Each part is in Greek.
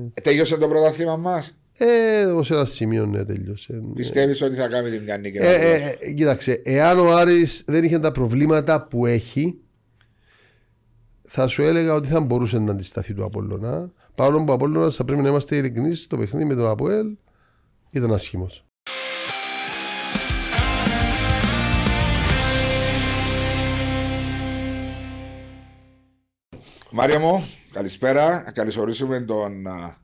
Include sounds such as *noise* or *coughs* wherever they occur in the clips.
Ε, Τέλειωσε το πρωτάθλημα μας; Ε, ως ένα σημείο ναι, τέλειωσε. Πιστεύεις ότι θα κάνει την μια νίκη. Ε, ε, ε, κοίταξε, εάν ο Άρης δεν είχε τα προβλήματα που έχει, θα σου έλεγα ότι θα μπορούσε να αντισταθεί του Απόλλωνα. Παρόλο που ο Απόλλωνας θα πρέπει να είμαστε ειλικρινείς στο παιχνίδι με τον Αποέλ ήταν άσχημος. Μάρια μου, καλησπέρα. Να καλωσορίσουμε τον α,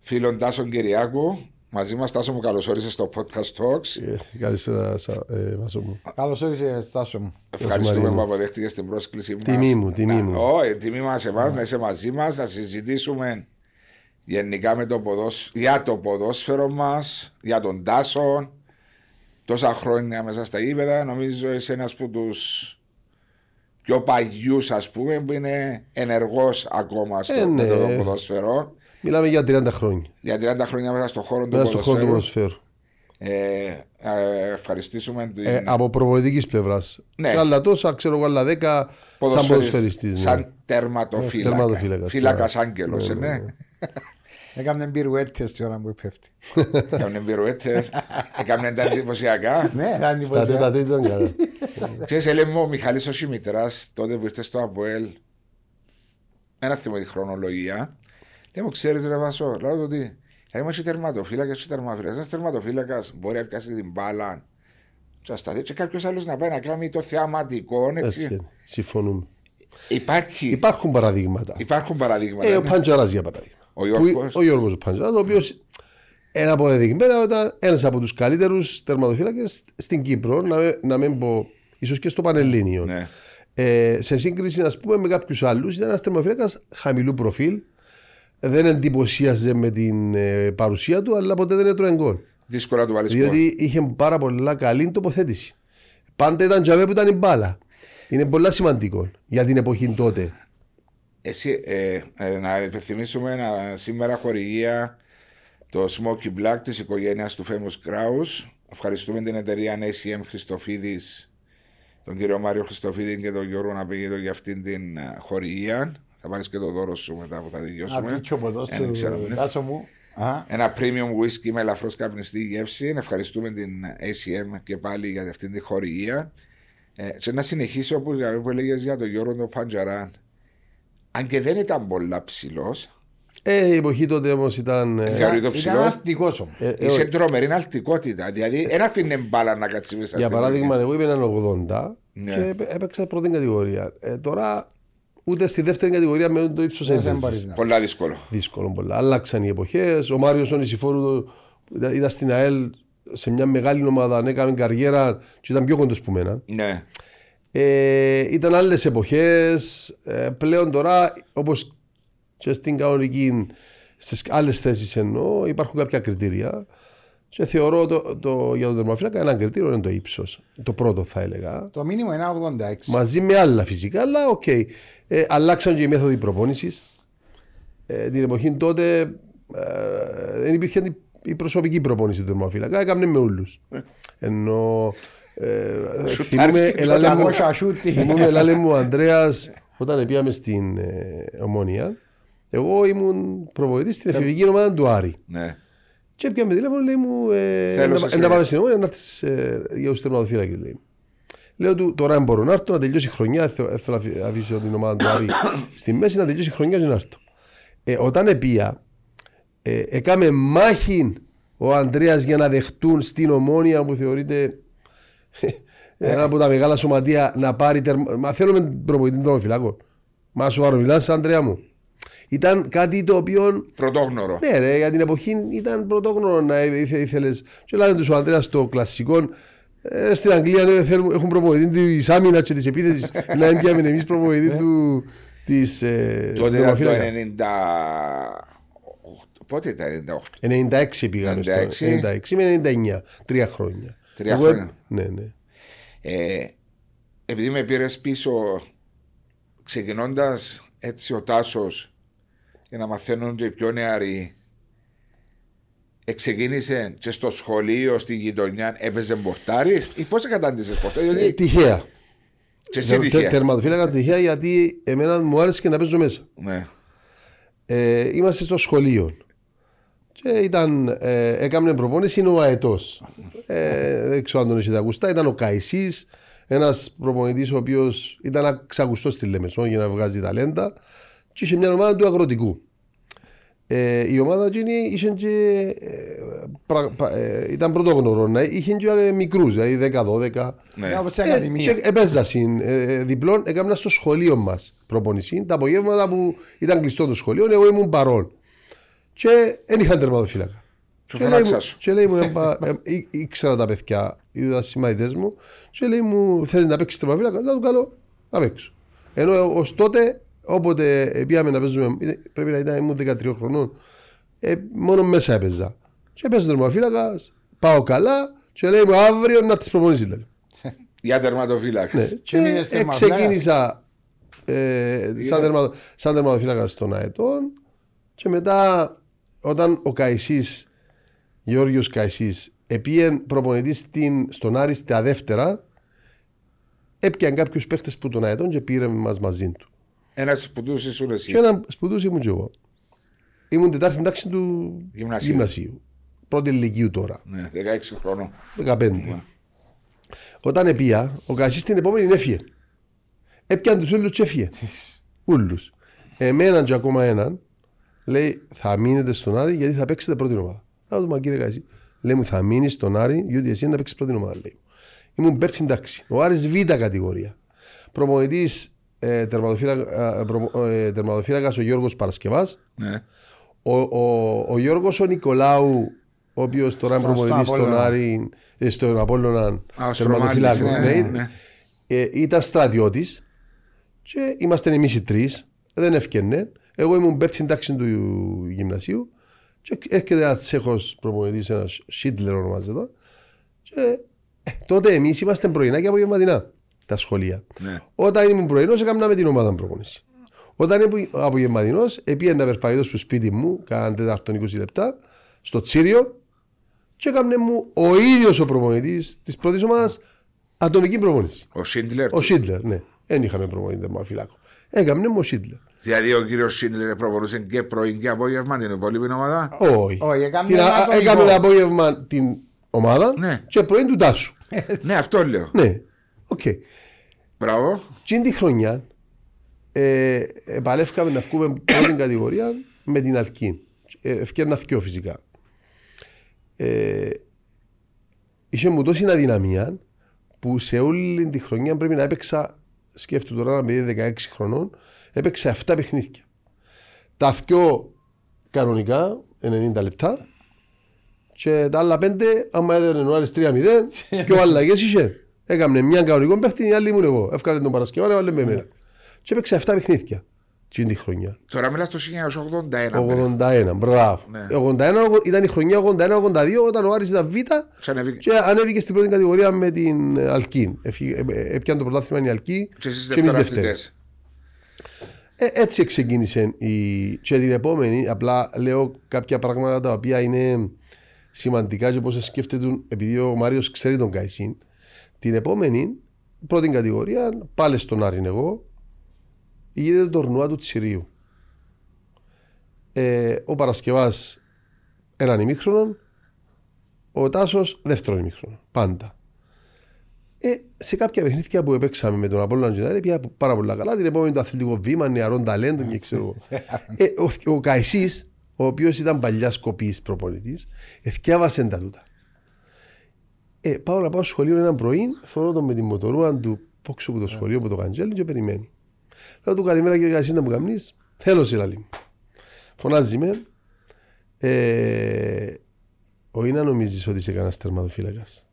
φίλον Τάσον Κυριάκου. Μαζί μας, Τάσο μου, καλωσόρισες στο Podcast Talks. Ε, καλησπέρα, Σα- ε, Βάσο μου. Καλώ ήρθε, Στάσο μου. Ευχαριστούμε Μαρία που μου. αποδέχτηκες την πρόσκλησή μας. Τιμή μου, τιμή μου. Όχι, τιμή μας εμάς να είσαι μαζί μας, να συζητήσουμε γενικά με το ποδόσ... για το ποδόσφαιρο μας, για τον Τάσο. Τόσα χρόνια μέσα στα γήπεδα, νομίζω είσαι ένα από τους πιο παγιούς, ας πούμε, που είναι ενεργός ακόμα στο Ε, ναι. με το ποδόσφαιρο. Μιλάμε για 30 χρόνια. Για 30 χρόνια μέσα στον χώρο του Μέσα στον χώρο του ποδοσφαίρου. ποδοσφαίρου. Ε, ε, ευχαριστήσουμε την Ε, από προπονητικής πλευράς. Ναι. Άλλα τόσα, ξέρω εγώ, άλλα 10 σαν ποδοσφαιριστής, ποδοσφαιριστής. Ναι. Σαν τερματοφύλακα. Ε, τερματοφύλακας, Φύλακας ναι. άγγελος, Ναι, ναι, ναι. ναι. Έκαμε πυρουέτε τη ώρα που πέφτει. Έκαμε πυρουέτε, έκαμε τα εντυπωσιακά. Ναι, θα είναι Στα τέτα τέτα ήταν καλά. Ξέρεις, έλεγε μου ο Μιχαλής ο Σιμητράς, τότε που ήρθες στο ΑΠΟΕΛ, ένα θυμό τη χρονολογία, λέει μου, ξέρεις ρε Βασό, λέω του ότι θα είμαστε τερματοφύλακας και τερματοφύλακας. Ένας τερματοφύλακας μπορεί να πιάσει την μπάλα και να σταθεί και κάποιος άλλος να πάει να κάνει το θεαματικό, Έτσι έτσι. είναι. Συμφωνούμε. Υπάρχει, Υπάρχουν παραδείγματα. υπάρχουν παραδείγματα. Ε, ο ναι. Παντζαρά για παράδειγμα. Ο Γιώργος. Που- Ο Γιώργος ο Παντζαράς, ο οποίος ένα αποδεδειγμένα ήταν ένας από τους καλύτερους τερματοφύλακες στην Κύπρο, να, με- να μην πω ίσως και στο Πανελλήνιο. Ναι. Ε, σε σύγκριση ας πούμε, με κάποιους άλλους, ήταν ένας τερματοφύλακας χαμηλού προφίλ. Δεν εντυπωσίαζε με την ε, παρουσία του, αλλά ποτέ δεν έτρωε γκολ. Δύσκολα του βάλεις Διότι γκολ. είχε πάρα πολλά καλή τοποθέτηση. Πάντα ήταν τζαβέ που ήταν η μπάλα. Είναι πολύ σημαντικό για την εποχή τότε. Εσύ, ε, ε, να υπενθυμίσουμε ένα, σήμερα χορηγία το Smoky Black της οικογένειας του Famous Kraus. Ευχαριστούμε την εταιρεία ACM Χριστοφίδης, τον κύριο Μάριο Χριστοφίδη και τον Γιώργο Ναπηγίδο για αυτήν την ε, χορηγία. Θα πάρεις και το δώρο σου μετά που θα Να δικαιώσουμε. πείτε ο ποδός Ε, δεν ξέρω, του ναι. Στάσο μου. Α, Ένα premium whisky με ελαφρώς καπνιστή γεύση. Ευχαριστούμε την ACM και πάλι για αυτήν την χορηγία. Ε, και να συνεχίσω που, που έλεγες για τον Γιώργο τον Παντζαράν. Αν και δεν ήταν πολλά ψηλός, Ε, η εποχή τότε όμως ήταν. ε, Θεωρεί το Ήταν ψηλός. αρτικός όμως. ε, ε, Είσαι τρομερή αλτικότητα. Δηλαδή, ένα αφήνε μπάλα να κάτσει μέσα για στην παράδειγμα, γωνία. εγώ είμαι έναν 80 Ναι. και έπαι- έπαιξα πρώτη κατηγορία. Ε, τώρα ούτε στη δεύτερη κατηγορία με το ύψος Δεν δεν μπορείς να- Πολλά δύσκολο. Δύσκολο πολλά. Άλλαξαν οι εποχές. Ο Μάριος ο Νησιφόρου το- ήταν- ήταν στην ΑΕΛ σε μια μεγάλη ομάδα, ναι, έκαμε καριέρα και ήταν πιο κοντός που μένα. Ναι. Ε, ήταν άλλες εποχές. Ε, πλέον τώρα, όπως και στην κανονική, στις άλλες θέσεις εννοώ, υπάρχουν κάποια κριτήρια. Και θεωρώ το, το, για τον τερματοφύλακα ένα κριτήριο είναι το ύψος. Το πρώτο θα έλεγα. Το μίνιμουμ είναι 86. Μαζί με άλλα φυσικά, αλλά οκ. Ε, αλλάξαν και οι μέθοδοι προπόνησης. Ε, την εποχή τότε ε, δεν υπήρχε η- η προσωπική προπόνηση του τερματοφύλακα. Έκαμε με όλους. Ενώ. Ε, θυμούμαι, και ελάλε μου- Πόσα σούτι. θυμούμαι, ελάλε μου ο Ανδρέας όταν πήγαμε στην ε, Ομόνοια. Εγώ ήμουν προπονητής στην εφηβική ομάδα του Άρη. ναι. Και πιάμε τηλέφωνο, λέει μου, ε, Θέλω να, σε να σειρά. πάμε στην Ομόνια να έρθεις ε, για τους τερματοφύλακες, λέει. Λέω του, τώρα δεν μπορώ να έρθω, να τελειώσει η χρονιά, δεν θέλω- δεν θέλω να αφη- αφήσω την ομάδα του Άρη *coughs* στη μέση, να τελειώσει η χρονιά και να έρθω. Ε, όταν επία, ε, έκαμε μάχη ο Ανδρέας για να δεχτούν στην Ομόνια που θεωρείται ένα από τα μεγάλα σωματεία να πάρει τερμα... Μα θέλουμε προπονητή των φυλάκων. Μα σοβαρό μιλάς, Ανδρέα μου. Ήταν κάτι το οποίο Πρωτόγνωρο. ναι, ρε, για την εποχή ήταν πρωτόγνωρο να ήθε, ήθελες. Και λένε τους ο Ανδρέας στο κλασικό. Ε, στην Αγγλία ναι, θέλουν, έχουν προπονητή της άμυνας και της επίθεσης. να έμπιαμε εμείς προπονητή του. Της, ε, Τότε ήταν το τερματοφύλακα. 90. Πότε ήταν 98. 96 πήγαμε 96. στο 96 με 99. Τρία χρόνια. Τρία Εγώ, χρόνια. Ναι, ναι. Ε, επειδή με πήρες πίσω ξεκινώντας έτσι ο Τάσος για να μαθαίνουν και οι πιο νεαροί εξεκίνησε και στο σχολείο, στη γειτονιά, έπαιζε πορτάρι ή πώς κατάντησε πορτάρι. Ε, Δηλαδή, τυχαία. και εσύ Τε- τυχαία. Τερματοφύλακα τυχαία γιατί εμένα μου άρεσε και να παίζω μέσα. Ναι. ε, είμαστε στο σχολείο. Και ήταν, ε, έκαμε προπόνηση είναι ο Αετός. Ε, δεν ξέρω αν τον έχετε ακουστά. Ήταν ο Καϊσής, ένας προπονητής ο οποίος ήταν αξακουστό στη Λεμεσό για να βγάζει ταλέντα. Και είχε μια ομάδα του αγροτικού. Ε, η ομάδα εκείνη είχε και, ε, πρα- πα- ε, ήταν πρωτόγνωρο, να είχε και ε, μικρούς, δηλαδή 10-12. Ναι. Όπως στην Ε, Ακαδημία. και έπαιζα συν, ε, ε, διπλών, έκανα στο σχολείο μας προπονησή. Τα απογεύματα που ήταν κλειστό το σχολείο, εγώ ήμουν παρόν. Και δεν είχαν τερματοφύλακα. Και Και λέει, φωνάξα μου, σου. και λέει μου, έμπα- ε, ή- ήξερα τα παιδιά, είδα συμμαθητές μου και λέει μου, θέλεις να παίξεις τερματοφύλακα, να του καλό, να παίξω. Ενώ ως τότε, όποτε ε, πήγαμε να παίζουμε, ε, πρέπει να ήταν ήμουν 13 χρονών, ε, μόνο μέσα έπαιζα. Και παίζω τερματοφύλακας, πάω καλά και λέει μου αύριο να έρθεις προπονήσεις. λέει. *laughs* Για τερματοφύλακας. Ναι. Και μείνες ε, τερματοφύλακας. ξεκίνησα ε, σαν, τερμα, σαν τερματοφύλακας των αετών και μετά όταν ο Καϊσής, Γιώργος Καϊσής, επίεν προπονητής στην, στον Άρης τα δεύτερα, έπιαν κάποιους παίχτες που των αετών και πήρε μας μαζί του. Ένας που του ήσουν εσύ. Και ένα σπουδούς ήμουν και εγώ. Ήμουν τετάρτη τάξη του Γυμνασίου. γυμνασίου. Πρώτη ηλικίου τώρα. Ναι, 16 χρονών. 15. Όταν επία, ο Κασίς την επόμενη έφυγε. Έπιαν τους όλους και έφυγε. Ούλους. Εμένα και ακόμα έναν, λέει θα μείνετε στον Άρη γιατί θα παίξετε πρώτη ομάδα. Να του μα κύριε Κασί. Λέει μου θα μείνεις στον Άρη γιατί εσύ να παίξεις πρώτη ομάδα. Λέει. Ήμουν πέφτει εντάξει. Ο Άρης Β κατηγορία. Προμονητής ε, τερματοφύλακα, ε, προμο- ε, τερματοφύλακας ο Γιώργος Παρασκευάς. Ναι. Ο, ο, ο Γιώργος ο Νικολάου, ο οποίος τώρα είναι Στον προπονητής στον Απόλλωνα. Άρη, ε, στον Απόλλωνα Α, ο τερματοφυλάκο, Στρωμάτης, ναι, ναι, ναι. ε, ήταν στρατιώτης και είμαστε εμείς οι τρεις, δεν ευκαινέ. Εγώ ήμουν πέπτη τάξη του γυμνασίου και έρχεται ένας τσέχος προπονητής, ένας Σίτλερ ονομάζεται και ε, τότε εμείς είμαστε πρωινά και απογευματινά τα σχολεία. Ναι. Όταν ήμουν πρωινός, έκανα με την ομάδα προπονήση. Όταν ήμουν απογευματινός, έπιε να περπατήσω στο σπίτι μου, κάνα τέταρτον 20 λεπτά, στο Τσίριο, και έκανε μου ο ίδιος ο προπονητής της πρώτης ομάδας ατομική προπόνηση. Ο Σίντλερ. Ο Σίντλερ, ναι. Δεν είχαμε προπονητή τερματοφυλάκων. Έκανε μου ο Σίντλερ. Δηλαδή ο κύριος Σίντλερ προπονούσε και πρωί και απόγευμα την υπόλοιπη ομάδα. Όχι. Όχι, έκαμε Την- ένα α- ατομικό. Έκαμε το απόγευμα την ομάδα Ναι. και πρωί του Τάσου. ναι, αυτό λέω. ναι. Οκ. Μπράβο. Τι είναι τη χρονιά ε, επαλεύκαμε να βγούμε πρώτη κατηγορία με την Αλκή. Ε, ευκαιρνα θκυο φυσικά. Ε, είχε μου τόση αδυναμία που σε όλη τη χρονιά πρέπει να έπαιξα, σκέφτομαι τώρα ένα παιδί 16 χρονών, έπαιξα 7 παιχνίδια. Τα δυο κανονικά, 90 λεπτά, και τα άλλα πέντε, άμα έδερνε ο άλλος 3-0, και ο αλλαγές είχε. Έκαμε μια κανονικό παίχτη, η άλλη ήμουν εγώ. Έφκανε τον Παρασκευά, έβαλε με εμένα. Και έπαιξα 7 παιχνίδια. Τι είναι η χρονιά. Τώρα μιλάς το 1981. 81, μπράβο. Ναι. 81 ήταν η χρονιά 81-82 όταν ο Άρης ήταν Β Ξανεβεί- και ανέβηκε στην πρώτη κατηγορία με την ε, Αλκή. Έφυγε- ε, ε, Έπιανε το πρωτάθλημα η Αλκή Και εσείς εμείς δευτεραθλητές. Ε, έτσι ξεκίνησε η... και την επόμενη. Απλά λέω κάποια πράγματα τα οποία είναι σημαντικά και πώ σκέφτεται επειδή ο Μάριος ξέρει τον Καϊσίν. Την επόμενη, πρώτη κατηγορία, πάλι στον Άρην εγώ, γίνεται το τορνουά του Τσιρίου. Ε, ο Παρασκευάς έναν ημίχρονο, ο Τάσος δεύτερον ημίχρονο. Πάντα. Ε, σε κάποια παιχνίδια που έπαιξαμε με τον Απόλλωνα Τζινάρη πήγα πάρα πολλά καλά. Την επόμενη το αθλητικό βήμα, νεαρών ταλέντων και ξέρω εγώ. *laughs* ε, ο, ο Καϊσής, ο οποίος ήταν παλιάς σκοπή προπονητής, εθιάβασε τα τούτα. Ε, πάω να πάω στο σχολείο ένα πρωί, θεωρώ τον με τη μοτορούα του πόξω από το σχολείο από το καντζέλι και περιμένει. Λέω του καλημέρα κύριε Καϊσή να μου καμνείς; Θέλω σε λαλή μου. Φωνάζει με. Ε, όχι να νομίζεις ότι είσαι κανένας τερματοφύλακας.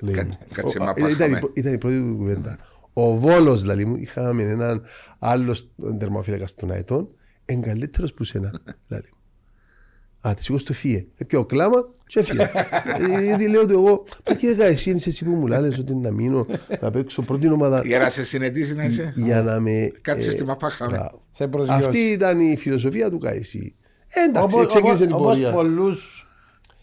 Λέει Κα- μου. κάτσε Ο- μα ήταν, η, πάχαμε. πρω- ήταν η πρώτη του κουβέντα. Ο Βόλος δηλαδή μου, είχαμε έναν άλλος τερματοφύλακας των αετών, εγκαλύτερος που σένα. *laughs* Δηλαδή. Α, τη σηκώ στο φύε. Έπια ο κλάμα και έφυγε. Ε, Γιατί λέω του εγώ, Μα κύριε Καϊσή, είσαι εσύ που μου λάλες ότι να μείνω να παίξω πρώτη *laughs* ομάδα Για να σε συνετίσει να είσαι. για να με. Κάτσε ε, στη μαπά χάμε. μπράβο. Σε προσγειώσεις. Αυτή ήταν η φιλοσοφία του Καϊσή. Ε, εντάξει, Όπως, ξεκίνησε όπως, την όπως πορεία. πολλούς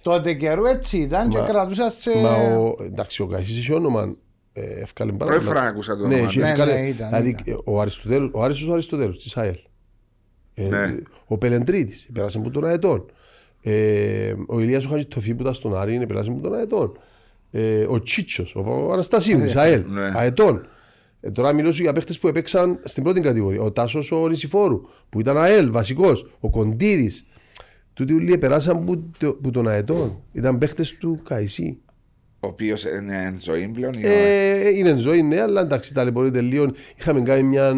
τότε καιρού έτσι ήταν και Μα- κρατούσαν σε... Μα ο, εντάξει, ο Καϊσής είχε όνομα. Ε, ευκάλε πάρα Πρώτη πολλά. φορά άκουσα το Ναι, όνομα. είχε Ναι, ευκάλε- ναι, ήταν, δηλαδή, ήταν. ο Αριστοτέλους, ο Άριστος ο Αριστοτέλους της ΑΕΛ. Ε, Ναι. Ο Πελεντρίτη πέρασε από τον Αετών. Ε, ο Ηλίας ο Χατζητοφή που ήταν στον Άρη πέρασε από τον Αετών. Ε, ο Τσίτσος, ο Αναστασίου τη ΑΕΛ. Ναι. Αετών. Ε, τώρα μιλώ σου για παίχτες που έπαιξαν στην πρώτη κατηγορία. Ο Τάσος ο Νησιφόρου που ήταν ΑΕΛ βασικός. Ο Κοντήρης. Τούτοι όλοι περάσαν που, που τον Αετών. Ήταν παίχτες του Καϊσί. Ο οποίος είναι εν ζωή πλέον. ή όχι; Ε, είναι ζωή, ναι, αλλά εντάξει, ταλαιπωρείται λίγο. Είχαμε κάνει μια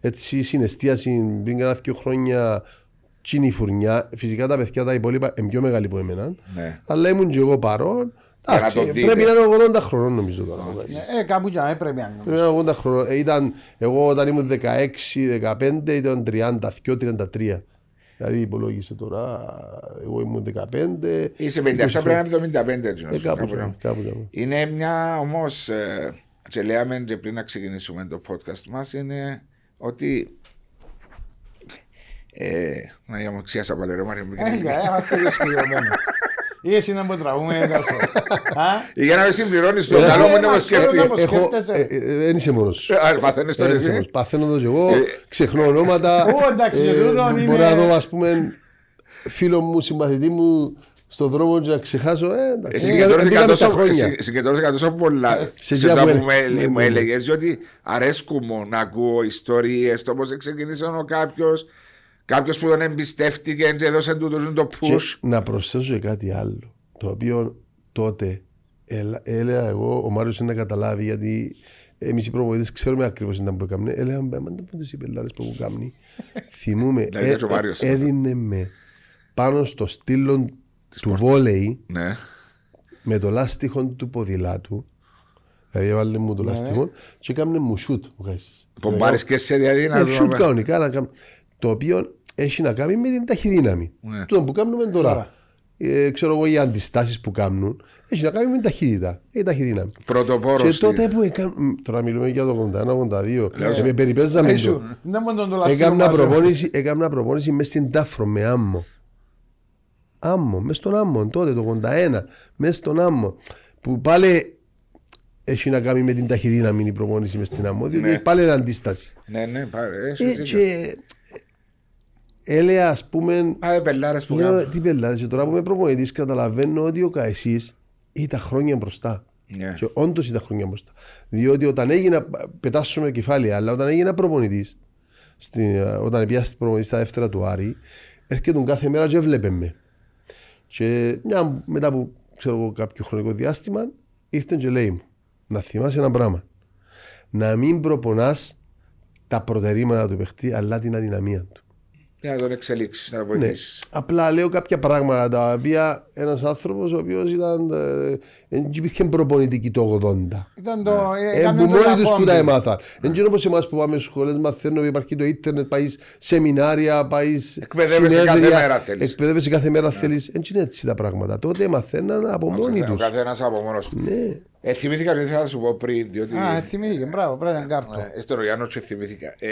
έτσι, συναισθίαση πριν κάνα δύο χρόνια τσίνη φουρνιά. Φυσικά τα παιδιά τα υπόλοιπα είναι πιο μεγάλη από εμένα. Ναι. Αλλά ήμουν και εγώ παρόν. Για να Εντάξει, το δείτε. πρέπει να είναι 80 χρονών νομίζω τώρα. Ε, κάπου για να πρέπει να είναι. Πρέπει να είναι 80 χρονών. Ε, ήταν, εγώ όταν ήμουν 16-15 ήταν 32-33. Δηλαδή υπολόγισε τώρα, εγώ ήμουν 15. Είσαι 57 πρέπει να είναι 75 έτσι. Ε, κάπου, κάπου κάπου, κάπου, κάπου. Είναι μια όμως. Ε, και λέμε και πριν να ξεκινήσουμε το podcast μας, είναι ότι. Ε, να για μου ξιάσα πάλι ρε Μάρια μου. Ε, για, ε, αυτό είναι συγκεκριμένο. Ή *laughs* εσύ να μου τραγούμε, κάτω. Α, Για να με συμπληρώνει το Ε, καλό μου ε, να με μας σκέφτει. φέρνω Πώς Έχω, σκέφτεσαι? ε, ε, δεν είσαι μόνος σου. Α, Παθαίνεις το Δεν είσαι εσύ. μόνος. Παθαίνω το και εγώ, Ε, ξεχνώ ονόματα. Ω, εντάξει, Ε, τούτον είναι- Μπορώ να δω, ας πούμε, φίλο μου, συμπαθητή μου στον δρόμο και να ξεχάσω. Ε, Ε, εντάξει, Συγκεντρώθηκα μπήκαμε στα τόσο, χρόνια. συ- συγκεντρώθηκα τόσο πολλά σε σε ποια αυτά που που έλεγε. με- Ναι, μου ναι. έλεγε, διότι αρέσκουν μου να ακούω ιστορίε, το πώ ξεκίνησε ο κάποιο, κάποιος που τον εμπιστεύτηκε και έδωσε του το- το Και push. να προσθέσω και κάτι άλλο, το οποίο τότε έλα- έλεγα εγώ, ο Μάριος είναι να καταλάβει, γιατί εμείς οι προπονητές ξέρουμε ακριβώς ήταν που έκαμε. Έλεγα, μα δεν πούντες οι πελάρες που έχουν κάνει. *laughs* Θυμούμε, Δηλαδή, ε, και ο Μάριος. ε, έδινε με πάνω στο στήλο του βόλεϊ Ναι. με το λάστιχο του ποδηλάτου. Δηλαδή έβαλε μου Ναι, το λάστιχο και έκανε μου σούτ. μου κάνεις. Πομπάρεις και σε δηλαδή να Ναι, το- σούτ κανονικά να κάνουμε. Το οποίο έχει να κάνει με την ταχυδύναμη. Ναι. Το που κάνουμε τώρα. Τώρα. Ε, ξέρω εγώ οι αντιστάσεις που κάνουν έχει να κάνει με την ταχύτητα. Η ταχυδύναμη. Πρωτοπόρος. Και τότε που έκανα. Τώρα μιλούμε για το 81-82. Ε, με περιπέζαμε Έσου, το. Δεν μου τον το λαστείο Έκανα μαζί. προπόνηση, έκανα προπόνηση μέσα στην Τάφρο με άμμο. Άμμο, μέσα στον άμμο τότε το 81. Μέσα στον άμμο. Που πάλι έχει να κάνει με την ταχυδύναμη η προπόνηση μέσα στην άμμο. Διότι Ναι. πάλι είναι αντίσταση. Ναι, ναι, πάρε. Ε, έχεις δίκιο. και έλεγα ας πούμε Πάμε πελάρες που λέω, κάνουν. τι πελάρες και τώρα που είμαι προπονητής καταλαβαίνω ότι ο Καεσής ήταν χρόνια μπροστά. Ναι. και όντως ήταν χρόνια μπροστά. Διότι όταν έγινα πετάσουμε κεφάλαια αλλά όταν έγινα προπονητής στη, όταν πιάστη προπονητής στα δεύτερα του Άρη έρχεται τον κάθε μέρα και έβλεπε με. Και μια, μετά από ξέρω εγώ, κάποιο χρονικό διάστημα ήρθε και λέει μου να θυμάσαι ένα πράγμα. Να μην προπονάς τα προτερήματα του παιχτή αλλά την αδυναμία του. Για να τον εξελίξεις, να ναι. βοηθήσεις. Απλά λέω κάποια πράγματα τα οποία ένας άνθρωπος ο οποίος ήταν. ε, Δεν υπήρχε προπονητική το 80. Ήταν το... Ε, έκαμε που το μόνοι τους Ιαπώνι. που τα έμαθαν. Δεν είναι όπως εμάς που πάμε στι σχολές, μαθαίνουμε, υπάρχει το ίντερνετ, πάει σεμινάρια, πάει. Εκπαιδεύεσαι κάθε μέρα θέλεις. Εκπαιδεύεσαι κάθε μέρα θέλεις. Δεν είναι έτσι τα πράγματα. Τότε μαθαίναν από μόνοι Ο τους. καθένας από μόνος τους. Ναι. Ε, θυμήθηκα ότι ήθελα να σου πω πριν, διότι. Α, θυμήθηκε, μπράβο, πρέπει να είναι κάρτο. Ε, στον Ρογιάννο και θυμήθηκα. Ε,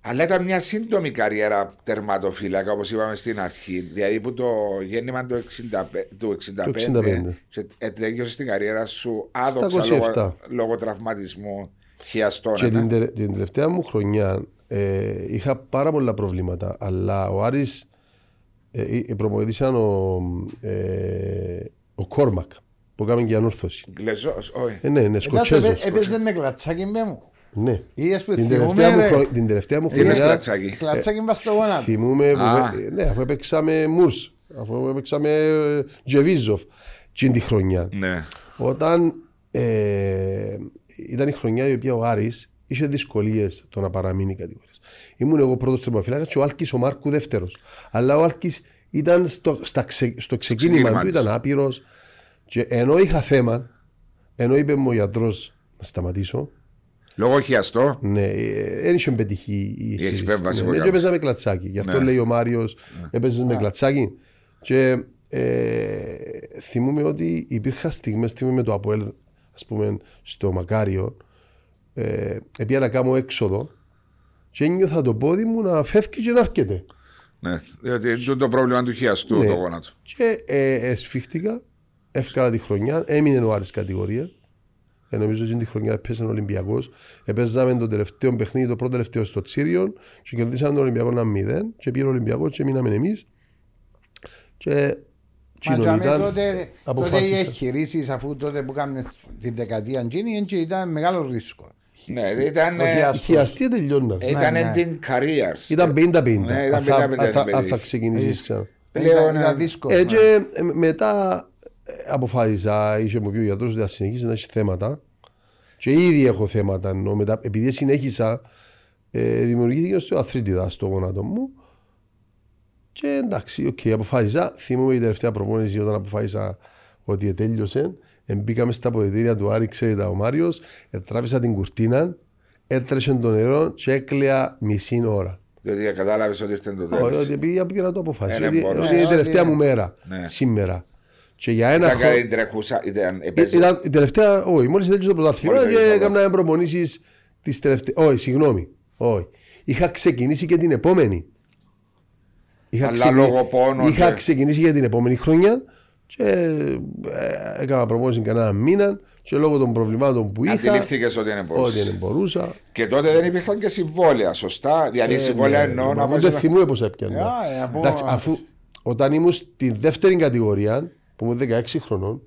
αλλά ήταν μια σύντομη καριέρα τερματοφύλακα, όπως είπαμε στην αρχή. Δηλαδή που το γέννημα του 65, του 65, Το 65. και ε, τέλειωσε την καριέρα σου άδοξα 27. λόγω, λόγω τραυματισμού χιαστών. Και ε, την, τε- την τελευταία μου χρονιά ε, είχα πάρα πολλά προβλήματα. Αλλά ο Άρης ε, ε, προπονητής ήταν ο, ε, ο Κόρμακ που έκαμε και ανόρθωση. Γκλεζός, όχι. Ε, ναι, είναι Σκοτσέζος. Έπαιζε με κλατσάκι με μου. Ναι. Είδες που Την θυμούμε, τελευταία, μου ρε. χρο... την τελευταία μου Τι είναι χρονιά κλατσάκι. Κλατσάκι μπας στο γόνατο. θυμούμε που, Α. ε, ναι, αφού έπαιξαμε Μουρς, αφού έπαιξαμε ε, Τζεβίζοφ την τη χρονιά. Ναι. Όταν ε, ήταν η χρονιά η οποία ο Άρης είχε δυσκολίες το να παραμείνει κατηγορία. Ήμουν εγώ πρώτος τερματοφύλακας και ο Άλκης ο Μάρκου δεύτερος. Αλλά ο Άλκης ήταν στο, στα ξε- στο ξεκίνημα ξεκίνημα του, της. ήταν άπειρος. Και ενώ είχα θέμα, ενώ είπε μου ο γιατρός να σταματήσω, Λόγω χιαστό. ναι, ε, δεν είχε πετύχει η Η εγχείρηση. επέμβαση Ναι, που ναι, και έκαμε. έπαιζα με κλατσάκι. Γι' αυτό Ναι. λέει ο Μάριος, έπαιζε με κλατσάκι. Και ε, θυμούμαι ότι υπήρχαν στιγμές, θυμούμαι με το Αποέλ, ας πούμε, στο Μακάριο, ε, έπια να κάνω έξοδο και ένιωθα το πόδι μου να φεύγει και να έρχεται. Ναι. Διότι είναι το πρόβλημα του χιαστού Ναι. το γόνατο. Και ε, εσφίχτηκα, έφκανα τη χρονιά, έμεινε ο Άρης κατηγορία Ε, νομίζω ότι την χρονιά έπαιζε ο Ολυμπιακός. Έπαιζαμε το τελευταίο παιχνίδι, το πρώτο τελευταίο στο Τσίριον και κερδίσαμε τον Ολυμπιακό ένα μηδέν και πήρε ο Ολυμπιακός και μείναμε εμείς. Και Μα κοινό τζάμε ήταν, τότε, τότε οι αποφάσισα. εγχειρήσεις αφού τότε που κάνουμε την δεκαετία εκείνη έτσι ήταν μεγάλο ρίσκο. Ναι, ήταν. Ότι ε, ας- Οι χειαστοί τελειώναν. Ήταν ναι. ending καριέρας. Ήταν 50-50. Ναι, ήταν αν θα- 50-50 αν θα- παιδί. Αν θα ξεκινήσεις ξανά. Πλέον, Ήταν, ε, ήταν δύσκολο. Ε, ναι. και ε, μετά ε, αποφάσισα, είχε μου πει ο γιατρός ότι θα συνεχίσεις να έχεις θέματα και ήδη έχω θέματα ενώ μετά, επειδή συνέχισα ε, δημιουργήθηκε στο αρθρίτιδα στο γόνατο μου και εντάξει, οκ, αποφάσισα θυμούμαι η τελευταία προπόνηση όταν αποφάσισα ότι τέλειωσε μπήκαμε στα αποδυτήρια του Άρη, ξέρετε ο Μάριος τράβησα την κουρτίνα έτρεσε το νερό και έκλαια μισή ώρα Διότι κατάλαβες ότι ήρθε το όχι, τέλος. ότι επειδή πήγα να το αποφάσισα. Ε, ότι, ναι, μπορείς. ότι είναι η Ε, τελευταία ότι- μου μέρα Ναι. σήμερα. Και για ένα Ήταν χρόνο. κάτι τρεχούσα. Ήταν. έπαιζε. Ήταν η τελευταία, όχι, μόλις τέλειωσε το πρωτάθλημα Μόλις και τέλειωσε το έκανα προπονήσεις τη τελευταία. Όχι, συγγνώμη. Όχι. Είχα ξεκινήσει και την επόμενη. Είχα, Αλλά λόγω πόνων είχα και- ξεκινήσει για την επόμενη χρονιά και ε, έκανα προπόνηση κανένα μήνα και λόγω των προβλημάτων που είχα. Αντιληφθήκες ότι είναι Ότι μπορούσε. δεν μπορούσα. Και τότε δεν υπήρχαν και συμβόλαια, σωστά; Δηλαδή Ε, συμβόλαια ναι, εννοώ να μα πάει. Δεν να- θυμούμαι πώς έπιανα. Ε, ε, από- Εντάξει, αφού όταν ήμουν στη δεύτερη κατηγορία, που ήμουν 16 χρονών,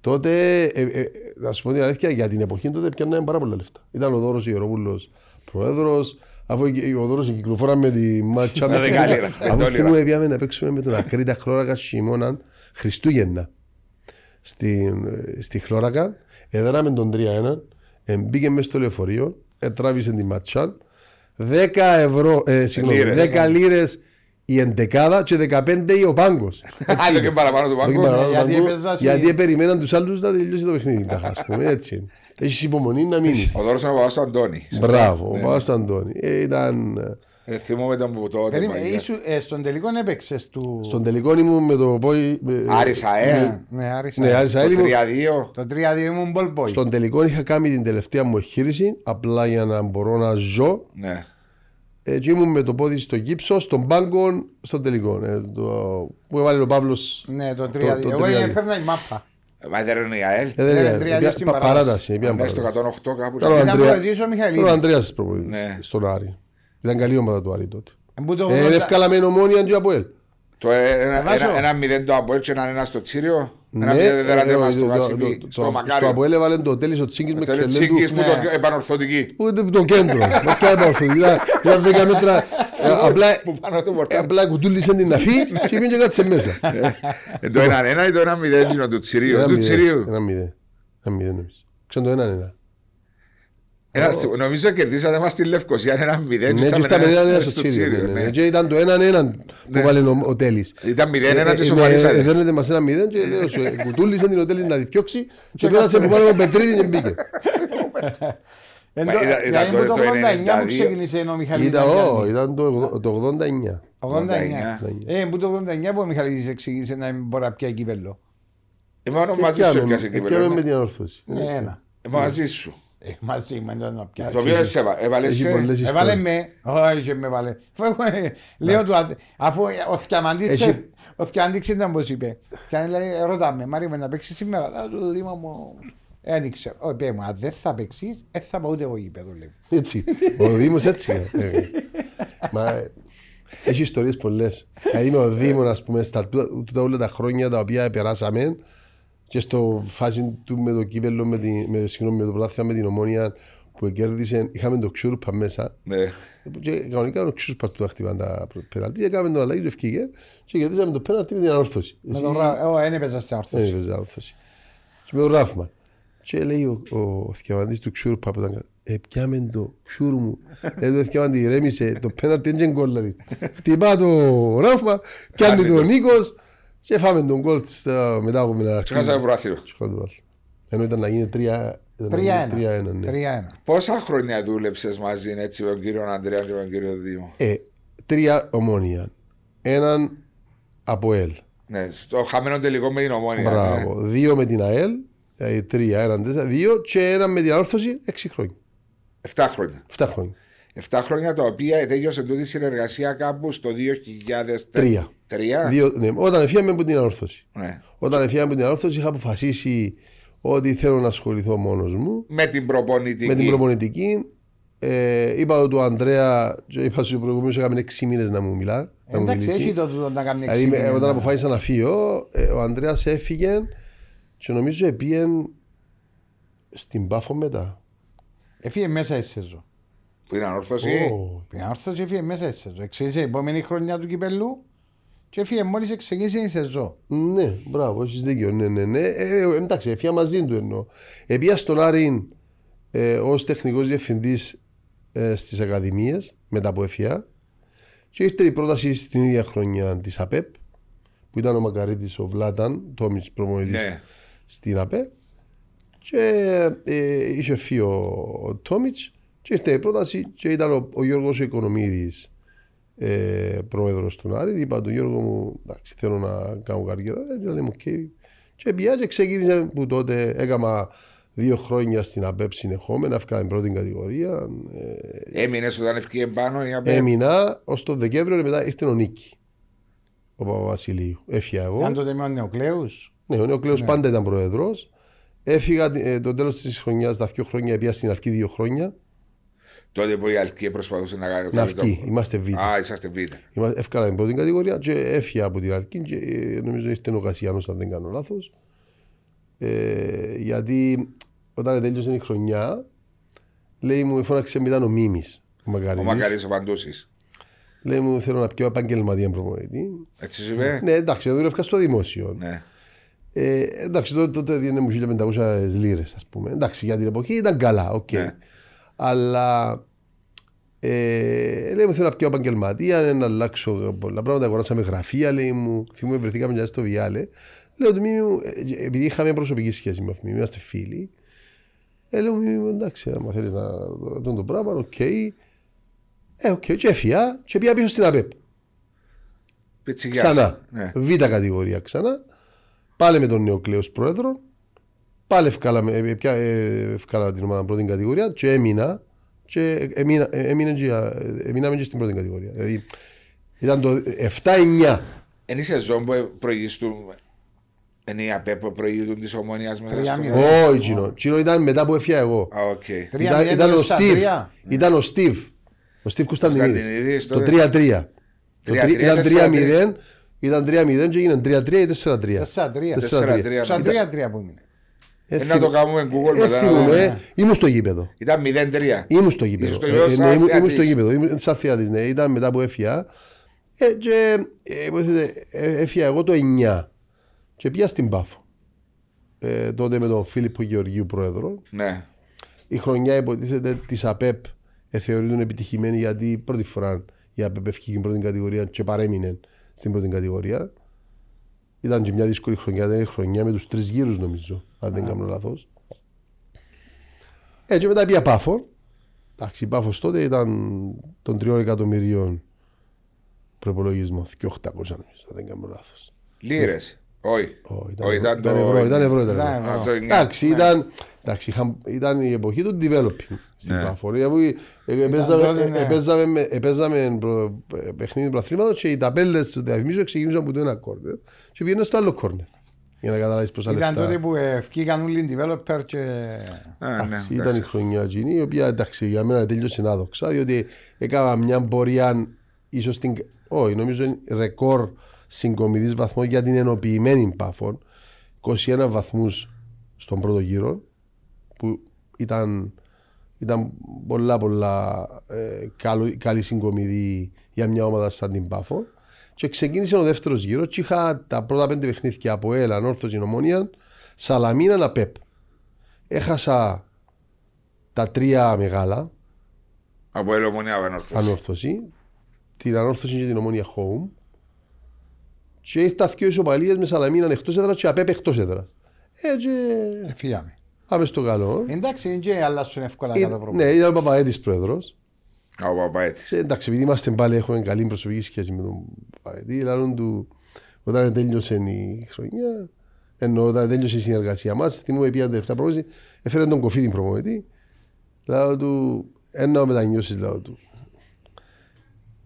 τότε, ε, ε, να σου πω την αλήθεια, για την εποχή τότε πιάνναμε πάρα πολλά λεφτά. Ήταν ο Δώρος Ιερόπουλος πρόεδρος, αφού και- ο Δώρος κυκλοφόρα με τη μάτσα. Με με- δεκάλιρα, Αφού εντόλιρα. θυμούμαι, πήγαμε να παίξουμε με τον Ακρίτα Χλώρακα χειμώνα Χριστούγεννα στην, ε, στη Χλώρακα. Έδραμε τον 3-1, ε, μπήκε μέσα στο λεωφορείο, τράβησε τη ματσά. 10 ευρώ, ε, συγγνώμη, Λίρες. 10 λίρες η εντεκάδα και 15 ο πάγκος. *laughs* Άλλο και παραπάνω του πάγκου. γιατί έπαιζα σε- Γιατί περιμέναν τους άλλους να τελειώσει το παιχνίδι. τάχα, ας πούμε, έτσι είναι. Έχεις υπομονή να μείνεις. Ο Δώρος είναι ο παπάς του Αντώνη. Σωστά. Μπράβο, ο Ναι. Παπά του Αντώνη. Ε, Ήταν. ε, Ε, Θυμούμαι τον που τότε. Περίμενε, μαγιά. ήσου- ε, στον τελικό έπαιξες του. Στον τελικό ήμουν με το πόη. με- Άρης ΑΕΛ. Ναι, ναι, Άρης Ναι, Αέλ. Άρης Το Αέλ ήμουν- 3-2. Το 3-2 ήμουν ball boy. Στον τελικό είχα κάνει την τελευταία μου εγχείρηση απλά για να μπορώ να ζω. Ναι. Ε, και ήμουν με το πόδι στο γύψο, στον πάγκο, στον τελικό. Ε, το, που έβαλε ο Παύλος. Ναι, το το 3-2. Εγώ 3-2. έφερνα η μάπα. Μα δεν είναι η ΑΕΛ. Ε, δεν Ναι, είναι, τρία-δύο πια- στην πα- παράταση. παράταση. πια Μέσα στο παράταση. 108 κάπου. Τώρα ο Ήταν Ανδρέα- προεδρής ο Μιχαηλίδης. Τώρα ο Ανδρέας προπονητής Ναι. στον Άρη. Ήταν καλή ομάδα του Άρη τότε. Ε, που το Ε, 80 Ευκάλαμε ομόνια και από ελ. Το ένα- Βάζω. ένα- ένα μηδέν το Αποέλ και έναν ένα στο Τσίριο. Ένα Ναι, μηδέν δεν ε, τεράτευμα ε, στο το- Γασιπί, το- το- στο Στο Μακάριο. Αποέλ έβαλε το τέλος ο Τσίγκης με Το Τσίγκης κελέντου. που Ναι. το επανορθωτική. Ούτε το κέντρο. Με κάνει παρθωτή. Ήταν 10 μέτρα. ε, Απλά Που πάνω του ε, πορτάρι. απλά κουτούλησε την αφή και πήγε και κάτσε μέσα. Ε, Το έναν ένα ή το ένα μηδέν είναι του Τσιρίου. Ένα Του μηδέν. Τσιρίου. Ένα μηδέν. Ένα μηδέν νομίζω. Ξέρω το έναν ένα. Ένα- Νομίζω κερδίσατε μας στη Λευκοσία ένα μηδέν. Ναι, και και ήρθαμε ήρθαμε ένα- ένα ένα στο στο Τσίριο. Τσίριο, ναι, ναι. ναι. Και ήταν το έναν έναν που Ναι. βάλε ο- ο Τέλης. Ήταν μηδέν ένα Ε, και ε, σοφαρίσατε. ε, Δένετε μας ένα μηδέν και λέω σου, ε, κουτούλησε την οτέλη να τη διώξει *laughs* και πέρασε που πάνω από Πετρίδη και μπήκε. Εν Μα το- ήταν- δηλαδή ήταν που το το 89 που 92. ξεκίνησε ο Μιχαλίδης. Ήταν, να ω, κάνει. ήταν το ογδο- το 89. 89. 89. Ε, που το 89 που ο Μιχαλίδης εξήγησε να μην μπορεί να πιάει κύπελλο. Είμαι μόνο μαζί σου Επιάμε- έπιασε επιάμε κύπελο. με ναι. την ανόρθωση. Ναι, ένα. Είμαι μαζί σου. Ε, μαζί με ήταν να πιάσει. Το οποίο δεν σε έβα- έβαλες Έχει σε- πολλές Έβαλε ιστορίες. με, όχι με βάλε. Αφού, ε, Λέω του, αδε- αφού ο Θιαμαντής, Έχει- ο Θιαμαντής ήταν πως είπε. Και λέει, ρωτάμε, Μάρια με να παίξεις σήμερα. Λέω του Δήμα μου, ε, δεν ξέρω. Όχι, πέ μου, αν δεν θα παίξεις, δεν θα πάω ούτε εγώ γήπεδο, λέει. Έτσι. Ο Δήμος έτσι είναι. Ε, Μα ε, έχει ιστορίες πολλές. Δηλαδή με ο Δήμος, ας πούμε, στα τούτα τούτα όλα τα χρόνια τα οποία περάσαμε και στο φάση του με το κύπελο, με, τη, με, συγγνώμη, με το πρωτάθλημα με την ομόνια που κέρδισε, είχαμε το ξούρπα μέσα Ναι. και κανονικά ο ξούρπας του τα χτυπάνε τα πέναλτι, έκαμε τον αλλαγή του ευκήγε και κερδίσαμε το πέναλτι με την ανόρθωση. Με τον Ρα- Εγώ δεν έπαιζα στην Δεν ορθώση. έπαιζε ανόρθωση. Και με τον Ράφμαν. Και λέει ο, ο θκευαντής του Ξούρπα που ήταν κάτω, ε, πιάμε το Ξούρ μου. Λέει το θκευαντή, ηρέμησε, το πέναρτι δεν είναι γκολ δηλαδή. Χτυπά το Ράφμα, πιάνει Κάνει το το. Νίκος και φάμε τον γκολ στα- μετά από μια Και χάσαμε προάθλιο. Ενώ ήταν να γίνει 3-1. 3-1. ναι. 3-1. Πόσα χρόνια δούλεψες μαζί έτσι με τον κύριο Αντρέα και με τον κύριο Δήμο; Ε, τρία ομόνια. Έναν από ΕΛ. Ναι, στο χαμένο τελικό με την ομόνια. ναι. Μπράβο. Δύο με την ΑΕΛ. ε, Τρία, έναν, τέσσερα, δύο και έναν με την ανόρθωση έξι χρόνια. Εφτά χρόνια. Εφτά χρόνια. Εφτά χρόνια τα οποία τέλειωσε τούτη συνεργασία κάπου στο 2003. Τρία. Τρία. Δύο, ναι, όταν έφυγαμε από την ανόρθωση. Ναι. Όταν έφυγαμε από την ανόρθωση είχα αποφασίσει ότι θέλω να ασχοληθώ μόνος μου Με την προπονητική. με την προπονητική. Ε, είπα του Ανδρέα, και είπα σου προηγουμένω, έκαμε 6 μήνες να μου μιλά. Να μου Εντάξει, μιλήσει. έχει το τούτο να κάνει Δηλαδή, με- εξήμινο, όταν να- αποφάσισα να φύγω, ε, ο Ανδρέας έφυγε και νομίζω επίεν στην Πάφο μετά. Έφυγε μέσα η σεζόν. Που είναι ανόρθωση. Ω, Η Άρθρος έφυγε μέσα η σεζόν. Ξεκίνησε η επόμενη χρονιά του κυπελού και έφυγε μόλις ξεκίνησε η σεζόν. Ναι, μπράβο, έχεις δίκιο. Ναι, ναι, ναι. Ε, ε, εντάξει, έφυγα μαζί του εννοώ. Επία στον Άρη ε, ως τεχνικός διευθυντής ε, στις Ακαδημίες μετά από έφυγα. Και ήρθε η πρόταση στην ίδια χρονιά της ΑΠΕΠ που ήταν ο Μακαρίτης ο Βλάταν, Τόμις προμονητής Ναι. στην ΑΠΕΠ. Και ε, είχε φύγει ο, ο Τόμιτς και ήρθε η πρόταση και ήταν ο, ο Γιώργος ο Οικονομίδης ε, πρόεδρος του Άρη. Είπα του Γιώργο μου, εντάξει, θέλω να κάνω καριέρα. Ε, και λέμε, οκ. Και πια και ξεκίνησε που τότε έκανα δύο χρόνια στην ΑΠΕΠ συνεχόμενα, έφυγα την πρώτη κατηγορία. Ε, Έμεινες όταν ευκήκε πάνω. η ΑΠΕ. έμεινα ως το Δεκέμβριο και μετά ήρθε ο Νίκη. Ο Παπαβασιλείου. Έφυγα εγώ. Ήταν τότε με ο Νεοκλέους; Ναι, ο Νεοκλέος πάντα ήταν πρόεδρος. Έφυγα ε, το τέλος της χρονιάς, τα δύο χρόνια, πήγα στην αρχή δύο χρόνια. Τότε που η Αλκή προσπαθούσε να κάνει. Να αυκεί, είμαστε β. Α, είσαστε β. Είμαστε- Έφυγα την πρώτη κατηγορία και έφυγα από την αρχή και ε, νομίζω ήρθε ο Κασιάνος αν δεν κάνω λάθος. Ε, γιατί όταν τέλειωσε η χρονιά λέει μου φώναξε μετά ο Μίμης ο Ο Μακαρίδης. Μακαρί ο Παντούση. Λέει μου θέλω να πιάω επαγγελματία προπονητή. Έτσι σου είπε; Ναι εντάξει δούλευκα στο δημόσιο. Ναι. Ε, εντάξει τότε, τότε διένε μου 1500 λίρες ας πούμε. Εντάξει για την εποχή ήταν καλά, οκ. Ναι. Αλλά ε, λέει μου θέλω να πιάω επαγγελματία, να αλλάξω πολλά πράγματα. Αγοράσαμε γραφεία, λέει μου. Θυμούμαι βρεθήκαμε μια στο Βιάλε. Λέω του Μίμη μου, ε, επειδή είχαμε προσωπική σχέση με αυτήν, είμαστε φίλοι. Ε, λέω Μίμη μου, εντάξει, άμα θέλεις να δω το πράγμα, οκ. Ε, οκ, και έφυγα και πήγα πίσω στην ΑΠΕΠ. Πιτσιγιά. Ξανά. Ναι. Β κατηγορία ξανά. Πάλι με τον Νεοκλέο πρόεδρο. Πάλι ευκάλαμε, ε, πια, ε, ευκάλα την ομάδα πρώτη κατηγορία και έμεινα. Και έμεινα, ε, έμεινε και, ε, έμειναμε και στην πρώτη κατηγορία. Δηλαδή ήταν το 7-9. Είναι η σεζόν που προηγήστουν. Είναι η ΑΠΕ που προηγούνται τη ομονίας μέσα Τρία στο. μηδέν. Α, Όχι, Τσίνο. Τσίνο ήταν μετά που έφυγα εγώ. οκ. Τρία Ήταν, μηδέν ήταν ο τέσσερα, Στίβ. τρία. Ήταν ο Στίβ. Ο Στίβ Κωνσταντινίδης. Κωνσταντινίδης, Το τότε. 3-3. Το Τρία- τρι- τρία, Ήταν τέσσερα, 3-0. Ήταν 3-0 και έγινε 3-3 ή 4-3. Τέσσερα-τρία. Τέσσερα- Τέσσερα-τρία. Σαν τρία-τρία που ήμουν. Ε, Ε, να το κάνουμε Google ε, μετά, να θυμούμαι, δούμε. ε, Ήμουν στο γήπεδο. Ήταν 0-3. Ήμουν στο γήπεδο. Είσαι στο Ε, γήπεδο ε, σαν ναι, ήμουν- Ήμουν θεατής. στο γήπεδο. Ήμουν σαν θεατής, ναι. Ήταν μετά που έφυγα. Ε, και ε, βοηθείτε, ε, έφυγα εγώ το 9 και πήγα στην Πάφο. Ε, τότε με τον Φίλιππο Γεωργίου πρόεδρο. Ναι. Η χρονιά υποτίθεται της ΑΠΕΠ ε, θεωρείται επιτυχημένη γιατί πρώτη φορά η ΑΠΕΠ έφυγε στην πρώτη κατηγορία και παρέμεινε στην πρώτη κατηγορία. Ήταν και μια δύσκολη χρονιά, ήταν η χρονιά με τους τρεις γύρους νομίζω, αν δεν κάνω λάθος. Έτσι μετά πήγα πάφο. Εντάξει, η πάφος τότε ήταν των 3 εκατομμυρίων προπολογισμό. Και 800 νομίζω, αν δεν κάνω λάθος. Λίρες. Όχι. Όχι, Ήταν, ήταν ευρώ, ήταν ευρώ. Ήταν Ήταν ευρώ. ευρώ. Α, το εννιά. Εντάξει, ήταν, εντάξει, είχα- ήταν η εποχή του developing στην Ναι. Πάφο. Γιατί, ε, ε, παίζαμε- τότε, ε, ναι. ε, παίζαμε με- ε, παίζαμε προ- ε, παιχνίδι του αθλήματος και οι ταπέλες του διαφημίσεων ξεκίνησαν από το ένα κόρνερ και πήγαιναν στο άλλο κόρνερ. Για να καταλάβεις πόσα Ήταν λεφτά. τότε που ε, βγήκαν όλοι οι developer και... Α, ναι, Εντάξει, ήταν η εντάξει. χρονιά εκείνη, η οποία εντάξει, για μένα τέλειωσε άδοξα, διότι έκανα μια πορεία ίσως την. Όχι, νομίζω είναι ρεκόρ συγκομιδής βαθμών για την ενοποιημένη πάφων. 21 βαθμούς στον πρώτο γύρο, που ήταν, ήταν πολλά πολλά ε, καλό- καλή συγκομιδή για μια ομάδα σαν την Πάφο. Και ξεκίνησε ο δεύτερος γύρος και είχα τα πρώτα πέντε παιχνίδια από Έλα, Νόρθος, Ομόνια, Σαλαμίνα, Ναπέπ. Έχασα τα τρία μεγάλα, Από ελαιομονία ο Ανόρθωση. ανόρθωση, την ανόρθωση και την ομόνια home. Και ήρθα δύο ισοπαλίες με Σαλαμίνα εκτός έδρας και απέπ εκτός έδρας. Ε, και Φύγαμε. πάμε στο καλό. Εντάξει, είναι και αλλάσουν εύκολα Ε, κατά πρόβλημα. ναι, ήταν ο Παπαέτης πρόεδρος. Ο Παπαέτης. Ε, εντάξει, επειδή είμαστε πάλι, έχουμε καλή προσωπική σχέση με τον Παπαέτη, λάλλον του, όταν τέλειωσε η χρονιά, ενώ όταν τέλειωσε η συνεργασία μας, θυμούμε πια τελευταία πρόβληση, έφερε τον κοφί την προμονητή, λάλλον του, ένα μετανιώσεις, λάλλον του.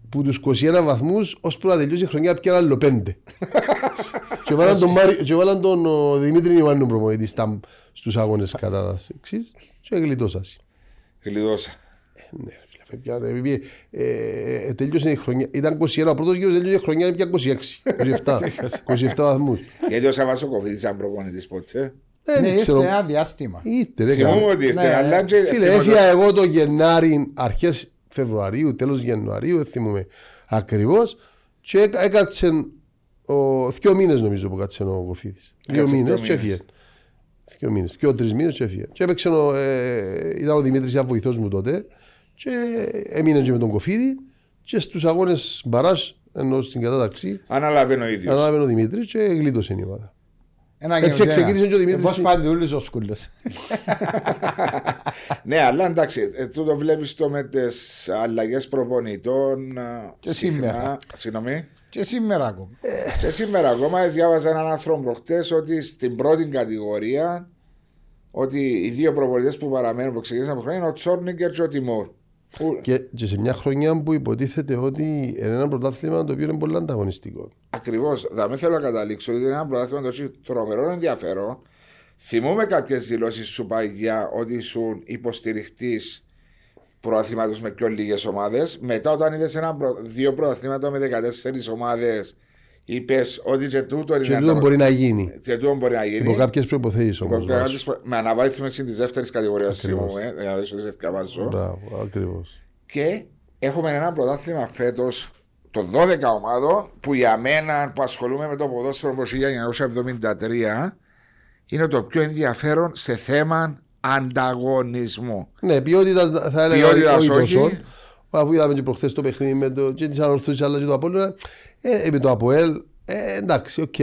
Που τους 21 βαθμούς, ως που να τελειώσει η χρονιά, πια άλλο πέντε. *laughs* Και βάλαν τον, Μάρι, και βάλαν τον ο, Δημήτρη Ιωάννου προπονητή στα- στους αγώνες κατάταξης και γλιτώσασαι. Γλιτώσα. Ναι, ρε φίλε, παιδιά, ρε, επειδή, ε, ε, τέλειωσε η χρονιά. Ήταν 21, ο πρώτος γύρος τέλειωσε η χρονιά πια 26, 27, 27 βαθμούς. Γιατί ο Σαββάς ο Κοφίδης ήταν προπονητής ποτέ; Δεν Ναι, ήρθε ξέρω. ένα διάστημα. Ήρθε, ρε, Θυμούμαι καλά. ότι ήρθε, Ναι, αλλά και Φίλε, θυμάμαι έφυγα εγώ το Γενάρη, αρχές Φεβρουαρίου, τέλος Ιανουαρίου, δεν θυμούμαι ακριβώς. Και έκα- έκατσε ο, δύο μήνες νομίζω που κάτσε ο Κοφίδης. Δύο Έκατσε μήνες δύο και μήνες. έφυγε. Δύο μήνες, δύο τρεις μήνες και έφυγε. Και έπαιξε, ο, ε, ήταν ο Δημήτρης ήταν βοηθός μου τότε και έμεινε και με τον Κοφίδη και στους αγώνες μπαράς, ενώ στην κατάταξη, Αναλαβαίνει ο ίδιος. ανάλαβε ο Δημήτρης και γλίτωσε η ομάδα. Ένα Έτσι και ένα. ξεκίνησε και ο Δημήτρης Πώς στην- πάντη ούλης ο σκούλος. *laughs* Ναι, αλλά εντάξει, ε, τούτο βλέπεις το με τις αλλαγές προπονητών. ε, Και συχνά- σήμερα. Συγγνώμη. Και σήμερα ακόμα. Και σήμερα ακόμα διάβαζα έναν άνθρωπο προχτές ότι στην πρώτη κατηγορία ότι οι δύο προπονητές που παραμένουν που ξεκίνησαν από χρόνια είναι ο Τσόρνιγκερ και ο Τιμόρ. Που Και, και σε μια χρονιά που υποτίθεται ότι είναι ένα πρωτάθλημα το οποίο είναι πολύ ανταγωνιστικό. Ακριβώς, δεν θέλω να καταλήξω ότι είναι ένα πρωτάθλημα το έχει τρομερό ενδιαφέρον. Θυμούμαι κάποιες δηλώσεις σου παγιά ότι ήσουν υποστηριχτής πρωταθλήματο με πιο λίγες ομάδες. Μετά, όταν είδες ένα προ... δύο πρωταθλήματα με 14 ομάδες, είπες ότι και τούτο είναι Και ένα- τούτο μπορεί να γίνει. και τούτο μπορεί να γίνει. Υπό κάποιες προποθέσει όμως. Υπό κάποιες προ- Με αναβάθμιση της δεύτερης κατηγορίας, θυμούμαι, δηλαδή σου δεν διαβάζω. Μπράβο, ακριβώς. Και έχουμε ένα πρωτάθλημα φέτος των 12 ομάδων που για μένα που ασχολούμαι με το ποδόσφαιρο από το 1973 είναι το πιο ενδιαφέρον σε θέμα ανταγωνισμού. Ναι, ποιότητας θα έλεγα Ποιότητας όχι όχι. τόσο. Αφού είδαμε και προχθές το παιχνίδι με το, και τις ανορθώσεις αλλά και το Απόλλωνα, ε, με το Αποέλ, ε, εντάξει, οκ.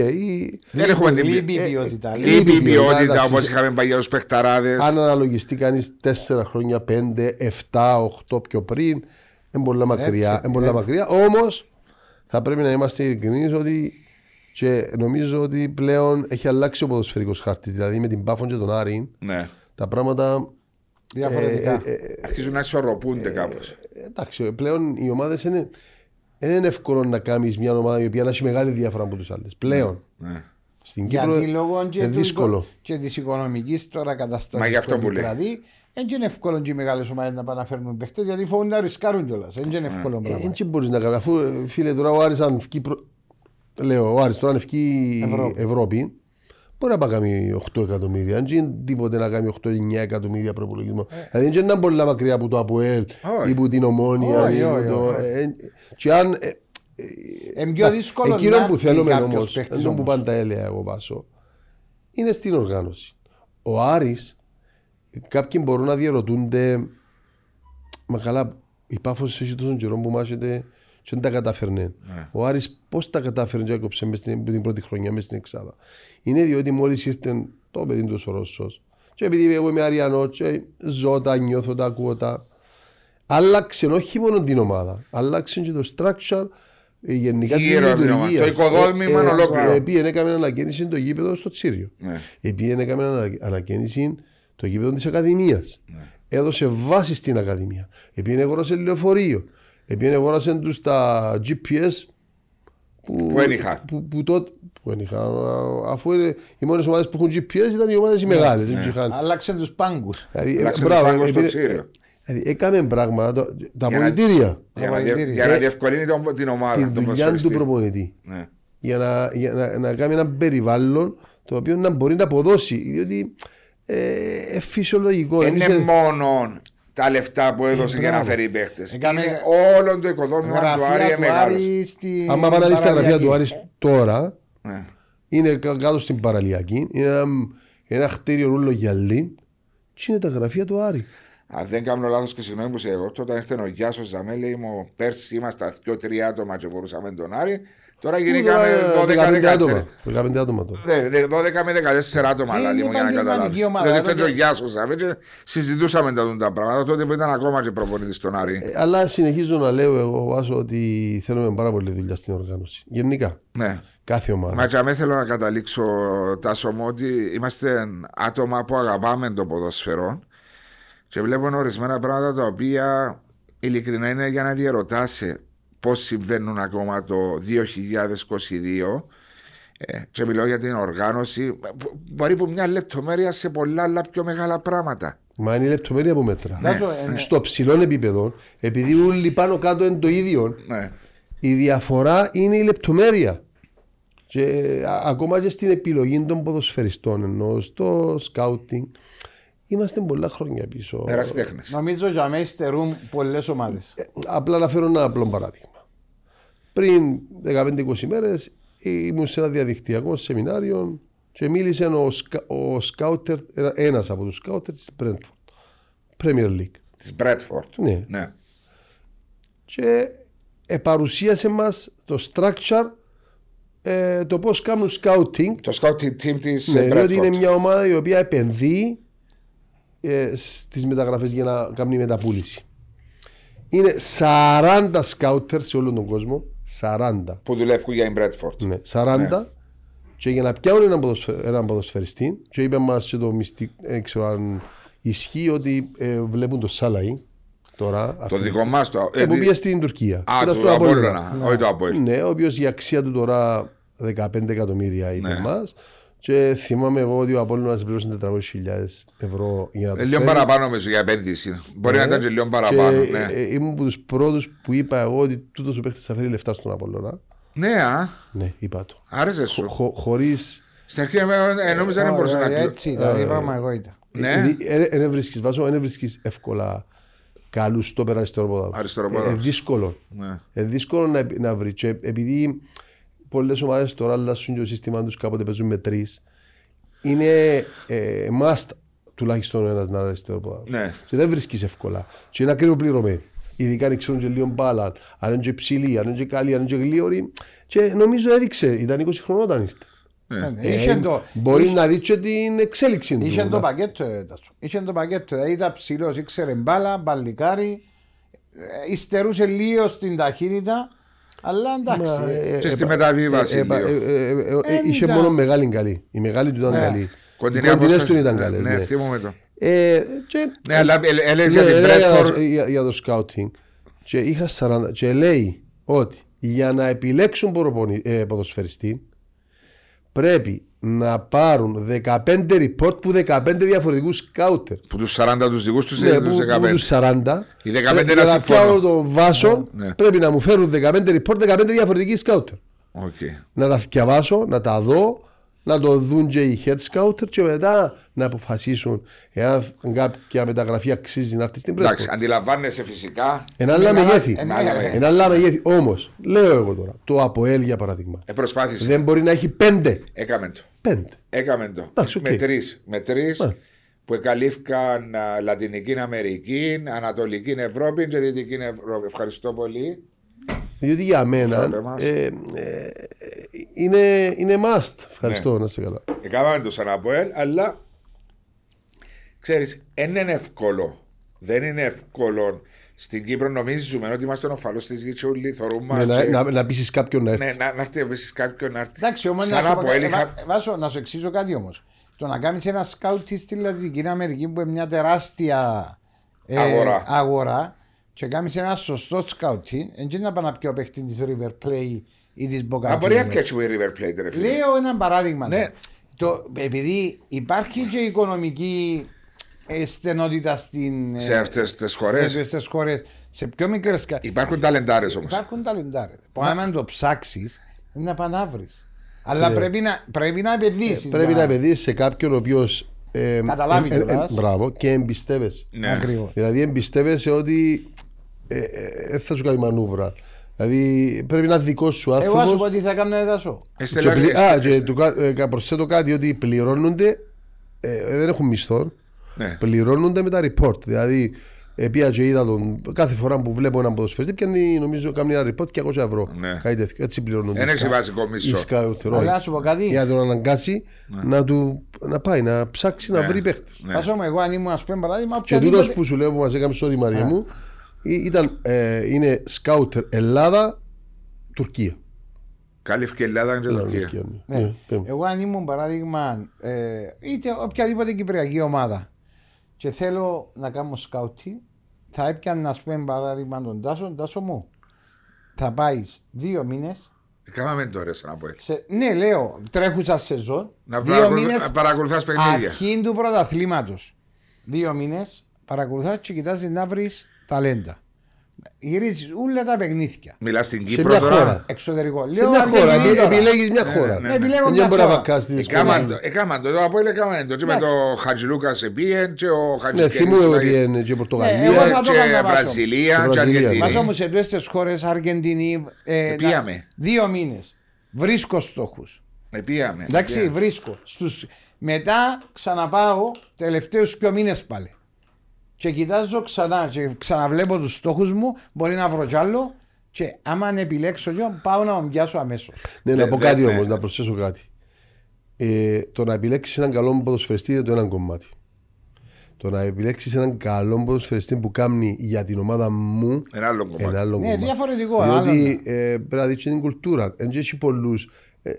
Δεν έχουμε την Λείπει η ε, ποιότητα. ε, Λείπει. Λείπει η ποιότητα, ποιότητα εντάξει. όπως είχαμε παλιά τους παιχταράδες. Αν αναλογιστεί κανείς 4 χρόνια, 5, 7, 8 πιο πριν, είναι πολλά μακριά. Έτσι, Είναι πολλά μακριά. Όμως θα πρέπει να είμαστε ειλικρινείς ότι και νομίζω ότι πλέον έχει αλλάξει ο ποδοσφαιρικός χάρτης. Δηλαδή με την Πάφον και τον Άρη Ναι. τα πράγματα. Διαφορετικά. ε, ε, Αρχίζουν να ισορροπούνται κάπως. ε, εντάξει, πλέον οι ομάδες είναι. Δεν είναι εύκολο να κάνεις μια ομάδα η οποία να έχει μεγάλη διαφορά από τους άλλου. Πλέον. Ναι. Στην Κύπρο Γιατί λόγω και, είναι του- δύσκολο. και της οικονομικής τώρα κατάστασης. Μα γι' αυτό που λέει. Δηλαδή, δεν είναι εύκολο και οι μεγάλες ομάδες να πάνε να φέρνουν παίχτες γιατί φοβούνται να ρισκάρουν κιόλας. Δεν είναι εύκολο πράγμα. Δεν μπορείς να κάνεις. Αφού ε, φίλε τώρα ο Άρης αν βγει. Προ... Λέω, ο Άρης τώρα αν βγει Ευρώπη. Ευρώπη. μπορεί να πάει να κάνει 8 εκατομμύρια. Αν γίνει τίποτε να κάνει 8-9 εκατομμύρια προπολογισμό. Δηλαδή δεν είναι πολλά μακριά από το ΑΠΟΕΛ Όχι. ή από την Ομόνια. Όχι, ή από όχι, το- όχι. ε, ε, Και αν. ε, Είναι πιο δύσκολο Εκείνο να που έρθει θέλουμε κάποιος όμως, παίχτης αυτό που όμως. πάντα έλεγα εγώ πάσο, είναι στην οργάνωση. Ο Άρης, κάποιοι μπορούν να διαρωτούνται, μα καλά, η πάφος έχει τόσο καιρό που μάχεται και δεν τα κατάφερνε; Ναι. Ο Άρης πώς τα κατάφερνε και έκοψε μες στην, την πρώτη χρονιά μέσα στην Εξάδα; Είναι διότι μόλις ήρθε το παιδί του ο Ρώσος και επειδή εγώ είμαι Αριανός και ζω τα, νιώθω τα, ακούω τα, άλλαξε όχι μόνο την ομάδα, άλλαξε και το structure ε, γενικά της Γύρω από την λειτουργίας. ομάδα. Το οικοδόμημα ολόκληρο. Επειδή έκαμε ανακαίνιση το γήπεδο στο Τσίριο. Ναι. Επειδή έκαμε ανα- ανακαίνιση το γήπεδο της Ακαδημίας. Ναι. Έδωσε βάση στην Ακαδημία. Επειδή αγόρασε λεωφορείο. Επειδή αγόρασε τους τα GPS που, Που δεν είχαν. Που, που, τότε, που δεν είχαν, α, αφού είναι, οι μόνες ομάδες που έχουν GPS ήταν οι ομάδες οι μεγάλες. Άλλαξε τους πάγκους. Δηλαδή, ε, Αλλάξαν μπράβο, τους πάγκους στο επειδή- Τσίριο. Δηλαδή, έκαμε πράγματα, το- τα Για να- πολιτήρια, Για να, Προπονητήρια. για να Ε, διευκολύνει τον- την ομάδα. τη τον δουλειά του ποδοσφαιριστή. προπονητή. Ναι. για να, για να, να κάνει ένα περιβάλλον το οποίο να μπορεί να αποδώσει. Διότι ε, ε, φυσιολογικό. Δεν Εμείς, είναι ε, μόνο τα λεφτά που έδωσε για να μπράβο. φέρει παίχτε. Έκαμε- Είναι όλο το οικοδόμημα του Άρη Γραφεία του μεγάλος. Άρη στην. άμα πάνε να δεις τα γραφεία του Παραλιακή. Άρης τώρα, Ναι. είναι κα- κάτω στην παραλιακή, είναι ένα, ένα χτίριο ρούλο γυαλί και είναι τα γραφεία του Άρη. Αν δεν κάνω λάθος και συγγνώμη που σε εγώ, τότε ήρθε ο Γιάσος Ζαμέ, λέει μου πέρσι ήμασταν δύο-τρία άτομα και μπορούσαμε τον Άρη. Τώρα γίνηκαμε Τώρα, 15 άτομα. 12-13. 15 άτομα; Τώρα. Ναι, δε- 12 με 14 άτομα, Είναι αλλά λίγο για να επαγγελματική καταλάβεις. ομάδα, Δηλαδή ήρθε δεν και ο το- Γιάσος Ζαμέ και συζητούσαμε τα, τα πράγματα τότε που ήταν ακόμα και προπονητής στον Άρη. Ε, αλλά συνεχίζω να λέω εγώ Βάσο, ότι θέλουμε πάρα πολύ δουλειά στην οργάνωση. Γενικά. Ναι. Κάθε ομάδα. Μα και αμέ θέλω να καταλήξω τάσο μου ότι είμαστε άτομα που αγαπάμε το ποδοσφαιρό και βλέπουμε ορισμένα πράγματα τα οποία ειλικρινά είναι για να διαρωτάσαι πώς συμβαίνουν ακόμα το 2022 Ε, και μιλώ για την οργάνωση. που- Μπορεί που μια λεπτομέρεια σε πολλά άλλα πιο μεγάλα πράγματα. Μα είναι η λεπτομέρεια που μέτρα. Τάσο, ε, Στο ψηλό επίπεδο, επειδή όλοι πάνω κάτω είναι το ίδιο, Ναι. η διαφορά είναι η λεπτομέρεια. Και ε, α- ακόμα και στην επιλογή των ποδοσφαιριστών, ενώ στο σκάουτινγκ, είμαστε πολλά χρόνια πίσω. Ερασιτέχνες. Νομίζω για μένα υστερούν πολλές ομάδες. Ε, Απλά να φέρω ένα απλό παράδειγμα. Πριν 15-20 μέρες ήμουν σε ένα διαδικτυακό σεμινάριο και μίλησε ο, σκα, ο σκάουτερ, ένα από τους σκάουτερ της Brentford, Premier League. Της Μπρέτφορντ. Ναι. ναι. Και ε, παρουσίασε μας το structure, ε, το πώς κάνουν scouting. Το scouting team της Ναι, διότι είναι Μπρέτφορντ. μια ομάδα η οποία επενδύει ε, στις μεταγραφές για να κάνει μεταπούληση. Είναι 40 σκάουτερ σε όλο τον κόσμο. 40. Που δουλεύουν για την Μπρέτφορντ. Ναι, 40. Και για να πιάνουν έναν, ποδοσφαι- έναν ποδοσφαιριστή, και είπε μας και το μυστικό, δεν ξέρω αν ισχύει ότι ε, βλέπουν το Σάλαϊ τώρα. Το αυτή δικό μας το. ε, που πήγε στην Τουρκία. Α, Ήταν του στον Απόλλωνα. Απόλλωνα. Όχι το Απόλλωνα. Ναι, ο οποίος η αξία του τώρα 15 εκατομμύρια είπε Ναι. μας Και θυμάμαι εγώ ότι ο Απόλλωνας πλήρωσε 400.000 ευρώ για να το Ε, Λίγο φέρει. παραπάνω νομίζω για επένδυση. Μπορεί να Ναι. ήταν και λίγο παραπάνω. Και, Ναι, ε, ε, ήμουν από του πρώτου που είπα εγώ ότι τούτο ο παίχτη θα φέρει λεφτά στον Απόλλωνα. ναι α, Ναι, είπα το. άρεσε σου. Χω, Χωρί. Στην αρχή ε, ε, νόμιζα δεν μπορούσε να κλείσει. Έτσι ήταν, είπαμε εγώ ήταν. Ναι. Δεν βρίσκει βάζω, δεν βρίσκει εύκολα καλού στο πέρα αριστερό Αριστεροπόδαρο. Ε, δύσκολο. Ναι. Ε, δύσκολο να, να βρει. Και επειδή πολλές ομάδες τώρα αλλάσουν και το σύστημα τους, κάποτε παίζουν με τρεις, είναι ε, must τουλάχιστον ένας να είναι αριστερό ποδάρι. Ναι. Και δεν βρίσκεις εύκολα. Και είναι ακριβό πληρωμένοι. Ειδικά αν ξέρουν και λίγο μπάλα, αν είναι και ψηλοί, αν είναι και καλοί, αν είναι και γλίωροι. Και νομίζω έδειξε, ήταν 20 χρονών όταν ήρθε. Ναι, Ε, Είχε το- μπορεί είχε- να δεις και την εξέλιξη του. Είχε το να- πακέτο, ε, Τάσο. Είχε το πακέτο. Δηλαδή ήταν ψηλός, ήξερε μπάλα, μπαλικάρι. ε, Υστερούσε λίγο στην ταχύτητα. Αλλά εντάξει. Μα, ε, ε, Και στη ε, μεταβίβαση ε, λίγο. ε, ε, ε, ε, Ε, Είχε ήταν- μόνο μεγάλη καλή. Η μεγάλη του ήταν Ναι. καλή. Οι Κοντινή κοντινές απόσταση. του ήταν Ναι, καλές. Ναι, ναι. θυμούμαι το. Ε, και- Ναι, αλλά ε, ε, έλεγες Ναι, για την λέει για το- Μπρέτφορντ. για- για το σκάουτινγκ. Και είχα 40 και λέει ότι για να επιλέξουν προπονη- ε, ποδοσφαιριστή πρέπει να πάρουν 15 report που 15 διαφορετικούς σκάουτερ. Που τους 40 τους δικούς τους Ναι, είναι που, τους που 15. τους 40. Οι 15 για να να συμφωνώ. πιάω το βάσο Ναι. πρέπει να μου φέρουν 15 report 15 διαφορετικοί σκάουτερ. Οκ. Να τα διαβάσω, να τα δω, να το δουν και οι head scouter και μετά να αποφασίσουν εάν κάποια μεταγραφή αξίζει να έρθει στην Εντάξει, πρέσβη. αντιλαμβάνεσαι φυσικά. Εν άλλα Ναι, μεγέθη. ε, ναι, άλλα ρε. μεγέθη. Εν άλλα μεγέθη. Όμως, λέω εγώ τώρα, το ΑΠΟΕΛ για παράδειγμα, Ε, προσπάθησε. δεν μπορεί να έχει πέντε. Έκαμε το. Πέντε. Έκαμε το. Εντάξει, οκ. Με τρεις. Με τρεις Ναι. που εκαλύφθηκαν α, Λατινική Αμερική, Ανατολική Ευρώπη και Δυτική Ευρώπη. Ευχαριστώ πολύ. Διότι για μένα Φέρτε μας. ε, ε, είναι, είναι must. Ευχαριστώ, Ναι. να είσαι καλά. Έκαναμε το σαν Αποέλ, αλλά ξέρεις, δεν είναι εύκολο. Δεν είναι εύκολο. Στην Κύπρο νομίζουμε ότι είμαστε ο φαλό της γη και όλοι θεωρούμε. Ναι, να, και- να, να πείσεις κάποιον να έρθει. Ναι, να, να έρθει επίση κάποιον να έρθει. Εντάξει, όμως να, Σαν σου πω Αποέλ κάτι- είχα. Βά- Βάσο, να σου εξηγήσω κάτι όμως. Το να κάνεις ένα σκάουτι στη Λατινική Αμερική που είναι μια τεράστια ε, Αγορά. αγορά και κάνει ένα σωστό σκάουτι, δεν να πάει να πιω παίχτη της River Play ή της Boca Α, μπορεί να Juniors. πιάσει με River Plate, ρε φίλε. Λέω ένα παράδειγμα. Ναι. Το, επειδή υπάρχει και οικονομική ε, στενότητα στην, ε, Σε αυτές τις χώρες. Σε, αυτές τις χώρες, σε πιο μικρές Υπάρχουν ταλεντάρες όμως. Υπάρχουν ταλεντάρες. Που άμα το ψάξεις, είναι να πάνε να βρεις. Αλλά πρέπει να, πρέπει να επενδύσεις. Ε, Πρέπει να επενδύσεις σε κάποιον ο οποίος. Ε, Καταλάβει ε, ε, ε, κιόλας. Μπράβο, και εμπιστεύεσαι. Ναι. Ακριβώς. Δηλαδή εμπιστεύεσαι ότι ε, ε, δεν θα σου κάνει μανούβρα. Δηλαδή πρέπει να είναι δικός σου Εγώ θα σου πω άνθρωπο. τι θα κάνω να σου. Έστελα- Και, πλη- α, έστε- και του, κα- ε, κα- προσθέτω κάτι ότι πληρώνονται, ε, δεν έχουν μισθό, Ναι. πληρώνονται με τα report. Δηλαδή, επία και είδα τον, κάθε φορά που βλέπω έναν ποδοσφαιριστή, πιάνει νομίζω κάνει ένα report και 200 ευρώ. Ναι. Κάτι τέτοιο. Έτσι πληρώνονται. Ένα οι έχει scout- βασικό οι μισθό. scouter, Αλλά όχι. να σου πω κάτι. Για να τον αναγκάσει να, του, να πάει να ψάξει να Ναι. βρει παίχτε. Ναι. Ας πούμε, εγώ αν ήμουν, ας πούμε, παράδειγμα, Και οποιαδήποτε- τούτο που σου λέω που μας έκανε sorry Μαρία μου, ή- ήταν, ε, είναι σκάουτερ Ελλάδα, Τουρκία. Κάλυφε Ελλάδα και Τουρκία. Τουρκία, ναι. Ναι. Ναι, πέμπω. Εγώ αν ήμουν παράδειγμα ε, είτε οποιαδήποτε κυπριακή ομάδα και θέλω να κάνω σκάουτι, θα έπιανα να πούμε παράδειγμα τον Τάσο, Τάσο μου. Θα πάεις δύο μήνες Κάμαμε τώρα σαν από έτσι. Σε, ναι, λέω, τρέχουσα σεζόν. Να δύο παρακολου- μήνες να παρακολουθάς παιχνίδια. αρχή του πρωταθλήματος. Δύο μήνες παρακολουθάς και κοιτάζει να βρεις ταλέντα. Γυρίζεις όλα τα παιχνίδια. Μιλάς στην Σε Κύπρο μια τώρα. χώρα. Εξωτερικό. Σε Λέω μια χώρα. Αργεντινή τώρα. Επιλέγεις μια Ναι, χώρα. ναι, Ναι, επιλέγω Δεν μια μπορεί να χώρα. βακάσει την Εκάμαν Ισπανία. το, εκάμαν το, το από έλεγα έκαμαν το και με Εντάξει. το Χατζηλούκα σε πήγεν και ο Ναι, Χατζικέλης θυμούμαι ήταν- ότι πήγαινε και η Ναι, εγώ Πορτογαλία. θα το και κάνω βάσο. Βραζιλία Και και Βραζιλία, Αργεντινή. Βάζω μου σε αυτέ τι χώρες Αργεντινή. Ε, Επήγαμε. να- δύο μήνες. Βρίσκω στόχους. Επήγαμε. Εντάξει, επήγαμε. βρίσκω. Στους... Μετά ξαναπάω τελευταίους δύο μήνες πάλι. Και κοιτάζω ξανά και ξαναβλέπω τους στόχους μου. Μπορεί να βρω κι άλλο. Και άμα αν επιλέξω δύο, πάω να τον πιάσω αμέσως. Ναι, να Ναι, πω ναι, κάτι ναι. όμως, να προσθέσω κάτι. Ε, το να επιλέξεις έναν καλό ποδοσφαιριστή είναι το ένα κομμάτι. Το να επιλέξεις έναν καλό ποδοσφαιριστή που κάνει για την ομάδα μου Ένα άλλο ένα κομμάτι. άλλο Ναι, κομμάτι. διαφορετικό. Διότι ε, πρέπει να δείξει την κουλτούρα. Δεν έχει πολλούς.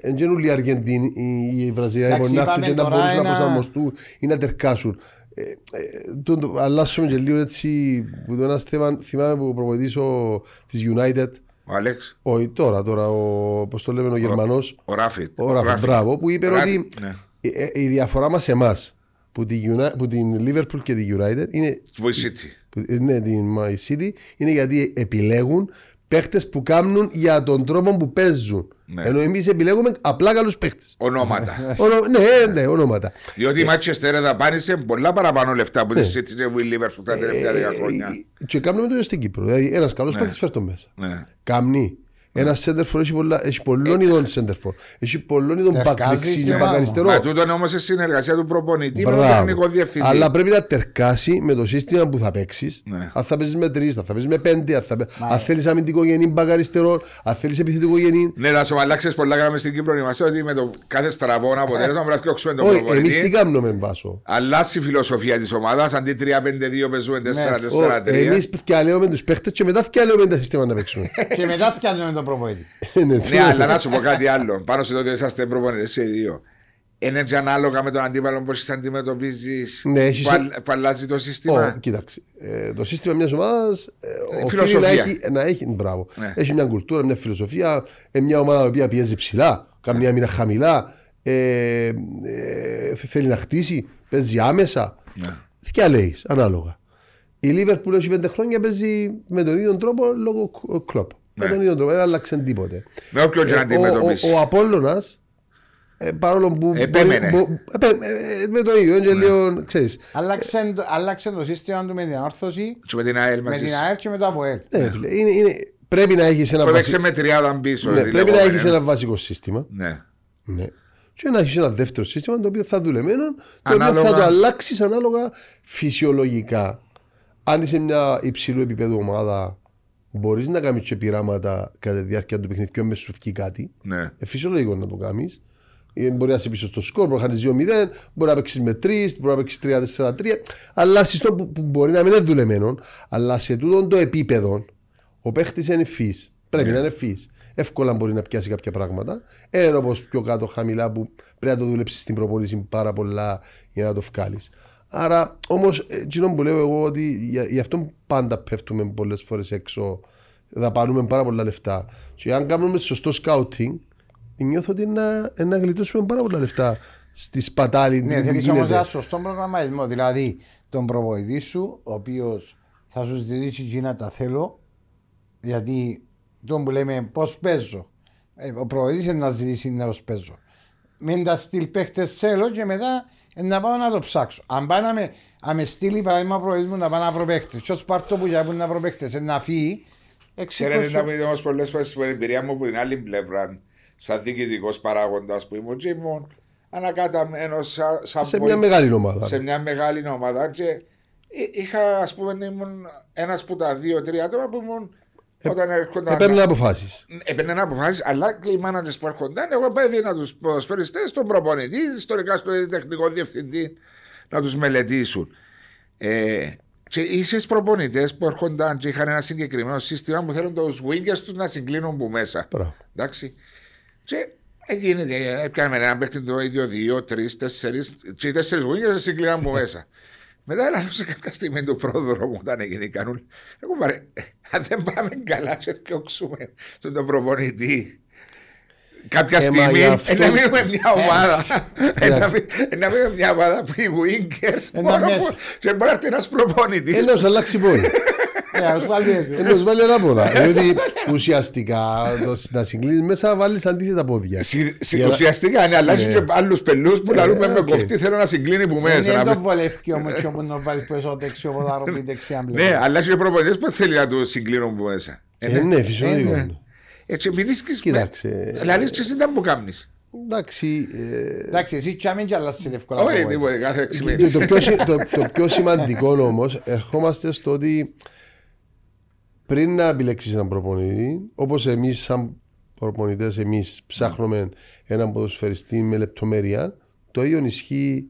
Δεν είναι όλοι οι Αργεντίνοι ή οι Βραζιλιάνοι που Εντάξει, να έρθουν είπαμε και να τώρα μπορούν να ένα- προσαρμοστούν ή να τερκάσουν. Ε, ε, το- το- Αλλάσουμε και λίγο έτσι. Που το ένα θέμα θυμάμαι που προπονητής ο της United. Ο Άλεξ, Όχι τώρα, τώρα ο, πώς το λέμε, ο Γερμανός. ο Ράφιτ. Ο Ράφα, μπράβο, που είπε Ράφιτ, ότι ναι. ε, ε, η διαφορά μας εμάς που, τη Uni- που την Liverpool και τη United είναι. Βοησίτσι. που- ε, Ναι, την My City είναι γιατί επιλέγουν παίχτες που κάνουν για τον τρόπο που παίζουν. Ναι. Ενώ εμείς επιλέγουμε απλά καλούς παίχτες. Ονόματα. *laughs* ναι, ναι, ονόματα. Διότι η Manchester δαπάνησε πολλά παραπάνω λεφτά από τη Ναι. City και η Liverpool τα τελευταία δέκα χρόνια. Ε, Και κάνουμε το ίδιο στην Κύπρο. Δηλαδή, ένας καλός Ναι. παίχτη φέρει το μέσα. Ναι. Κάμνη. Ένας center for έχει, πολλά, έχει πολλών ειδών center for. Έχει πολλών ειδών back Τερκάζει δεξί, στην back ομάδα. αριστερό. Μα τούτο όμως σε συνεργασία του προπονητή με τον Μπράβο. τεχνικό διευθυντή. Αλλά πρέπει να τερκάσει με το σύστημα που θα παίξεις. Ναι. Αν θα παίζεις με τρεις, αν θα παίζεις με πέντε, αν, θα... αν θέλεις αμυντικό γενή μπακ αριστερό, αν θέλεις επιθετικό γενή. Ναι, να σου αλλάξεις πολλά γράμμα στην Κύπρο. Είμαστε ότι με το κάθε στραβό αποτέλεσμα πρέπει να φτιάξουμε τον Όχι, εμείς τι προπονητή. κάνουμε βάσο; Αλλάζει η φιλοσοφία της ομάδας. Αντί 3-5-2 παίζουμε 4-4-3. Εμείς φτιαλέουμε τους παίχτε και μετά φτιαλέουμε τα συστήματα να παίξουμε. *laughs* και μετά φτιάχνουμε τον προπονητή. Είναι Ναι, αλλά να σου πω κάτι άλλο. Πάνω σε το ότι είσαστε προπονητέ σε δύο. Είναι και ανάλογα με τον αντίπαλο πώς σε αντιμετωπίζεις Ναι, έχεις- που, αλλ- που αλλάζει το σύστημα. Ω, κοίταξε. Ε, το σύστημα μιας ομάδας οφείλει να φιλοσοφία. έχει, να έχει, μπράβο. Ναι. έχει μια κουλτούρα, μια φιλοσοφία. Ε, μια ομάδα η οποία πιέζει ψηλά, κάνει μια μήνα χαμηλά. Ε, ε, θέλει να χτίσει, παίζει άμεσα. Ναι. Τι λέεις, ανάλογα. Η Λίβερπουλ έχει πέντε χρόνια παίζει με τον ίδιο τρόπο λόγω κ- κλοπ. Με Ναι. τον ίδιο τρόπο, δεν άλλαξε τίποτε. Με όποιον και να Ε, ο, αντιμετωπίσει. ο, ο Απόλλωνας, ε, παρόλο που. Επέμενε. μπο- επέ- ε, με το ίδιο, είναι λίγο, ξέρεις. Άλλαξε, το- άλλαξε το σύστημα του με την όρθωση, Και με την ΑΕΛ με μαζί την σου. ΑΕΛ και με το ΑΠΟΕΛ. Ναι, φίλε, είναι, είναι, πρέπει να έχεις ένα, Που βασι- έπαιξε με τριάδα πίσω. ναι, τη πρέπει να λεγόμενη. έχεις ένα βασικό σύστημα. Ναι. Ναι. Και να έχεις ένα δεύτερο σύστημα το οποίο θα δουλεμένο, το Ανάλογα. οποίο θα το αλλάξεις ανάλογα φυσιολογικά. Αν είσαι μια υψηλού επίπεδου ομάδα, μπορείς να κάνεις και πειράματα κατά τη διάρκεια του παιχνιδιού μες σου βγει κάτι. Ναι. Ε, φυσιολογικό να το κάνεις. Μπορεί να είσαι πίσω στο σκορ, μπορεί να χάνεις 2-0, μπορεί να παίξεις με 3, μπορεί να παίξεις 3-4-3. Αλλά συστό που, που μπορεί να μην είναι δουλεμένο, αλλά σε τούτο το επίπεδο ο παίχτης είναι ευφύ. Πρέπει να είναι ευφύ. Εύκολα μπορεί να πιάσει κάποια πράγματα. Ένα όπως πιο κάτω χαμηλά που πρέπει να το δουλέψεις στην προπόνηση πάρα πολλά για να το βγάλεις. Άρα όμως, εκείνο που λέω εγώ ότι για- γι' αυτό πάντα πέφτουμε πολλές φορές έξω, δαπανούμε πάρα πολλά λεφτά. Και αν κάνουμε σωστό scouting, νιώθω ότι να, να γλιτώσουμε πάρα πολλά λεφτά στη σπατάλη Ναι, που θέλει γίνεται. όμω ένα σωστό προγραμματισμό. Δηλαδή, τον προπονητή σου, ο οποίος θα σου ζητήσει εκείνα τα θέλω, γιατί τον που λέμε πώς παίζω. Ε, ο προπονητής είναι να ζητήσει να πώς παίζω. Μην τα στείλει παίχτες θέλω και μετά ε, να πάω να το ψάξω. Αν πάει να με, να με στείλει παράδειγμα προπονητή μου να πάω να βρω παίχτες, ποιος πάρτο που για που να βρω παίχτες, ε, να φύγει. Ξέρετε, εξήκωσο- να πει όμως πολλές φορές στην εμπειρία μου από την άλλη πλευρά, σαν διοικητικός παράγοντας που ήμουν, και ήμουν ανακάταμένο σαν, σαν Σε πολύ- μια μεγάλη ομάδα. σε μια μεγάλη ομάδα. Και εί- είχα, ας πούμε, ήμουν ένας από τα δύο-τρία άτομα που ήμουν. Όταν έρχονταν. Έπαιρνε αποφάσεις. Έπαιρνε αποφάσεις, αλλά και οι μάνατζε που έρχονταν, εγώ έδινα τους ποδοσφαιριστέ, τον προπονητή, ιστορικά στο τεχνικό διευθυντή να τους μελετήσουν. Ε, και είσαι προπονητές που έρχονταν και είχαν ένα συγκεκριμένο σύστημα που θέλουν τους wingers τους να συγκλίνουν που μέσα. Μπράβο. Εντάξει. Και έγινε, έπιανε έναν παίχτη το ίδιο δύο, τρεις, τέσσερις, και οι τέσσερις wingers συγκλίναν που *laughs* μέσα. Μετά έλαβε σε κάποια στιγμή του πρόδρομου όταν έγινε η κανούλα. Εγώ πάρε, αν δεν πάμε καλά, και διώξουμε τον, τον προπονητή. Κάποια Ε, μα στιγμή γι' αυτό- ε, να μείνουμε μια ομάδα. ε, να Εντάξει. μην- Να μείνουμε μια ομάδα που οι Winkers Ε, να μόνο μοιάζει. που- και μπορεί να έρθει ένας προπονητής. Ένας σου αλλάξει πόδι. Ε, ας βάλει έτσι. Ένα σου βάλει ανάποδα. Διότι ουσιαστικά το, να συγκλίνεις μέσα βάλεις αντίθετα πόδια. Για να- Ουσιαστικά είναι αλλάζει Ναι. και άλλους πελούς που λαλούμε με οκ. κοφτή θέλω να συγκλίνει που μέσα. Δεν να το μην- βολεύει όμως και όπου να βάλεις πίσω δεξιό ποδάρο ή δεξιά Ναι, πλευρά. αλλάζει και προπονητής που θέλει να του συγκλίνουν που μέσα. Ε, ναι, φυσιολογικό. Ε, ναι. είναι. Έτσι, μην ρίσκεις με- Κοίταξε. Λαλείς και εσύ δεν μου κάνεις. Εντάξει. ε, Εντάξει, εσύ τσάμιν και αλλάσεις εύκολα. Όχι, από τίποτε, κάθε έξι το, μήνες. το πιο, συ- το, το πιο σημαντικό όμως, ερχόμαστε στο ότι πριν να επιλέξεις έναν προπονητή, όπως εμείς, σαν προπονητές, εμείς ψάχνουμε έναν ποδοσφαιριστή με λεπτομέρεια, το ίδιο ισχύει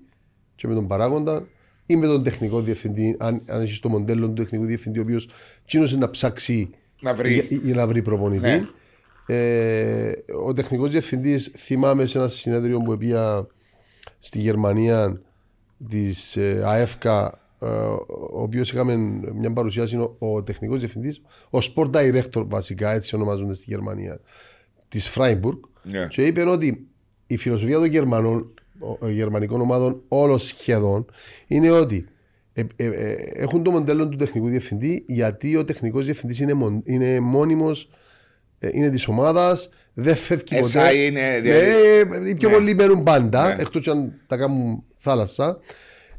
και με τον παράγοντα ή με τον τεχνικό διευθυντή. Αν, αν έχει το μοντέλο του τεχνικού διευθυντή, ο οποίος τσίνωσε να ψάξει Να βρει. για, για να βρει προπονητή. Ναι. Ε, ο τεχνικός διευθυντής, θυμάμαι σε ένα συνέδριο που πήγα στη Γερμανία της ε, ΑΕΦΚΑ, ε, ο οποίος είχαμε μια παρουσίαση, είναι ο, ο τεχνικός διευθυντής, ο sport director βασικά, έτσι ονομάζονται στη Γερμανία, της Freiburg. Ναι. Και είπε ότι η φιλοσοφία των Γερμανών, ο- ο γερμανικών ομάδων, όλων σχεδόν, είναι ότι ε, ε, ε, έχουν το μοντέλο του τεχνικού διευθυντή γιατί ο τεχνικός διευθυντής είναι, μον- είναι μόνιμος, ε, είναι της ομάδας, δεν φεύγει Εσά ποτέ. είναι, Ναι, δηλαδή- οι πιο Ναι. πολλοί μένουν πάντα, Ναι. εκτός αν τα κάνουν θάλασσα,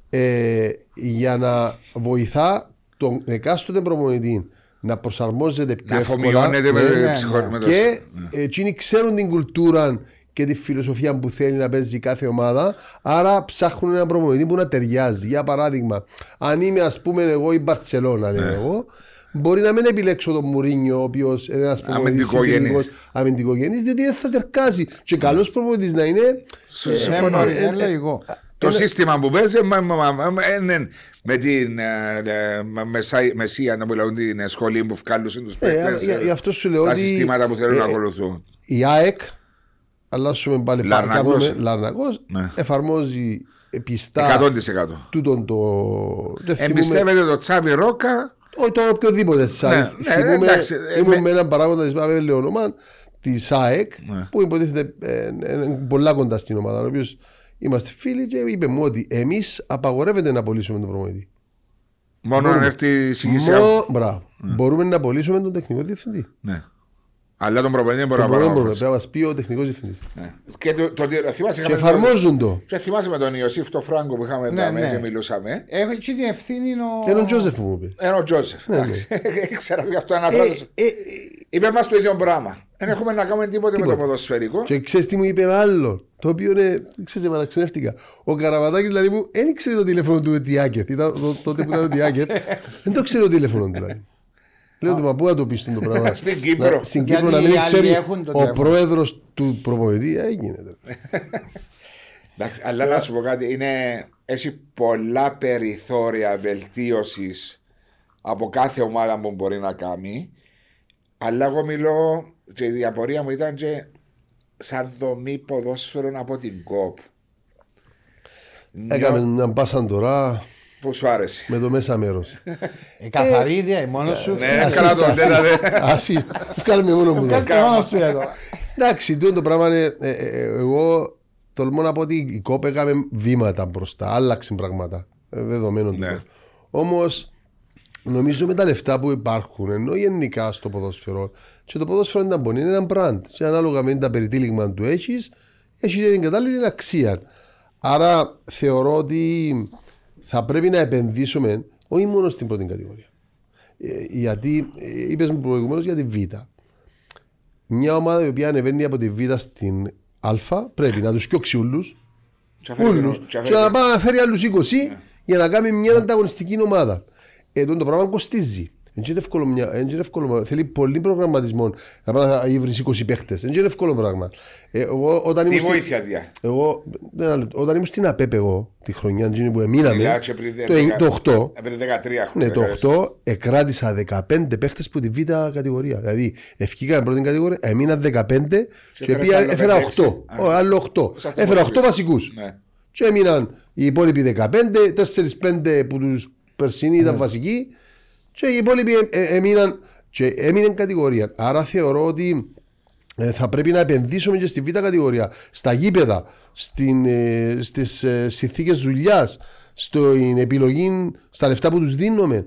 ε, για να βοηθά τον εκάστοτε προπονητή να προσαρμόζεται πιο Να εύκολα. αφομοιώνεται με Ναι, ναι, ψυχο- ναι. με το- και εκείνοι ξέρουν την κουλτούρα και τη φιλοσοφία που θέλει να παίζει κάθε ομάδα. Άρα ψάχνουν έναν προπονητή που να ταιριάζει. Για παράδειγμα, αν είμαι ας πούμε εγώ η Μπαρσελόνα, Ναι. λέω εγώ, μπορεί να μην επιλέξω τον Μουρίνιο, ο οποίος είναι ένας προπονητής Αμυντικογενής. αμυντικογενή, διότι δεν θα τερκάζει. Και καλός προπονητής να είναι. Σου- ε, συμφωνώ. ε, ε, Είναι λογικό. Το σύστημα που παίζει μα- μα- μα- μα- ε, ναι, με την ε, ε, με- μεσά- μεσία να μιλάουν την σχολή που βγάλουν τους ε, παίκτες για- ε, γι' αυτό σου λέω τα ότι, συστήματα που θέλουν να ε, ακολουθούν. Η ΑΕΚ, αλλάσουμε πάλι Λαρνακός. κάνουμε- Λαρνακός, Ναι. εφαρμόζει πιστά 100%. τούτον το. δεν θυμούμαι- Εμπιστεύεται το Τσάβι Ρόκα Όχι τον οποιοδήποτε της ΑΕΚ. Ναι, ναι, Θυμούμαι, εντάξει, ε, ήμουν με- με έναν παράγοντα της ΠΑΒ Λεωνομάν της ΑΕΚ Ναι. που υποτίθεται ε, ε, ε, πολλά κοντά στην ομάδα. Ο οποίος είμαστε φίλοι και είπε μου ότι εμείς απαγορεύεται να απολύσουμε τον προμηθευτή. μόνο αν έρθει η συγκεκριμένη. Μο... Μπράβο. Μπορούμε να απολύσουμε τον τεχνικό διευθυντή. Ναι. Αλλά τον προπονητή δεν μπορεί να Μπορούμε, πάρει μπορούμε. απόφαση. Πρέπει να μα πει ο τεχνικός διευθυντής. Ναι. Και το, το, το, θυμάσαι, Και είχαμε- εφαρμόζουν το. Και θυμάσαι με τον Ιωσήφ το Φράγκο που είχαμε Ναι, εδώ ναι. και μιλούσαμε. Έχω εκεί την ευθύνη ο... Και τον Τζόζεφ που μου είπε. Ένα ο Τζόσεφ. Ναι, εντάξει. *laughs* Ήξερα ότι αυτό Ε, αναφράτωσε. ε, ε, Είπε μας το ίδιο πράγμα. Δεν έχουμε να κάνουμε τίποτε με το Τίποτε. ποδοσφαιρικό. Και ξέρεις τι μου είπε ένα άλλο, το οποίο είναι, ξέρεις, παραξενεύτηκα. Ο Καραβατάκης δηλαδή μου δεν ήξερε το τηλέφωνο του Τιάκετ. Ήταν το- τότε που ήταν ο Τιάκετ. δεν *laughs* το ξέρει το τηλέφωνο του. Δηλαδή. Λέω του, μα πού να το πεις το πράγμα. *laughs* Στην Κύπρο. Να- Στην Γιατί Κύπρο να οι μην άλλοι ξέρει έχουν το ο τηλέφωνο. πρόεδρος του προπονητή. Ε, γίνεται. *laughs* Εντάξει, αλλά να σου πω κάτι, είναι, έχει πολλά περιθώρια βελτίωσης από κάθε ομάδα που μπορεί να κάνει. Αλλά εγώ μιλώ και η διαπορία μου ήταν και σαν δομή ποδόσφαιρων από την ΚΟΠ. Έκαμε μια μπάσαν τώρα Που σου άρεσε. με το μέσα μέρος. Ε, καθαρή ιδέα, μόνος σου. Ναι, καλά το λέτε. Ασίστ. Βγάλουμε μόνο που Κάτσε μόνο σου εδώ. Εντάξει, τούτο το πράγμα είναι. ε, ε, εγώ τολμώ να πω ότι η ΚΟΠ έκαμε βήματα μπροστά, άλλαξε πράγματα. Ε, δεδομένων Ναι. του. Όμως, νομίζω με τα λεφτά που υπάρχουν, ενώ γενικά στο ποδόσφαιρο, και το ποδόσφαιρο είναι ένα είναι ένα brand. Και ανάλογα με τα περιτύλιγμα του έχεις, έχεις και την κατάλληλη αξία. Άρα θεωρώ ότι θα πρέπει να επενδύσουμε όχι μόνο στην πρώτη κατηγορία. Ε, γιατί είπες μου προηγουμένως για τη Β. Μια ομάδα η οποία ανεβαίνει από τη Β στην Α πρέπει να τους πιώξει όλου. Και αφήνει Όλου. την- και Και αφήνει να την- πάει να φέρει άλλους 20 για να κάνει μια ανταγωνιστική ομάδα. Ε, τότε το πράγμα κοστίζει. Δεν είναι εύκολο, μια, δεν είναι εύκολο θέλει πολύ προγραμματισμό να πάει να βρεις 20 παίχτες. Δεν είναι εύκολο πράγμα. Ε, εγώ, όταν Τι ήμουν στη- βοήθεια διά. εγώ, ένα λεπτό. όταν ήμουν στην ΑΠΕΠ εγώ, τη χρονιά εκείνη που εμείναμε, Μιλάω και πριν το, δεκα- το 8, ε, πριν 13 ναι, χρόνια. το δεκαετίες. 8 εκράτησα 15 παίχτες που τη Β κατηγορία. Δηλαδή, ευκήκα πρώτη κατηγορία, έμεινα 15 και έφερες πήγα- άλλο έφερα 5-6. 8. Α. Ω, άλλο 8. Σαν αυτό Έφερα που 8 είπες. βασικούς. Ναι. Και έμειναν οι υπόλοιποι 15, 4-5 που του περσινοί ήταν βασικοί και οι υπόλοιποι ε, ε, έμειναν και έμεινε κατηγορία. Άρα θεωρώ ότι ε, θα πρέπει να επενδύσουμε και στη β' κατηγορία, στα γήπεδα, στην, ε, στις ε, συνθήκες δουλειάς, στην επιλογή, στα λεφτά που τους δίνουμε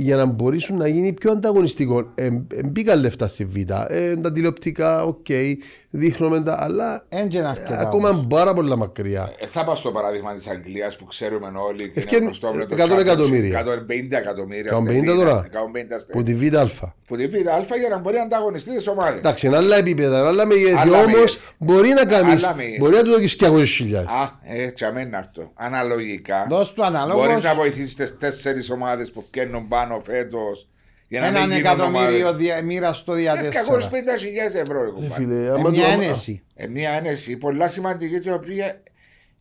για να μπορέσουν να γίνει πιο ανταγωνιστικό. Ε, ε, μπήκαν λεφτά στη Β. Ε, τα τηλεοπτικά, OK, okay, δείχνουμε τα, αλλά Εν και να αρκετά ε, ακόμα όμως. πάρα πολλά μακριά. Ε, θα πάω στο παράδειγμα της Αγγλίας που ξέρουμε όλοι. και Ευκαιρ- είναι γνωστό με το 100 Championship, εκατομμύρια. 150 εκατομμύρια. 150 sterling, τώρα. 150 sterling. Που τη Β' Α. Που τη Β' Α για να μπορεί να ανταγωνιστεί τις ομάδες. Εντάξει, είναι άλλα επίπεδα, είναι άλλα μεγέθη. Άλλα Όμως μεγέθη. μπορεί να κάνει. Άλλα μεγέθη. Μπορεί να του δώσεις 200 χιλιάδες. Α, ε, τσαμέν να έρθω. Αναλογικά. Δώσ' του αναλόγως. Μπορείς να βοηθήσεις τις τέσσερις ομάδες που φτιάχνουν πάνω φέτος. Για να Έναν μην γίνουν εκατομμύριο ομάδες. δια- μοίραστο δια Ε, τέσσερα. 250.000 ευρώ, ρε κουμπάρε. Φίλε, Ε, άμα Μια το- ένεση. Ε, μια ένεση πολλά σημαντική η οποία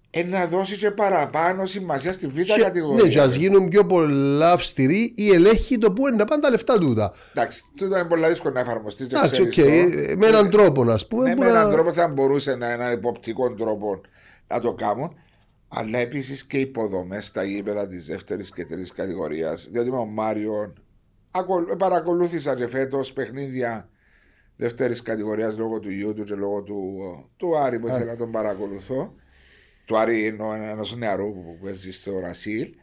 ε, να δώσει και παραπάνω σημασία στη β' Και- κατηγορία. Ναι, και ας γίνουν πιο πολλά αυστηροί ή ελέγχοι το που είναι να πάνε τα λεφτά τούτα. Εντάξει, τούτο είναι πολύ δύσκολο να εφαρμοστεί. και Εντάξει, οκ, ξέρεις το. με έναν τρόπο να πούμε. Ναι, που με έναν να- τρόπο θα μπορούσε να έναν εποπτικό τρόπο να το κάνουν. Αλλά επίσης και υποδομές στα γήπεδα της δεύτερης και τρίτης κατηγορίας. Διότι με τον Μάριο ακολ- παρακολούθησα και φέτος παιχνίδια δεύτερης κατηγορίας λόγω του γιού του και λόγω του, του Άρη που ήθελα να τον παρακολουθώ. Του Άρη εννοώ ενός νεαρού που παίζει στο Ρασίλ.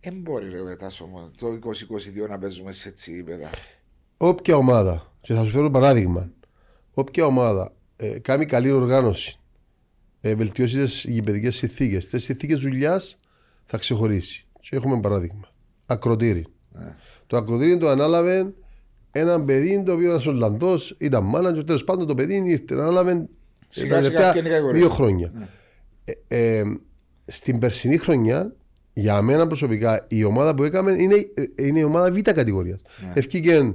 Δεν μπορεί ρε Βετάσο μου το 2022 να παίζουμε σε έτσι γήπεδα. Όποια ομάδα, και θα σου φέρω παράδειγμα, όποια ομάδα ε, κάνει καλή οργάνωση, ε, βελτιώσεις τι γηπαιδικές συνθήκες, τι συνθήκες δουλειάς θα ξεχωρίσει. Και έχουμε παράδειγμα. Ακροτήρι. Το ακροτήρι το ανάλαβε ένα παιδί το οποίο ήταν Ολλανδός, ήταν μάνατζερ, τέλος πάντων το παιδί ήρθε, ανάλαβε ε, Σιγά τα σιγά τελευταία φτιάχνει κατηγορία. δύο χρόνια. Ε, ε, στην περσινή χρονιά, για μένα προσωπικά, η ομάδα που έκαμε είναι, ε, είναι η ομάδα Β κατηγορίας. Ναι. Ευκήγε,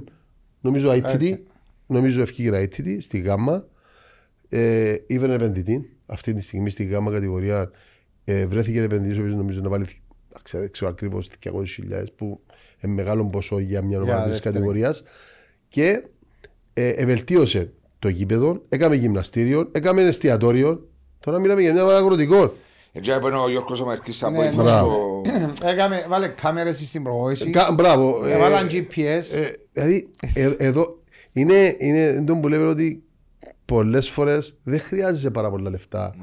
νομίζω, ITT, νομίζω ευκήγε ITT στη Γάμα. Ε, Ήβρε επενδυτή αυτή τη στιγμή στη Γάμα κατηγορία. Ε, βρέθηκε επενδυτή, ο οποίος νομίζω να βάλει δεν ξέρω ακριβώς 200.000 που είναι μεγάλο ποσό για μια ομάδα της δεύτερη. κατηγορίας. Και ε, ευελτίωσε το γήπεδο, έκαμε γυμναστήριο, έκαμε εστιατόριο. Τώρα μιλάμε για μια ομάδα αγροτικών. Έτσι έπαιρνε ο Γιώργος ο Μερκής θα Ναι, βοηθός μπράβο. στο... Έκαμε, βάλε κάμερες στην προβόηση. Κα- μπράβο. ε, Έβαλαν GPS. ε, δηλαδή, ε, εδώ είναι, είναι το που λέμε ότι πολλές φορές δεν χρειάζεσαι πάρα πολλά λεφτά.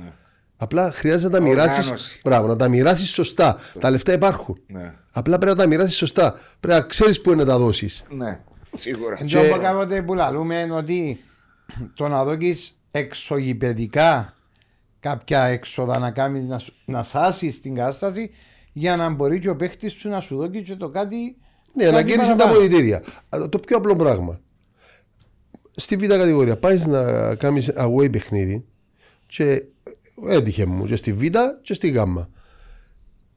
Απλά χρειάζεται να τα μοιράσεις. Οργάνωση. Μπράβο, να τα μοιράσεις σωστά. Τα λεφτά υπάρχουν. Ναι, Απλά πρέπει να τα μοιράσεις σωστά. Πρέπει να ξέρεις πού είναι να τα δώσεις. ναι, σίγουρα. Εν Και- τω που κάποτε που λαλούμε είναι ότι το να δώκεις εξωγηπαιδικά κάποια έξοδα να κάνεις να, σου- να σάσεις την κατάσταση για να μπορεί και ο παίχτης σου να σου δώσει και το κάτι Ναι, να κάτι κέρδισε τα παραπάνω. πολιτήρια. Α, Το πιο απλό πράγμα. Στη β' κατηγορία πάει να κάνεις away παιχνίδι και έτυχε μου και στη β' και στη γ.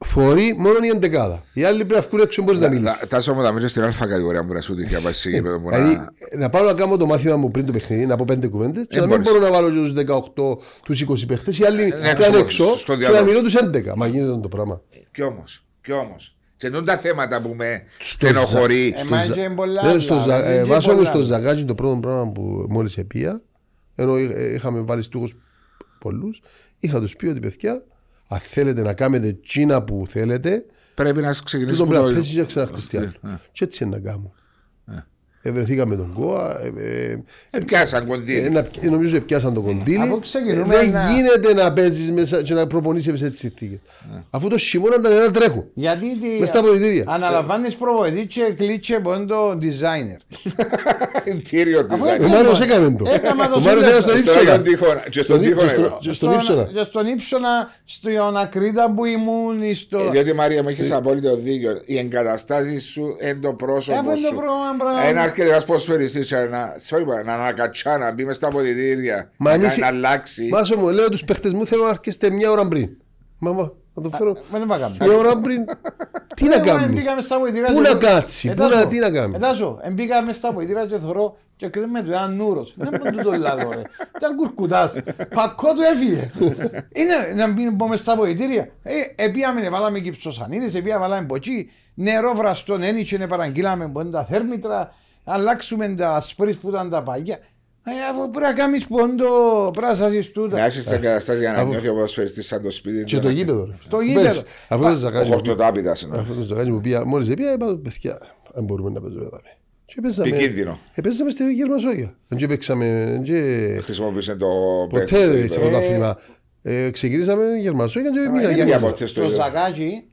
Φορεί μόνο η εντεκάδα. Οι άλλοι πρέπει να βγουν έξω μπορείς να μιλήσεις. Τάσο μου τα μέσα στην αλφα κατηγορία που να σου τύχει να πάει στο γήπεδο που Δηλαδή, να... να πάω να κάνω το μάθημα μου πριν το παιχνίδι, να πω πέντε κουβέντες και Ε, να μην μπορείς. μπορώ να βάλω και τους 18, τους 20 παίχτες. Οι άλλοι να έξω, είναι έξω στο και να διάδρομο. μιλώ τους 11. Μα γίνεται το πράγμα. Κι όμως, κι όμως. Και είναι τα θέματα που με Στο στενοχωρεί. Ε, μα είναι πολλά Ε, άλλα, στο ζα- είναι ε, και Βάσο μου πολλά στο άλλα. ζαγάκι το πρώτο πράγμα που μόλις επία, ενώ εί- ε, είχαμε βάλει στόχου πολλούς, είχα τους πει ότι παιδιά, αν θέλετε να κάνετε τσίνα που θέλετε, Πρέπει να τούτο ξεκινήσει πρέπει από να το... πέσει και ξαναχτιστεί άλλο. Και έτσι είναι να κάνουμε. Ευρεθήκαμε τον Κόα, ε, ε, Ε, πιάσαν ε, κονδύλι. να- ε, νομίζω πιάσαν το κοντήλι. Αφού Ε, ξεκινούμε Δεν να- γίνεται να παίζεις μέσα και να προπονείσαι σε τις συνθήκες. Αφού το χειμώνα τα νερά τρέχουν. Γιατί τη- Μες στα πολιτήρια. αναλαμβάνεις προβοητή και κλείτσε από είναι το designer. Εντύριο της Αφού Ζάκης. Ο έτσι- Μάριος έκανε το. Έκαμα το Ο Μάριος σύνδεσμο. έκανε στον Στον ύψονα. Άγιον Τείχονα. Και στον Στον Τείχονα ύψονα. είπα. Και στον ύψονα. Και στον ύψονα, στον Ακρίτα που ήμουν, στο... Ε, Διότι Μαρία μου έχεις απόλυτο δίκιο. Οι εγκαταστάσεις σου είναι το Ε, πρόσωπο αφού είναι το σου. πρόβλημα, πράγμα. Ένα έρχεται ένα ποσφαιριστή να, sorry, πα, να ανακατσά, να μπει μες στα αποδητήρια, Μα να, εμείς- να αλλάξει. Μάσο μου, λέω τους παίχτες μου θέλω να έρχεστε μια ώρα πριν. Μα, μα, να το φέρω Μα δεν πάμε μια ώρα πριν. *laughs* Τι να κάνει. Μπήκαμε στα βοηθήρα Πού και- να κάτσει, πού Ετάσο, να- τι να κάνει. Ετάσο, μπήκαμε στα βοηθήρα και θωρώ και κρίνουμε του έναν νουρος. Δεν μπορεί να το λάδω ρε. Ήταν κουρκουτάς. Πακό του έφυγε. Είναι να μην μπούμε στα βοηθήρια. Ε, επίαμε, βάλαμε κυψοσανίδες, επίαμε, βάλαμε ποτσί. Νερό βραστό, ένιξε, να παραγγείλαμε που είναι τα θέρμητρα. Αλλάξουμε τα σπρις που ήταν τα παγιά. Ε, αφού πρέπει να κάνεις πόντο, πρέπει να σας τούτα. Να έχεις τις εγκαταστάσεις για να νιώθει ο ποδοσφαιριστής σαν το σπίτι. Και το γήπεδο. ρε. Το Πες, γήπεδο. Αυτό το Ο ζαγάκι. χορτοτάπητας είναι. Αυτό το ζαγάκι που πήγα, μόλις πήγα, είπα, παιδιά, αν μπορούμε να παίζουμε εδώ. Και παίζαμε, Επικίνδυνο. ε, παίζαμε στη Γερμασόγια. Δεν και παίξαμε, δεν και- Χρησιμοποιούσε το ποτέ παίκτη, σε το- πρωτάθλημα. Ε, ξεκινήσαμε Γερμασόγια και μήνα ίδια Γερμασόγια. ποτέ στο Στο ίδιο. Ζακάκι, επίαμε να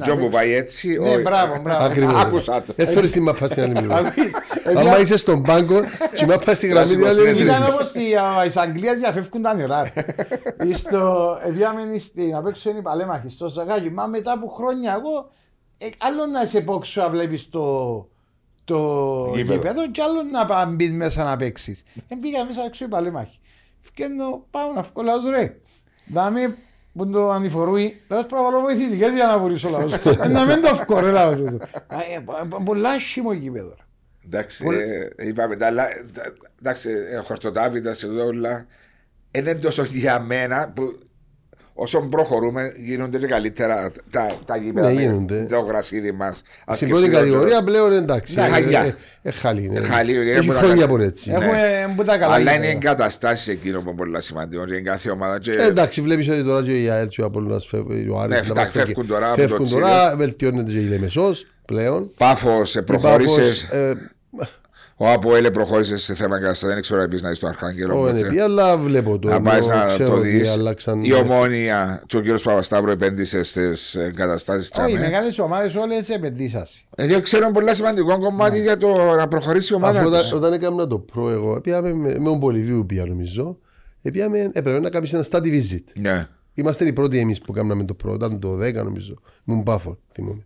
Τζο που παίξουμε. πάει έτσι. Ναι, όχι. μπράβο, μπράβο. Ακριβώς. Άκουσα το. Δεν θέλεις τη μαπά στην άλλη πλευρά. Ακούεις, Άμα επία- είσαι στον πάγκο και η μαπά στη γραμμή Κλασικός, δηλαδή, ναι, δεν Ήταν βρίσκεις. όπως τη Αγγλία διαφεύγουν τα νερά. ρε. *laughs* Στο Εδιάμενη στην να παίξω είναι η παλέμαχη στο Ζακάκι. Μα μετά από χρόνια εγώ ε, άλλο να σε πόξω να βλέπεις το, το Γήπεδο. γήπεδο και άλλο να πά- μπεις μέσα να παίξεις. Δεν πήγα μέσα έξω η παλέμαχη. Φκένω πάω να βγω λαός ρε. Δάμε που το ανηφορούει, λαός πρέπει να βάλω βοηθητικές για να βουρήσω λαός. Ε, Να μην το βγω ρε λαός. Ε, ε, Πολλά άσχημο γήπεδο. ρε. Εντάξει, ε, είπαμε τα άλλα. τα- Εντάξει, ε, χορτοτάπητα σε όλα. Είναι τόσο για μένα που όσο προχωρούμε γίνονται και καλύτερα τα, τα γήπεδα. Ναι, με γίνονται. Το γρασίδι μα. Στην πρώτη κατηγορία πλέον εντάξει. Ναι, ε, χαλιά. ε, ε, χαλί, ναι. Ε, χαλί, είναι Έχει που τα χρόνια κάνει. από έτσι. Ναι. Έχουμε που τα καλά Αλλά είναι οι γήπεδα. εγκαταστάσεις εκείνο που είναι πολύ σημαντικό. Και η κάθε ομάδα. Και... Ε, εντάξει, βλέπεις ότι τώρα και η ΑΕΛ και ο Απόλλωνας φεύγει, ο Άρης Ναι, να φτά- μας φεύγει. φεύγουν τώρα από Φεύγουν το τώρα, βελτιώνεται και η Λεμεσός πλέον. Πάφος Η προχώρησες. Πάφος, ε, Ο Αποέλε προχώρησε σε θέμα εγκαταστάσεων. Δεν ξέρω επίση να είσαι στο Αρχάγγελο. ο οπότε. NP, αλλά βλέπω το. Να πάεις ενώ να ξέρω το ότι δεις. αλλάξαν- Η ομόνια και ο κύριος Παπασταύρου επένδυσε στις εγκαταστάσεις Όχι, οι τη μεγάλες ομάδες όλες επενδύσασαι. Ε, ξέρω ένα πολύ σημαντικό κομμάτι για το να προχωρήσει η ομάδα. Αφού της. όταν, όταν έκανα το προ εγώ, πήγαμε με, με τον Πολυβίου πια νομίζω, ε, πήγαμε, έπρεπε να κάνεις ένα study visit. Ναι. Είμαστε οι πρώτοι εμείς που κάναμε το προ, ήταν το 10 νομίζω, ήμουν πάφο, θυμούμαι.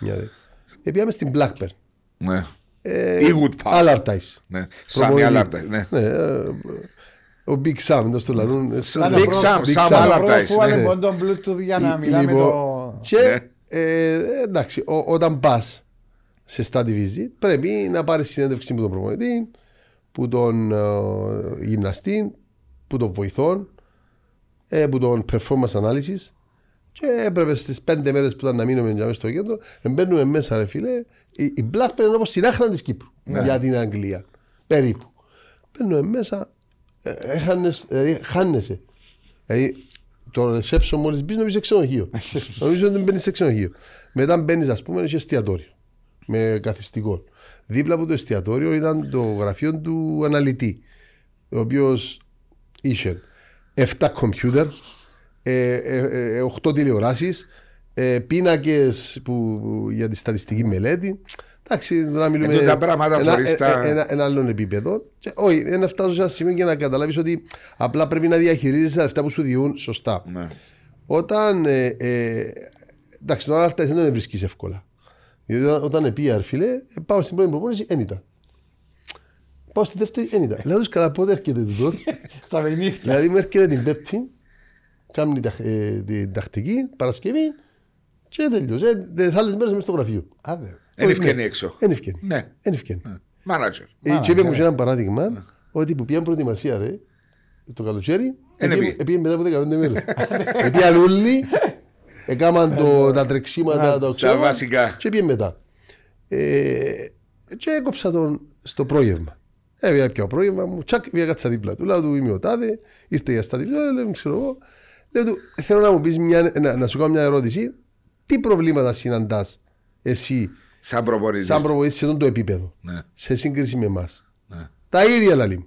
Μια δε. Ε, πήγαμε στην Blackburn. ναι. Ε, Ή Wood Park. Allardyce. Ναι. Σάμι Προπονητή. Αλάρτα. Ναι. Ναι, ε, ο Big Sam, δεν το λαλούν. ε, Big Sam, Sam Sam. Allardyce, Που βάλε ναι. μόνο τον Bluetooth για να Ε, μιλάμε λοιπόν, το... Και Ναι. ε, εντάξει, ο- όταν πας σε study visit, πρέπει να πάρεις συνέντευξη που τον προπονητή, που τον ε, γυμναστή, που τον βοηθών, ε, που τον performance analysis. Και έπρεπε στις πέντε μέρες που ήταν να μείνουμε για μέσα στο κέντρο, ε, μπαίνουμε μέσα, ρε φίλε. Η, η Blackburn είναι όπως την άχρα της Κύπρου για την Αγγλία. Περίπου. Μπαίνουμε μέσα, ε, έχανες- ε, χάνεσαι. Δηλαδή, το reception μόλις μπεις, νομίζεις σε ξενοδοχείο. *laughs* νομίζω ότι μπαίνεις σε ξενοδοχείο. Μετά μπαίνεις, ας πούμε, σε εστιατόριο. Με καθιστικό. Δίπλα από το εστιατόριο ήταν το γραφείο του αναλυτή. Ο οποίος είχε 7 κομπιούτερ, 8 τηλεοράσεις, πίνακες για τη στατιστική μελέτη. Εντάξει, να μιλούμε. Ε, τα πράγματα ένα, χωρίς τα- ε, ένα, ένα άλλο επίπεδο. Και, όχι, δεν να φτάσω σε ένα σημείο για να καταλάβεις ότι απλά πρέπει να διαχειρίζεσαι αυτά που σου διούν σωστά. Ναι. Όταν. Ε, ε, εντάξει, τον Άλτα δεν τον βρίσκεις εύκολα. Γιατί όταν, όταν πήγα, φίλε, ε, πάω στην πρώτη προπόνηση, δεν ήταν. Πάω στη δεύτερη, δεν ήταν. Λέω τους καλά, πότε έρχεται τούτος; *laughs* Στα παιχνίδια. δηλαδή, μου έρχεται την Πέπτη, κάνει την, ταχ- ε, την τακτική, Παρασκευή και τελειώσε. Τις άλλες μέρες μέσα στο γραφείο. Άντε. Εν Όχι, ευκαινεί ναι. έξω. Εν ευκαινεί. Ναι. Εν ευκαινεί. Μάνατζερ. Ε, Και είπε μου ναι. και ένα παράδειγμα ότι που πήγαν προετοιμασία ρε, το καλοκαίρι, Εν επήγε- επήγε. επήγε μετά από 15 μέρες. Επήγαν όλοι, έκαναν το- τα τρεξίματα, τα ξέρω, βασικά. και πήγε μετά. Ε, Και έκοψα τον στο πρόγευμα. Έβγαια πια πρόγευμα μου, τσακ, πήγα κάτσα δίπλα του. Λέω του είμαι ο τάδε, ήρθε για στα δίπλα, λέω, ξέρω εγώ. Λέω του, θέλω να μου πεις μια, να, να σου κάνω μια ερώτηση. Τι προβλήματα συναντάς εσύ Σαν προπονητής. σαν προβοήθηση σε αυτό το επίπεδο Ναι. σε σύγκριση με εμάς; Ναι. Τα ίδια λαλή μου.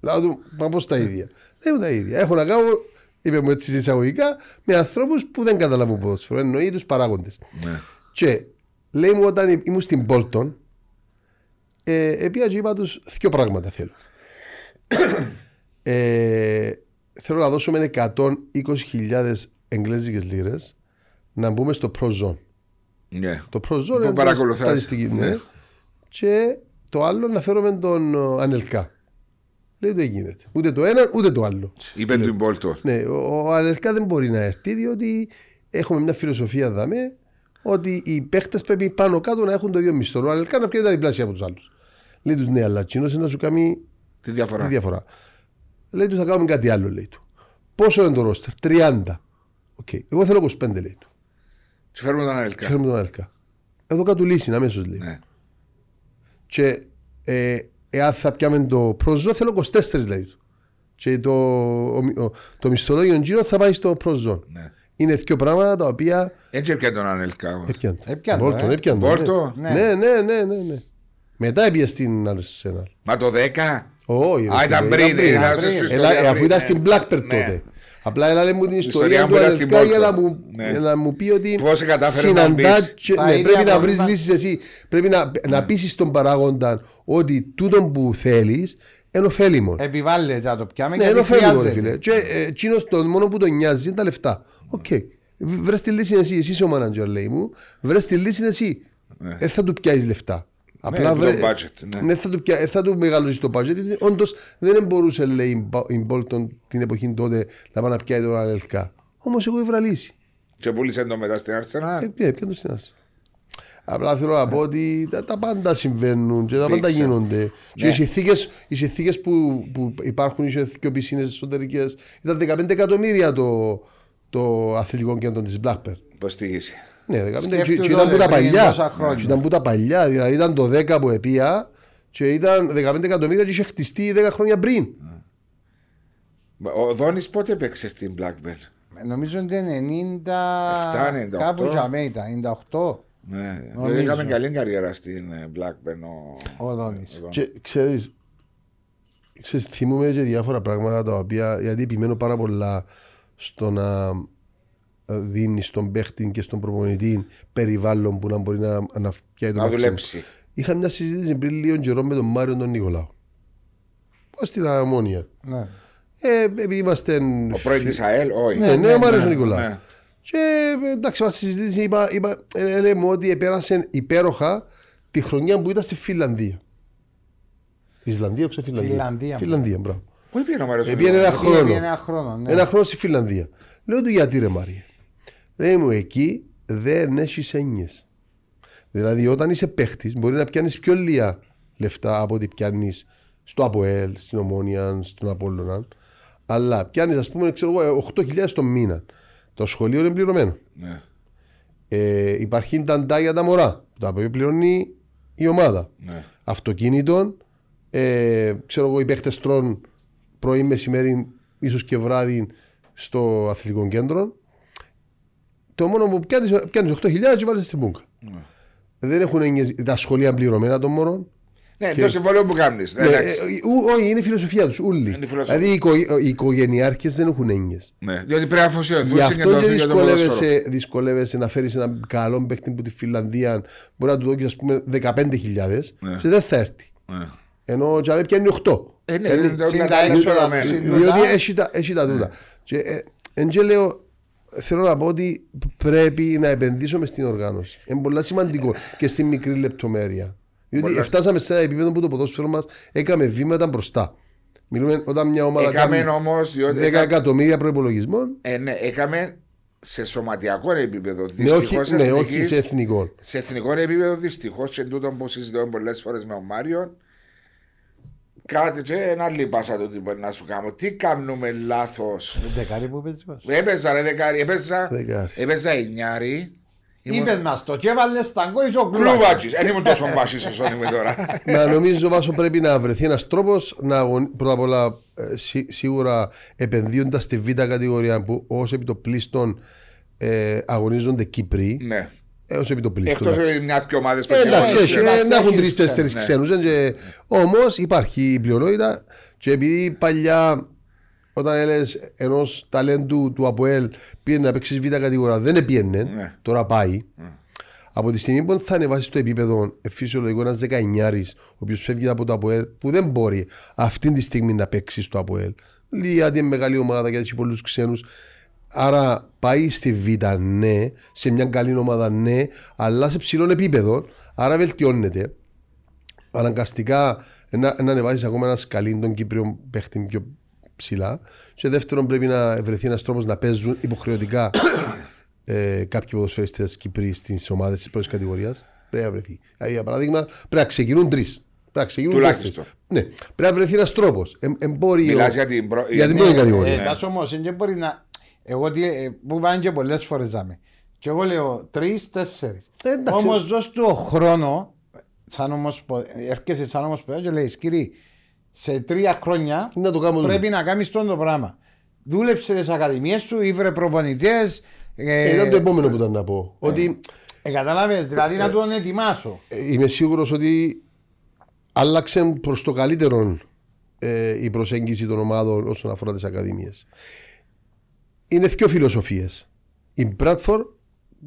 Λέω του, μα πώς τα ίδια; Δεν είμαι τα ίδια. Έχω να κάνω, είπε μου έτσι εισαγωγικά, με ανθρώπους που δεν καταλαβαίνουν ποδόσφαιρο. Εννοεί τους παράγοντες. Ναι. Και λέει μου όταν ήμουν στην Πόλτον, ε, επία και είπα του δύο πράγματα θέλω. *coughs* ε, θέλω να δώσουμε 120.000 εγγλέζικες λίρες να μπούμε στο Pro Zone. Ναι. Το Pro Zone Που είναι μια παρακολουθάς. στατιστική. Ναι. Ναι. Και το άλλο να φέρουμε τον ε, Ανελκά. Λέει δεν γίνεται. Ούτε το ένα ούτε το άλλο. Είπε του Μπόλτο. Ναι, ο, ο Ανελκά δεν μπορεί να έρθει διότι έχουμε μια φιλοσοφία δαμέ ότι οι παίχτες πρέπει πάνω κάτω να έχουν το ίδιο μισθό. Ο Ανελκά να πιέζει τα διπλάσια από τους άλλους. Λέει τους ναι, αλλά τζείνος να σου κάνει Τι διαφορά. τη διαφορά. Λέει του θα κάνουμε κάτι άλλο, λέει του. Πόσο είναι το ρόστερ, 30. Οκ. Εγώ θέλω 25, λέει του. Του φέρουμε τον Ανελκά. Φέρουμε τον Ανελκά. Έδωκα του λύση αμέσως λέει. Ναι. Και ε, εάν θα πιάμε το προζώ, θέλω 24 λέει του. Και το, ο, ο, το μισθολόγιο γύρω θα πάει στο προζώ. Ναι. Είναι δύο πράγματα τα οποία Έτσι έπιανε τον Ανελκά. έπιαν. Έπιαν το, Μπόλτον, ε. έπιαν το, Μπόλτο. ναι. Ναι, ναι, ναι, ναι, ναι. Μετά πήγε στην Arsenal. Μα το 10. Όχι, ρε Α, ήταν φίλε, πριν. ήταν πριν. στην Έλα, ιστορία ε, αφού πριν, ήταν ναι. στην Blackbird Ναι. τότε. Απλά έλα μου την ιστορία ιστορία μου του ήταν στην Αλευκά για να Porto. μου, Ναι. να μου πει ότι Πώς κατάφερε να συναντά μπεις. και- Τα ναι, ίδια πρέπει να βρεις προβλήματα. λύσεις εσύ. Πρέπει να, να πείσεις τον παράγοντα ότι τούτο που θέλεις είναι ωφέλιμο. Επιβάλλεται να το πιάμε Ναι, είναι γιατί ωφέλιμο ρε χρειάζεται. φίλε. Και ε, εκείνος το μόνο που τον νοιάζει είναι τα λεφτά. Οκ. Βρες τη λύση εσύ, εσύ είσαι ο manager λέει μου. Βρες τη λύση εσύ. Ναι. Δεν θα του πιάσεις λεφτά. Απλά το βρε- budget, ναι. ναι, θα του, πια, θα του μεγαλώσει το budget. γιατί Όντως δεν μπορούσε λέει η Μπο- η Μπόλτον την εποχή τότε να πάει να πιάει τον Ανελκά. Όμως εγώ έβρα λύση. Και πούλησε το μετά στην Arsenal. Ε, πια, πια το στην άρση. Απλά θέλω να πω ότι τα, τα πάντα συμβαίνουν και τα πάντα Δείξε. γίνονται. Και Ναι. οι συνθήκες, οι συνθήκες που, που υπάρχουν, οι και πισίνες εσωτερικές, ήταν 15 εκατομμύρια το, το αθλητικό κέντρο της Blackburn. Πώς τύχησε. Ναι, 15 Σκέφτου και, και τότε, ήταν που τα πριν παλιά. τόσα χρόνια. Και ήταν που τα παλιά, δηλαδή ήταν το 10 που επία και ήταν 15 εκατομμύρια και είχε χτιστεί 10 χρόνια πριν. Ο Δόνης πότε παίξε στην Blackburn; Νομίζω ότι είναι 90. Αυτά, 98. Κάπου για μένα ήταν. 98 Ναι, Νομίζω. δεν είχαμε καλή καριέρα στην ε, Blackburn. Ο... ο Δόνης. ο- Και ξέρεις, ξέρεις, θυμούμαι και διάφορα πράγματα τα οποία, γιατί επιμένω πάρα πολλά στο να δίνεις στον παίχτη και στον προπονητή περιβάλλον που να μπορεί να, να φτιάει το Να μάξιμο. δουλέψει. Είχα μια συζήτηση πριν λίγο καιρό με τον Μάριο τον Νικολάου. Πώς στην Αμμόνια. Ναι. Ε, επειδή είμαστε... Ο πρώην της ΑΕΛ, όχι. Ναι, ναι, ο Μάριος ναι, Νικολάου. ναι. Και ε, εντάξει, μας συζήτηση, είπα, είπα ε, λέμε ότι επέρασε υπέροχα τη χρονιά που ήταν στη Φιλανδία. Ισλανδία, ξέρω Φιλανδία. Φιλανδία, Φιλανδία, μπράβο. Πού πήγαινε ο Μάριος Ε, πήγαινε Νικολάου; ένα χρόνο. Πήγε ένα χρόνο. Ναι. Ένα χρόνο στη Φιλανδία. Λέω του γιατί ρε Μάρια. Λέει μου εκεί δεν έχεις έννοιες. Δηλαδή όταν είσαι παίχτης μπορεί να πιάνεις πιο λίγα λεφτά από ό,τι πιάνεις στο ΑΠΟΕΛ, στην Ομόνια, στον Απόλλωνα. Αλλά πιάνεις, ας πούμε, ξέρω εγώ, 8.000 το μήνα. Το σχολείο είναι πληρωμένο. Ναι, Ε, υπάρχει ταντά για τα μωρά. Το οποίο πληρώνει η ομάδα. ναι. Αυτοκίνητο. Ε, ξέρω εγώ, οι παίχτες τρώνε πρωί, μεσημέρι, ίσως και βράδυ στο αθλητικό κέντρο. Το μόνο που πιάνεις, πιάνεις 8.000 και βάλεις στην πούγκα. Δεν έχουν έννοιες- τα σχολεία πληρωμένα των μωρών. Ναι, Και- το συμβόλαιο που κάνεις. Ναι, εντάξει. ε, ου- όχι, είναι η φιλοσοφία τους. Ούλοι. Είναι η φιλοσοφία. Δηλαδή οι, οικο, οι οικογενειάρχες δεν έχουν έννοιε. Ναι, διότι πρέπει να αφοσιωθούν Γι' και αυτό το και για το ποδόσφαιρο. δυσκολεύεσαι, δυσκολεύεσαι να φέρεις έναν καλό παίκτη που τη Φιλανδία μπορεί να του δώσεις, ας πούμε, 15.000 Ναι. και δεν θα έρθει. Ναι. Ενώ ο Τζαβέ πιάνει 8. Ε, ναι, Θέλει- είναι το- συν τα τα έξοδα έξοδα μένα. του, συν- διότι Τούτα. έχει τα, έχει τα τούτα. Και, ε, εν και λέω, θέλω να πω ότι πρέπει να επενδύσουμε στην οργάνωση. Είναι πολύ σημαντικό και στη μικρή λεπτομέρεια. Διότι Πολλά. φτάσαμε σε ένα επίπεδο που το ποδόσφαιρο μας έκαμε βήματα μπροστά. Μιλούμε όταν μια ομάδα Έκαμε κάνει όμως, διότι 10 εκατομμύρια προπολογισμό. ε, ναι, έκαμε σε σωματιακό επίπεδο. Ναι, όχι, Δυστυχώς ναι, όχι εθνικής- σε εθνικό. σε εθνικό επίπεδο δυστυχώς και τούτο που συζητώ πολλές φορές με τον Μάριο. Κάτι και ένα άλλη πάσα του τι μπορεί να σου κάνω. Τι κάνουμε λάθος; Δεκάρι που είπες μας. Έπαιζα ρε δεκάρι, έπαιζα, Δεκάρι. έπαιζα εννιάρι. Ήμουν Είπες μας το και έβαλες τα γκόης ο κλούβακης. κλούβατσις, δεν ήμουν τόσο μπάσις όσο είμαι τώρα. *laughs* Μα νομίζω Βάσο πρέπει να βρεθεί ένας τρόπος να αγωνι... πρώτα απ' όλα ε, σί- σίγουρα επενδύοντας στη β' κατηγορία που ως επιτοπλίστων ε, αγωνίζονται Κύπροι. ναι. Έω επιτοπλίστων. Εκτός μιας και ομάδες που Ε, εντάξει, έχει, έχει, εντάξει, ε, να έχουν έχεις τρει-τέσσερι ξένους, ξένου. Όμως υπάρχει η πλειονότητα και επειδή παλιά όταν έλεγες ενός ταλέντου του ΑΠΟΕΛ πήγαινε να παίξει β' κατηγορία, δεν επίενε, Ναι. τώρα πάει. Από τη στιγμή που θα ανεβάσει το επίπεδο ε, φυσιολογικό ένας δεκαεννιάρης, ο οποίος φεύγει από το ΑΠΟΕΛ, που δεν μπορεί αυτή τη στιγμή να παίξει στο ΑΠΟΕΛ. Γιατί είναι μεγάλη ομάδα γιατί έχει πολλούς ξένους. Άρα πάει στη Β, ναι, σε μια καλή ομάδα, ναι, αλλά σε ψηλό επίπεδο. Άρα βελτιώνεται. Αναγκαστικά να, να ανεβάσεις ακόμα ένας σκαλί των Κύπριων παίχτη πιο ψηλά. Και δεύτερον, πρέπει να βρεθεί ένας τρόπος να παίζουν υποχρεωτικά ε, κάποιοι ποδοσφαιριστές Κύπροι στις ομάδες της πρώτης κατηγορίας. Πρέπει να βρεθεί. Δηλαδή, για παράδειγμα, πρέπει να ξεκινούν τρεις. Πρέπει να ξεκινούν Τουλάχιστον. τέσσερις. Ναι, πρέπει να βρεθεί ένας τρόπος. Ε, εμπόριο. Μιλάς για την προ- για την ναι, πρώτη ναι, κατηγορία. ναι. Ε, τάσο όμως, δεν μπορεί να... Εγώ τι, ε, που πάνε και πολλές φορές ζάμε. Και εγώ λέω τρεις, τέσσερις. Ε, εντάξει. Όμως δώσ' του χρόνο, σαν ομοσπο... έρχεσαι σαν ομοσπονδία και λέει, κύριε, σε τρία χρόνια Να το κάνουμε πρέπει να κάνεις τον το πράγμα. Δούλεψε τις ακαδημίες σου, ήβρε προπονητές. Ε, Ε, ήταν το επόμενο που ήταν να πω. Ότι ε, καταλάβες, δηλαδή να τον ετοιμάσω. ε, είμαι σίγουρος ότι άλλαξε προς το καλύτερο ε, η προσέγγιση των ομάδων όσον αφορά τις ακαδημίες. Είναι δύο φιλοσοφίες. Η Μπράτφορ,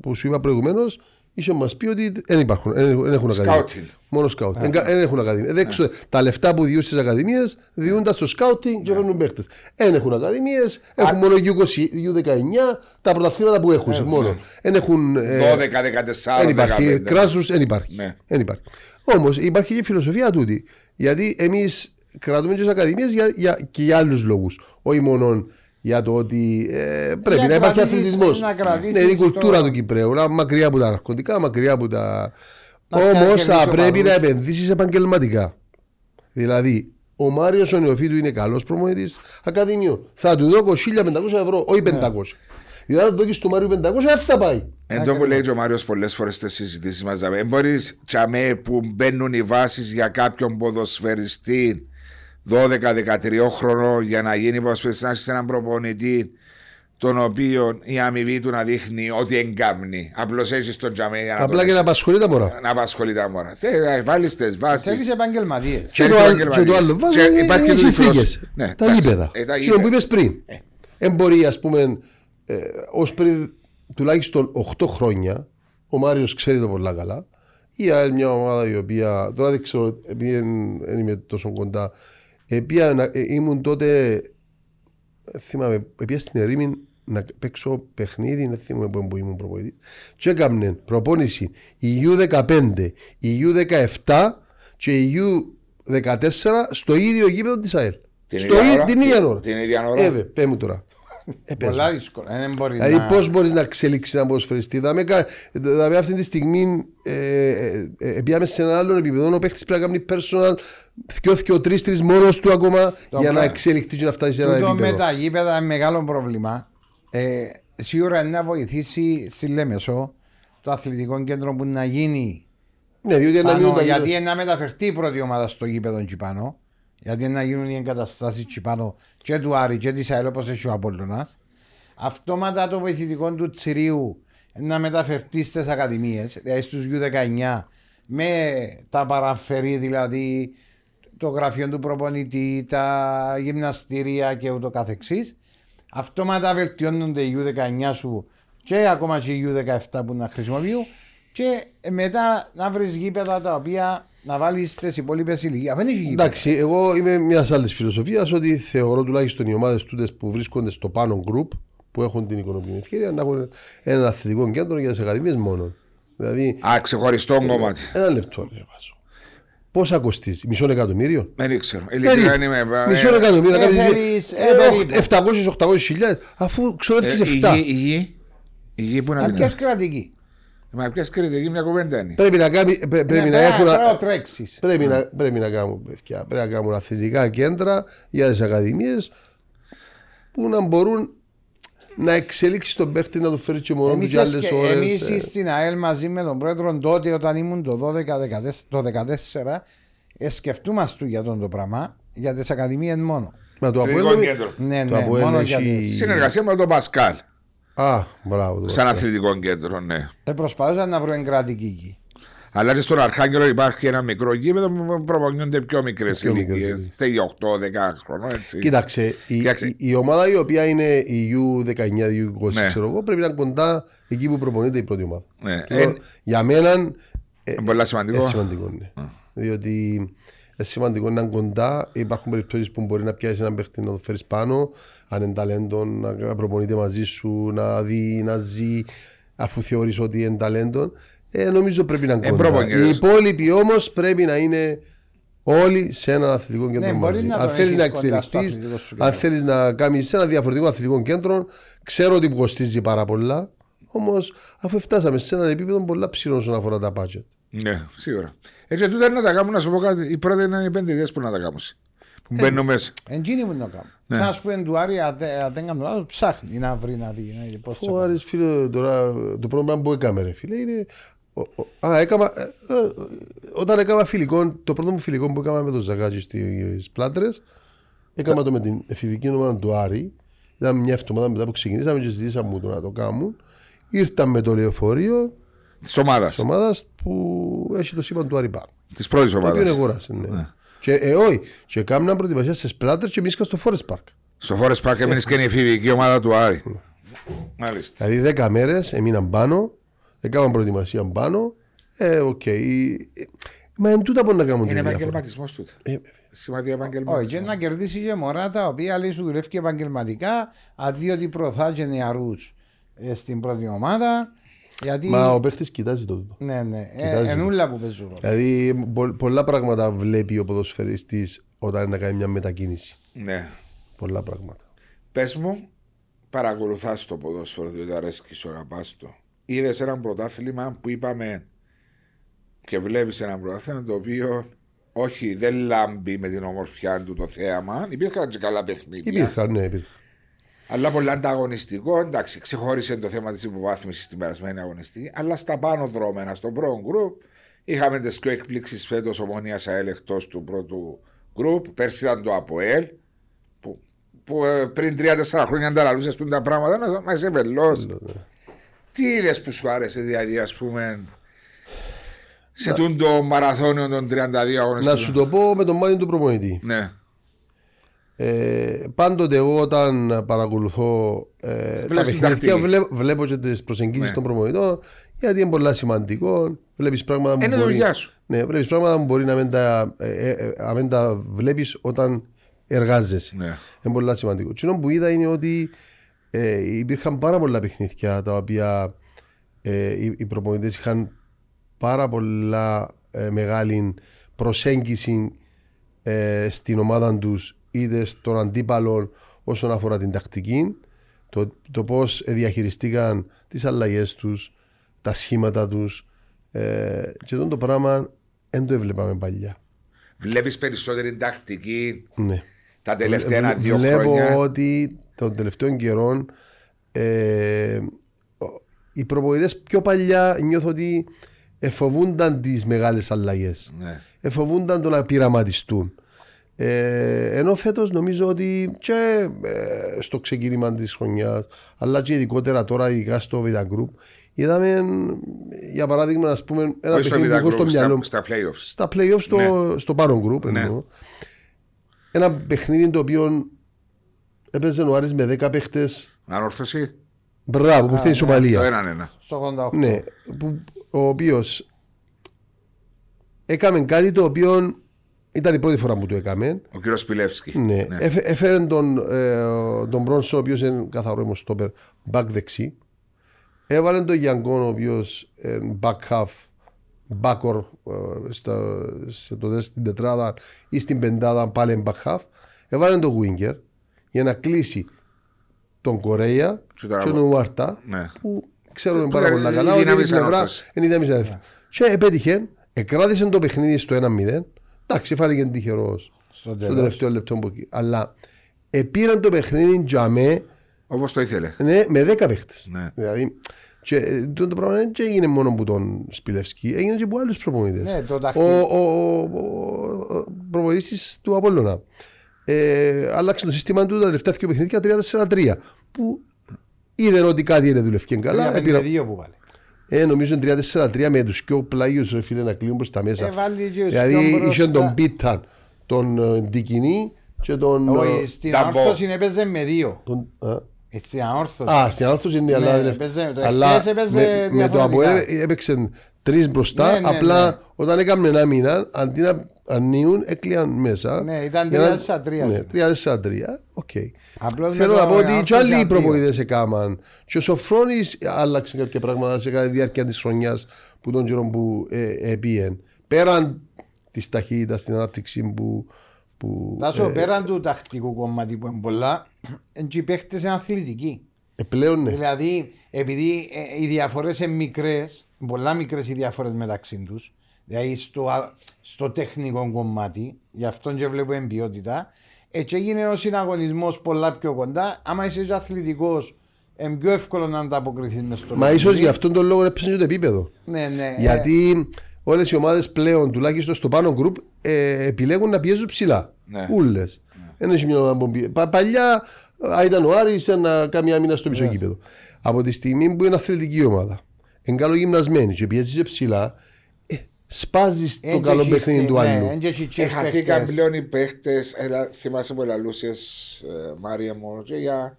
που σου είπα προηγουμένως, είχε μας πει ότι δεν υπάρχουν. Δεν δεν έχουν ακαδημίε. Scouting. Μόνο σκάουτ. Δεν έχουν ακαδημίε. Δεν ξέρω, Τα λεφτά που διούν στις ακαδημίες διούν τα στο σκάουτινγκ και φέρνουν παίχτε. Δεν έχουν ακαδημίες, έχουν μόνο U20, U19, τα πρωταθλήματα που έχουν. μόνο. Δεν έχουν. ε, 12, 14, δεν υπάρχει. 15. Κράσους δεν υπάρχει. Ναι. Δεν υπάρχει. Όμως υπάρχει και η φιλοσοφία τούτη. Γιατί εμείς κρατούμε τις ακαδημίες για, για, και για άλλους λόγους. Όχι μόνο για το ότι ε, πρέπει Για να υπάρχει κρατήσεις, αθλητισμός. να κρατήσεις Ναι, είναι η το- κουλτούρα του Κυπρέου. να- Μακριά από τα ναρκωτικά, μακριά από τα. Να Όμως κερδίσει θα ο πρέπει να παδούς. επενδύσεις επαγγελματικά. Δηλαδή, ο Μάριος ο Νεοφίτου είναι καλός προμονητή Ακαδημίου. Θα του δώσω 1500 ευρώ, όχι 500. Δηλαδή, αν δώσει του Μάριου 500, δεν θα πάει. Εν τω που λέει και ο Μάριος πολλές φορές στι συζητήσεις μας, δεν μπορείς τσαμέ που μπαίνουν οι βάσεις για κάποιον ποδοσφαιριστή 12-13 χρονών για να γίνει ποδοσφαιριστή, να έχει έναν προπονητή τον οποίο η αμοιβή του να δείχνει ότι εγκάμνει. Απλώς έχεις τον τζαμέ για να, Απλά τον- και να απασχολεί τα μωρά. να απασχολεί τα μόρα. Θέλει βάλεις τις βάσεις. Θέλεις επαγγελματίες. Και Ξέρεις το, άλλο- επαγγελματίες. και το άλλο βάζω Και είναι υπάρχει οι και το διπλός. συνθήκες. Ναι, τα εντάξει. γήπεδα. Ε, τα Εκείνο που γήπεδα. είπες πριν. Δεν μπορεί, ας πούμε, ε, ως πριν τουλάχιστον 8 χρόνια, ο Μάριος ξέρει το πολλά καλά, ή άλλη μια ομάδα η οποία, τώρα δεν ξέρω, επειδή δεν δεν είμαι τόσο κοντά, η οποία να- ε, ήμουν τότε, ε, θυμάμαι, πήγα στην Ερήμη να παίξω παιχνίδι, δεν θυμάμαι πού που ήμουν προπονητής, και έκαμνε προπόνηση η U15, η U17 και η U14 στο ίδιο γήπεδο της ΑΕΛ. Την Στο ίδια ί- ώρα. την ίδια ώρα. Την ίδια ώρα. Ε, βε, πέ μου τώρα. Ε, πες μου. Πολλά δύσκολα. Δεν μπορεί Δηλαδή, να... πώς μπορείς να εξελίξει ένα ποδοσφαιριστή; Δηλαδή, κα- δηλαδή, αυτή τη στιγμή ε, ε, ε, πήγαμε σε ένα άλλο επίπεδο. Ο παίχτης πρέπει να κάνει personal δυο, τρεις, τρεις μόνος του ακόμα για πράγμα. να εξελιχθεί και να φτάσει σε ένα Τούτο επίπεδο. με τα γήπεδα είναι μεγάλο πρόβλημα. Ε, σίγουρα είναι να βοηθήσει στη Λέμεσο το αθλητικό κέντρο που να γίνει Ναι, διότι να πάνω, μείνουν τα γιατί γήπεδα. είναι να μεταφερθεί η πρώτη ομάδα στο γήπεδο εκεί πάνω. Γιατί είναι να γίνουν οι εγκαταστάσεις εκεί πάνω και του Άρη και της ΑΕΛ όπως έχει ο Απόλλωνας. Αυτόματα το βοηθητικό του Τσιρίου είναι να μεταφερθεί στις ακαδημίες, δηλαδή στους U19, με τα παραφερή δηλαδή το γραφείο του προπονητή, τα γυμναστήρια και ούτω καθεξής. Αυτόματα βελτιώνονται οι U19 σου και ακόμα και οι U17 που να χρησιμοποιούν και μετά να βρεις γήπεδα τα οποία να βάλεις στι υπόλοιπες ηλικίε. Δεν έχει γήπεδα. Εντάξει, εγώ είμαι μιας άλλης φιλοσοφίας ότι θεωρώ τουλάχιστον οι ομάδες τούτες που βρίσκονται στο πάνω group που έχουν την οικονομική ευκαιρία να έχουν ένα αθλητικό κέντρο για τις ακαδημίες μόνο. Δηλαδή, Α, ξεχωριστό κομμάτι. ένα λεπτό ρε βάζω. Πόσα κοστίζει, μισό εκατομμύριο; Δεν ξέρω. Ειλικρινά Περίπου. είμαι. Μισό εκατομμύριο. ε, να κάνεις- θέλεις, ε, ε, περίπου. 700-800 χιλιάδες αφού ξοδεύεις Ε, η 7. γη- Η γη. Η γη που να την Αρκέ κρατική. Μα ποια κριτική μια κουβέντα είναι. Πρέπει να, κάνει, πρέ- πρέπει να έχουν Πρέπει να τρέξεις. Πρέπει να, πρέπει να κάνουν παιδιά, πρέπει να κάνουν αθλητικά κέντρα για τις ακαδημίες που να μπορούν να εξελίξει τον παίχτη να του φέρει και μόνο τους Εμείς, για άλλες εσκε- ώρες. εμείς στην ΑΕΛ μαζί με τον πρόεδρο τότε όταν ήμουν το 12-14 το 14 ε, σκεφτούμαστε για τον το πράγμα για τις ακαδημίες μόνο. Μα το Αθλητικό Αποέλ. κέντρο. Ναι, Το ναι, Αποέλ μόνο για έχει- τις... Συνεργασία με τον Πασκάλ. Α, μπράβο. το Σαν Αποέλ. αθλητικό κέντρο, ναι. Ε, προσπαθούσαν να βρουν κρατική γη. Αλλά και στον Αρχάγγελο υπάρχει ένα μικρό γήπεδο που προπονιούνται πιο μικρές Πιο μικρές, ηλικίες. ναι. Τέλει 8-10 χρονών έτσι. Κοίταξε, η, Κοίταξε. η, η ομάδα η οποία είναι η U19, η U20, Ναι. ξέρω εγώ, πρέπει να είναι κοντά εκεί που προπονείται η πρώτη ομάδα. Ναι. Εγώ, Ε, για μένα ε, Είναι πολύ σημαντικό. Είναι σημαντικό, ναι. Διότι είναι σημαντικό να είναι κοντά. Υπάρχουν περιπτώσεις που μπορεί να πιάσει έναν παίχτη να το φέρεις πάνω, αν είναι ταλέντο, να προπονείται μαζί σου, να δει, να ζει, αφού θεωρείς ότι είναι ταλέντο. Ε, νομίζω πρέπει να είναι Ε, κοντά. προπονητές. Οι υπόλοιποι όμως πρέπει να είναι όλοι σε ένα αθλητικό κέντρο Ναι, μπορεί μαζί. να αν τον θέλεις να έχεις κοντά στο εξελιχθείς, αθλητικό σου αν κέντρο. θέλεις να κάνεις σε ένα διαφορετικό αθλητικό κέντρο, ξέρω ότι κοστίζει πάρα πολλά. Όμως, αφού φτάσαμε σε ένα επίπεδο πολλά ψηλό όσον αφορά τα budget. Ναι, σίγουρα. Έτσι, τούτα να τα κάνουν, να σου πω κάτι. Οι πρώτοι είναι οι πέντε ιδέες που να τα κάνουν. Που μπαίνουν μέσα. Εντζίνη που να κάνω. Ναι. Σαν να σου πούμε του Άρη, αν δεν- αν δεν κάνω λάθος, ψάχνει να βρει να δει. να δει πώς θα Ο πάει. Άρης φίλε τώρα το πρόβλημα που έκαμε ρε φίλε είναι ο- ο- Α, έκαμα, ε, ε, όταν έκανα φιλικό, το πρώτο μου φιλικό που έκανα με τον Ζαγάτζη στις Πλάτρες έκανα το με την εφηβική ομάδα του Άρη ήταν μια εβδομάδα μετά που ξεκινήσαμε και ζητήσαμε μου το να το κάνουν ήρθαν με το λεωφορείο Της ομάδας. της ομάδας που έχει το σήμα του Άρη πάνω. Της πρώτης Το οποίο ομάδας. αγόρασε. Ναι. Και, ε, όχι, και κάμουν προετοιμασία σε σπλάτερ και μίσκα στο Forest Park. Στο Forest Park έμεινες και είναι η εφηβική ομάδα του Άρη. Μάλιστα. Δηλαδή 10 μέρες έμειναν πάνω, έκαναν προετοιμασία πάνω. Ε, οκ. Ε, Μα εν τούτα μπορεί να κάνουν Είναι τη διαφορά. επαγγελματισμός τούτο. Ε, Σημαντικό Όχι, και επαγγελματισμό. να κερδίσει και μωρά τα οποία λέει σου δουλεύει και επαγγελματικά, αντί ότι προωθά και νεαρού στην πρώτη ομάδα. Γιατί. Μα ο παίχτης κοιτάζει το τούτο. Ναι, ναι. Κοιτάζει. Ε, ενούλα που παίζουν ρόλο. Δηλαδή πο- πολλά πράγματα βλέπει ο ποδοσφαιριστής όταν είναι να κάνει μια μετακίνηση. Ναι. Πολλά πράγματα. Πες μου, παρακολουθάς το ποδόσφαιρο διότι αρέσκει σου, αγαπάς το. Είδες ένα πρωτάθλημα που είπαμε και βλέπεις ένα πρωτάθλημα το οποίο όχι δεν λάμπει με την ομορφιά του το θέαμα. Υπήρχαν και καλά παιχνίδια. Υπήρχαν, ναι, υπήρχαν. Αλλά πολύ ανταγωνιστικό. Εντάξει, ξεχώρισε το θέμα της υποβάθμισης στην περασμένη αγωνιστή. Αλλά στα πάνω δρόμενα, στο πρώτο γκρουπ, είχαμε τις πιο εκπλήξεις φέτος ομονίας ΑΕΛ εκτός του πρώτου γκρουπ. Πέρσι ήταν το ΑΠΟΕΛ. Που, που ε, πριν 3-4 χρόνια ανταραλούσε τα πράγματα, να μα είσαι βελό. Τι είδες που σου άρεσε, δηλαδή, ας πούμε, σε τούν το μαραθώνιο των 32 αγωνιστών; Να σου το πω με τον μάτι του προπονητή. Ναι, Ε, πάντοτε εγώ όταν παρακολουθώ ε, τα Βλέπεις την παιχνίδια τακτική. βλέπω, βλέπω και τις προσεγγίσεις Ναι. των προπονητών γιατί είναι πολλά σημαντικό. Βλέπεις πράγματα που είναι μπορεί, δουλειά σου. ναι, βλέπεις πράγματα που μπορεί να μην τα, ε, ε, ε, να μην τα βλέπεις όταν εργάζεσαι. Ναι. Είναι πολύ σημαντικό. Τι που είδα είναι ότι ε, υπήρχαν πάρα πολλά παιχνίδια τα οποία ε, οι, οι προπονητέ είχαν πάρα πολλά ε, μεγάλη προσέγγιση ε, στην ομάδα τους είτε στον αντίπαλο όσον αφορά την τακτική, το, το πώς διαχειριστήκαν τις αλλαγές τους, τα σχήματα τους. Ε, και αυτό το πράγμα δεν το έβλεπαμε παλιά. Βλέπεις περισσότερη τακτική Ναι. τα τελευταία ένα-δύο Βλέπω χρόνια; ότι των τελευταίων καιρών ε, ο- οι προπονητές πιο παλιά νιώθω ότι εφοβούνταν τις μεγάλες αλλαγές. Ναι. Εφοβούνταν το να πειραματιστούν. Ε, ενώ φέτος νομίζω ότι και ε, στο ξεκίνημα της χρονιάς αλλά και ειδικότερα τώρα ειδικά στο Vita Group είδαμε για παράδειγμα ας πούμε ένα Όχι στο παιχνίδι που έχω στο Vita Group, μυαλό στα, μου στα playoffs. στα playoffs στο, στο πάνω group Ναι. εννοώ. ένα παιχνίδι το οποίο έπαιζε ο Άρης με 10 παίχτες Ανόρθωση. μπράβο που ήρθε η Το Σομαλία έναν ένα. Στο 88. ναι, που, ο οποίος έκαμε κάτι το οποίο ήταν η πρώτη φορά που το έκαμε. Ο κύριος Σπιλεύσκη. Ναι. Έφε- Έφερε τον, ε, τον Μπρόνσο, ο οποίος είναι καθαρό ημοστόπερ, back δεξί. Έβαλε τον Γιάνγκον, ο οποίος είναι back half, backor ε, στα, σε το, στην τετράδα ή στην πεντάδα πάλι back half. Έβαλε τον Winger για να κλείσει τον Κορέα Και και τον τον Ουάρτα Ναι. που ξέρουμε Που πάρα είναι πολύ η καλά ότι είναι δύναμη η πλευρά ανόρθωση. είναι η δύναμη της ανόρθωσης. Και επέτυχε, εκράτησε το παιχνίδι στο 1-0. Εντάξει, φάνηκε τυχερός στο τέλος. τελευταίο λεπτό που εκεί. Αλλά επήραν το παιχνίδι τζαμέ Όπως το ήθελε. ναι, με 10 παίχτες. Ναι. Δηλαδή, και, ε, το, το πράγμα δεν έγινε μόνο από τον Σπιλεύσκι, έγινε και από άλλους προπονητές. Ναι, το ο, τακτικό. ο, ο, ο, ο προπονητής του Απόλλωνα. Ε, άλλαξε το σύστημα του τα τελευταία δύο παιχνίδια 3-4-3. Που είδε ότι κάτι είναι δουλευκή καλά. Επήρα, 5-2 που βάλε. Ε, νομίζω 3-4-3 με τους πιο πλάγιους ρε φίλε να κλείνουν προς τα μέσα. Ε, βάλει και ο δηλαδή Σκιόμπρος είχε τον στα- Πίταν, τον ε, Ντικινή και τον. Όχι, ε, στην Ταμπό. ανόρθωση έπαιζε με δύο. τον α, Ε, Στην ανόρθωση. Α, στην άρθρωση είναι Ναι, αλλά, έπαιζε- το αλλά εχθές έπαιζε με, με το διαφορετικά. Αποέλ έπαιξε τρεις μπροστά. Ναι, ναι, απλά ναι. όταν έκαμε ένα μήνα, αντί να ανοίγουν, έκλειαν μέσα. Ναι, ήταν Για να- 3-4-3. Ναι, 3-4-3. Οκ. Απλώς Θέλω με να το πω ότι Ανόρθωση και άλλοι ήταν δύο. προπονητές έκαναν. Και ο Σοφρόνης άλλαξε κάποια πράγματα σε cada διάρκεια της χρονιάς που τον καιρό που ε, επίεν. Πέραν της ταχύτητας στην ανάπτυξη που. που Τάσο, ε, πέραν του τακτικού κομμάτι που είναι πολλά, είναι και οι παίχτες είναι αθλητικοί. ε, πλέον ναι. Δηλαδή, επειδή ε, οι διαφορές είναι μικρές, πολλά μικρές οι διαφορές μεταξύ τους, δηλαδή στο, α- στο τεχνικό κομμάτι, γι' αυτό και βλέπω εμπειότητα, έτσι έγινε ο συναγωνισμός πολλά πιο κοντά. Άμα είσαι αθλητικός, είναι πιο εύκολο να ανταποκριθείς μες στο Μα παιχνίδι. ίσω γι' αυτόν τον λόγο έπεσε και το επίπεδο. Ναι, ναι. Γιατί όλες οι ομάδες πλέον, τουλάχιστον στο πάνω γκρουπ, ε, επιλέγουν να πιέζουν ψηλά. Ναι. Ούλες. Δεν έχει μια ομάδα που πιέζει. Πα, παλιά α, ήταν ο Άρης να κάνει άμυνα στο Ναι. μισό γήπεδο. Από τη στιγμή που είναι αθλητική ομάδα, είναι καλογυμνασμένη και πιέζεις και ψηλά, ε, σπάζεις το Εν καλό και παιχνίδι έχει του στη- ναι, άλλου. εν και έχεις και Εχαθήκαν παίχτες. πλέον οι παίχτε. Θυμάσαι που λαλούσε, Μάρια μου, και για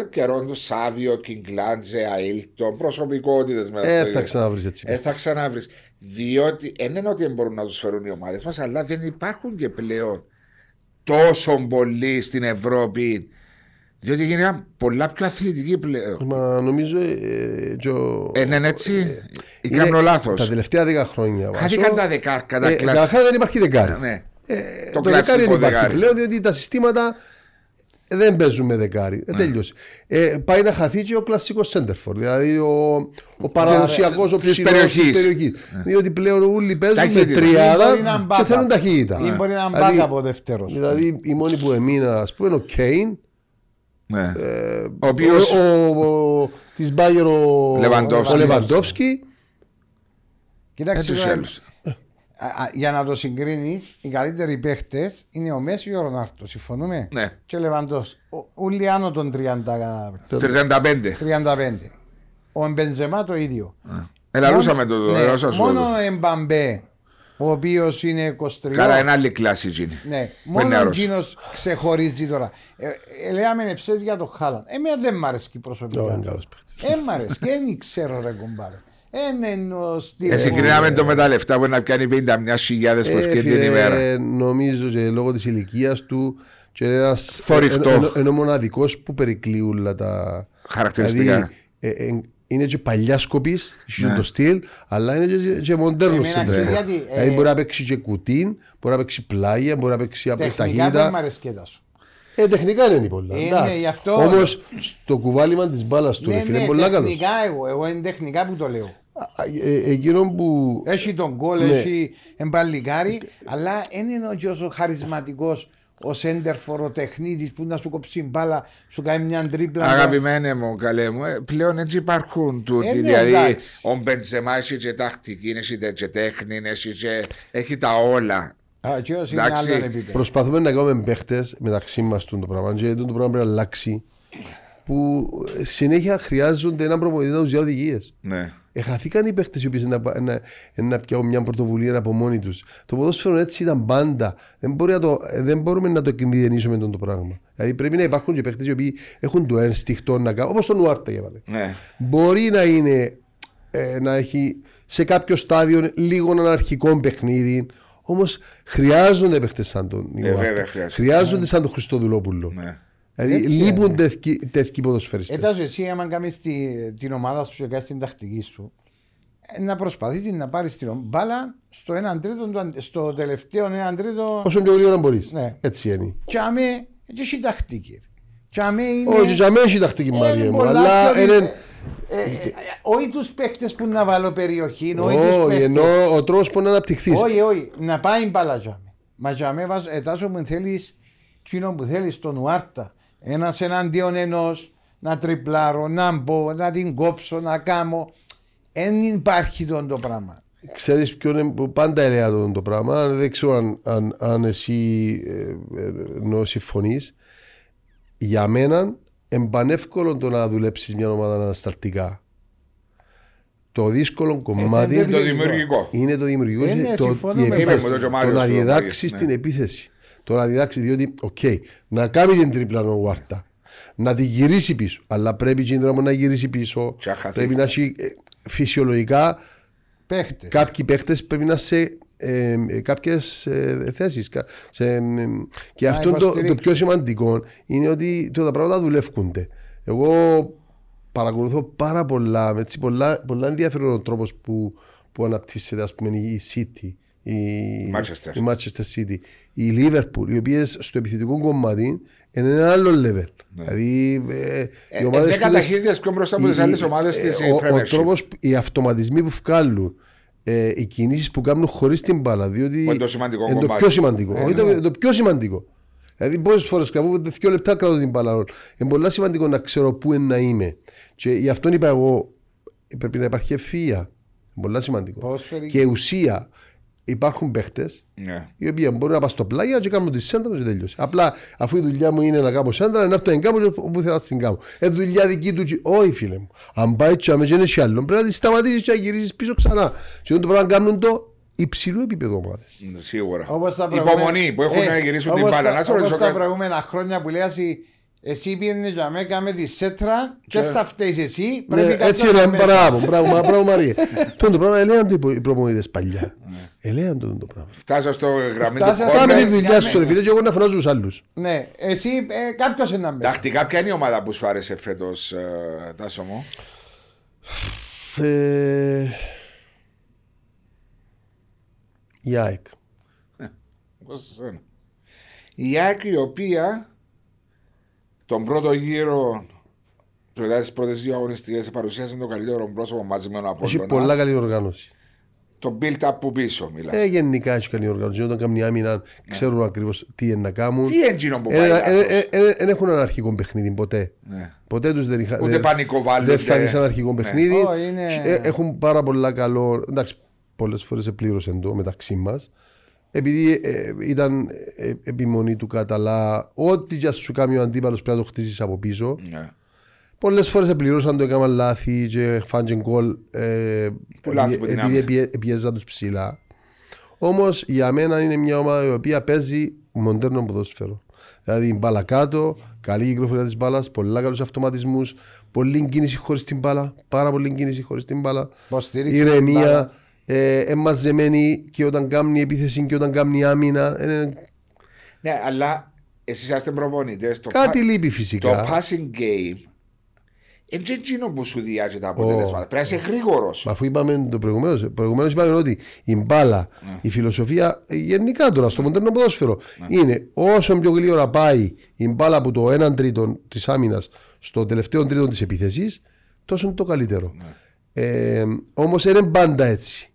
ε, καιρόν του Σάβιο, Κιγκλάντζε, Αίλτον, προσωπικότητες μέσα. Ε, στο- θα ξαναβρεις έτσι. Ε, θα ξαναβρεις. Διότι δεν είναι ότι δεν μπορούν να τους φέρουν οι ομάδες μας, αλλά δεν υπάρχουν και πλέον τόσο πολλοί στην Ευρώπη. Διότι γίνηκαν πολλά πιο αθλητικοί πλέον. Μα νομίζω ε, και ο- Ε, ναι, είναι έτσι. Ή είναι- κάνω λάθος. Τα τελευταία δέκα χρόνια. Χάθηκαν Βάσο, τα δεκάρκα, τα ε, κλασ- καταρχάς δεν υπάρχει δεκάρι. Ναι. Ε, Το το, δεκάρι κλασικό δεν υπάρχει δεκάρι. πλέον διότι τα συστήματα δεν παίζουν με δεκάρι. Ναι. Ε, τέλειωσε. Ε, πάει να χαθεί και ο κλασικός σέντερφορ. Δηλαδή ο, ο παραδοσιακός ο Της ψηλός περιοχής. της περιοχής. Διότι πλέον όλοι παίζουν με Ταχύτητα. τριάδα Μπορεί να και μπάκα. θέλουν ταχύτητα. Ή μπορεί να Δηλαδή- μπάκα από δεύτερος. Δηλαδή οι μόνοι που έμειναν ας πούμε είναι ο Κέιν Ναι. ε, Ο οποίος- ο, ο, της Μπάγερ ο Λεβαντόφσκι. ο Λεβαντόφσκι Κοίταξε, Έτσι τώρα, άλλους. α, α, για να το συγκρίνεις, οι καλύτεροι παίχτες είναι ο Μέση και ο Ρονάρτο. Συμφωνούμε; Ναι. Και Λεβαντός. Ούλοι άνω των 30, 35. 35. Ο Μπενζεμά το ίδιο. Ελαλούσαμε το. Ναι, ελαλούσα σου μόνο το. ο Εμπαμπέ, ο οποίος είναι 23. Καλά, είναι άλλη κλάση εκείνη. Ναι, Που είναι μόνο νεαρός. εκείνος ξεχωρίζει τώρα. Ε, ε, λέμε εψές για το Χάλαν. Εμένα δεν μ' αρέσει προσωπικά. Ω, είναι καλός παίκτης. Δεν μ' αρέσει και δεν ξέρω ρε κομπάρε. Δεν εννοώ στυλ. Ε, συγκρίναμε το με τα λεφτά που να πιάνει 51.000 που Ε, ευκαιρία την φίλε, ημέρα. Νομίζω και λόγω τη ηλικία του και είναι ένας Θορυκτό. ε, ε, ε, είναι ο μοναδικό που περικλεί όλα τα Χαρακτηριστικά. Δηλαδή, ε, ε, είναι και παλιά σκοπή, Ναι. το στυλ, αλλά είναι και, και μοντέρνο Εμένα στυλ. ξέρεις γιατί, ε, Δηλαδή μπορεί να παίξει και κουτίν, μπορεί να παίξει πλάγια, μπορεί να παίξει απλή Τεχνικά δεν μ' ταχύτητα. αρέσει και σου. Ε, τεχνικά είναι πολλά. Είναι, γι' αυτό- Όμω στο κουβάλιμα τη μπάλα του Ναι, ρε φίλε, ναι, είναι πολλά καλό. τεχνικά εγώ, εγώ είναι τεχνικά που το λέω. Εκείνο που. Έχει τον γκολ, Ναι. έχει εμπαλικάρι, αλλά δεν είναι και όσο χαρισματικός ο σέντερφορ, ο τεχνίτης που να σου κόψει μπάλα, σου κάνει μια τρίπλα. Αγαπημένε μου, καλέ μου, ε, πλέον έτσι υπάρχουν τούτοι. Ε, ναι, δηλαδή, εντάξει. ο Μπεντζεμά έχει και τακτική, έχει και τέχνη, έχει και... έχει τα όλα. Α, και όσοι είναι Εντάξει. άλλον επίπεδο. Προσπαθούμε να κάνουμε παίχτες μεταξύ μας το πράγμα. Και το πράγμα πρέπει να αλλάξει. Που συνέχεια χρειάζονται έναν προπονητή να τους δώσει οδηγίες. Ναι. Εχαθήκαν οι παίχτε οι οποίοι να, να, να πιάνουν μια πρωτοβουλία από μόνοι τους. Το ποδόσφαιρο έτσι ήταν πάντα. Δεν, μπορεί να το, δεν μπορούμε να το εκμηδενήσουμε το πράγμα. Δηλαδή πρέπει να υπάρχουν και παίχτε οι οποίοι έχουν το ένστικτο να κάνουν. Όπως τον Νουάρτα για παράδειγμα. ναι. Μπορεί να είναι ε, να έχει σε κάποιο στάδιο λίγο ένα αρχικό παιχνίδι. Όμως χρειάζονται παίχτε σαν τον Νουάρτα. Ε, βέβαια χρειάζονται. Χρειάζονται σαν τον Χριστοδουλόπουλο. ναι. Δηλαδή Έτσι λείπουν είναι. τέτοιοι τέτοιοι ποδοσφαιριστές. Έταζε εσύ, άμα κάνεις την ομάδα σου και κάνεις την τακτική σου, ε, να προσπαθήσει να πάρεις την μπάλα στο, έναν τρίτο, του αντε- στο τελευταίο έναν τρίτο. Όσο πιο γρήγορα μπορείς. Ναι. Έτσι είναι. Και αμέ, και έχει τακτική. Και αμέ είναι. Όχι, για μένα έχει τακτική Ε, μάρια μου. πολλά Αλλά πιο είναι. δι- ε, ε, Όχι τους παίχτε που να βάλω περιοχή, όχι του Όχι, παίχτε. ενώ ο τρόπος που να αναπτυχθείς. Όχι, όχι, να πάει μπάλα τζάμε. Μα τζάμε βάζω, ετάσο που θέλεις, εκείνο που θέλεις τον Ουάρτα. Ένας εναντίον ενός, να τριπλάρω, να μπω, να την κόψω, να κάνω. Δεν υπάρχει το, το πράγμα. Ξέρεις ποιο είναι που πάντα έλεγα το, το πράγμα. Δεν ξέρω αν, αν, αν εσύ ε, ε, ενώ συμφωνείς. Για μένα εμπανεύκολο το να δουλέψεις μια ομάδα ανασταλτικά. Το δύσκολο κομμάτι δεν Το δημιουργικό. είναι το δημιουργικό. Ε, και ναι, το, συμφωνώ η με επίθεση. αυτό. Είπε μου το και ο το Μάριος να στο διδάξει Μάριος, την ναι. επίθεση. Το να διδάξει, διότι, οκ, να κάνει την τρίπλα ο Βάρτα. Να τη γυρίσει πίσω. Αλλά πρέπει και να γυρίσει πίσω. Και να χαθεί. Πρέπει να έχει ε, φυσιολογικά Παίχτες. κάποιοι παίχτες πρέπει να σε ε, ε, κάποιες θέσεις. και αυτό το, το υποστηρίξουν. πιο σημαντικό είναι ότι το, τα πράγματα δουλεύκονται. Εγώ παρακολουθώ πάρα πολλά, με έτσι, πολλά, πολλά ενδιαφέρον ο τρόπος που, που αναπτύσσεται ας πούμε, η City. Η Manchester. η Manchester City, η Liverpool, οι οποίες στο επιθετικό κομμάτι είναι ένα άλλο level. Δηλαδή, ε, οι Ε, ομάδες δέκα που- ταχύτητες πιο μπροστά από τις οι- άλλες οι- ομάδες ε, της ο- Ο Premiership. τρόπος, οι αυτοματισμοί που βγάλουν, ε, οι κινήσεις που κάνουν χωρίς την μπάλα. Διότι Που είναι το σημαντικό είναι το κομμάτι. πιο σημαντικό. Ε, Όχι το, το πιο σημαντικό. Δηλαδή, πόσες φορές καβού δύο λεπτά κρατώ την μπάλα. Είναι πολύ σημαντικό να ξέρω πού είναι να είμαι. Και γι' αυτό είπα εγώ, πρέπει να υπάρχει ευφυα. Είναι πολύ σημαντικό. Ποδοσφαιρική. Και ουσία. Υπάρχουν παίχτες Ναι. οι οποίοι μπορούν να πάνε στο πλάγια και κάνουν τη σέντρα και τελειώσει. Απλά αφού η δουλειά μου είναι να κάνω σέντρα, να έρθω να κάνω και όπου θέλω να την κάνω. Ε, δουλειά δική του. και- Όχι, φίλε μου. Αν πάει τσάμε και είναι σε άλλο, πρέπει να τη σταματήσεις και να γυρίσεις πίσω ξανά. Και αυτό το πράγμα κάνουν το υψηλό επίπεδο ομάδες. Σίγουρα. Όπως τα προηγούμενα- Υπομονή που έχουν Ε, να γυρίσουν την όπως μπάλα. τα- Να σε όπως ρωτήσω τα κάτι. προηγούμενα χρόνια που λέει εσύ, εσύ πήγαινε για μένα με τη σέτρα και Και- θα φταίεις εσύ. Ναι, Πρέπει κάτι έτσι να είναι, κάνεις μέσα. μπράβο, μπράβο, μα- μπράβο Μαρία. Τον το πράγμα ελέγαν το οι προμονητές παλιά. Ελέγαν το το πράγμα. Φτάσα στο γραμμή του Φτάσα- Κάμε τη κόρνερ. δουλειά σου ρε φίλε και εγώ να φωνάζω τους άλλους. Ναι, εσύ ε, κάποιος είναι να μπει. Τακτικά, ποια είναι η ομάδα που σου άρεσε φέτος, Τάσο μου; Ε, Η ΑΕΚ. Πώς είναι. Η ΑΕΚ η οποία τον πρώτο γύρο μετά τις πρώτες δύο αγωνιστικές παρουσίασε το καλύτερο πρόσωπο μαζί με τον Έχει Απόλλωνα. πολλά καλή οργάνωση. Το build-up που πίσω μιλάς. Ε, γενικά έχει καλή οργάνωση. Όταν κάνουν άμυνα, ξέρουν ακριβώς τι είναι να κάνουν. Τι έντζινο που Ε, πάει ε, λάθος. ε, ε, ε, Δεν έχουν ένα αρχικό παιχνίδι ποτέ. Ναι. Ποτέ τους δεν είχαν. Ούτε δεν- πανικό βάλουν, Δεν ούτε- θα δει ένα αρχικό Ναι. παιχνίδι. Ω, είναι- Ε, Έχουν πάρα πολλά καλό. Εντάξει, πολλές φορές επλήρωσαν το μεταξύ μας. Επειδή ε, ήταν ε, επιμονή του Καταλά, ό,τι για σου κάνει ο αντίπαλος πρέπει να το χτίσει από πίσω. Ναι. Πολλές φορές επληρώσαν το, έκαναν λάθη και φάντζεν γκολ ε, Που λάθη που επειδή δυνάμει. επίε- επίεζαν τους ψηλά. Όμως για μένα είναι μια ομάδα η οποία παίζει μοντέρνο ποδόσφαιρο. Δηλαδή η μπάλα κάτω, καλή κυκλοφορία της μπάλας, πολλά καλούς αυτοματισμούς, πολλή κίνηση χωρίς την μπάλα, πάρα πολλή κίνηση χωρίς την μπάλα. Υποστήριξη την Ηρεμία, μπάλα. Ε, εμαζεμένη και όταν κάνει επίθεση και όταν κάνει άμυνα. Ε, ναι, αλλά εσείς είστε προπονητές. κάτι λείπει Το φυσικά. passing game είναι και εκείνο που σου διάζει τα αποτελέσματα. Πρέπει να είσαι γρήγορος. Μα Αφού είπαμε το προηγουμένω, προηγουμένως είπαμε ότι η μπάλα, Ναι. η φιλοσοφία ε, γενικά τώρα στο μοντέρνο ποδόσφαιρο είναι όσο πιο γλύωρα πάει η μπάλα από το 1 τρίτο της άμυνας στο τελευταίο τρίτο της επίθεσης, τόσο είναι το καλύτερο. Ναι. Ε, Όμως δεν είναι πάντα έτσι.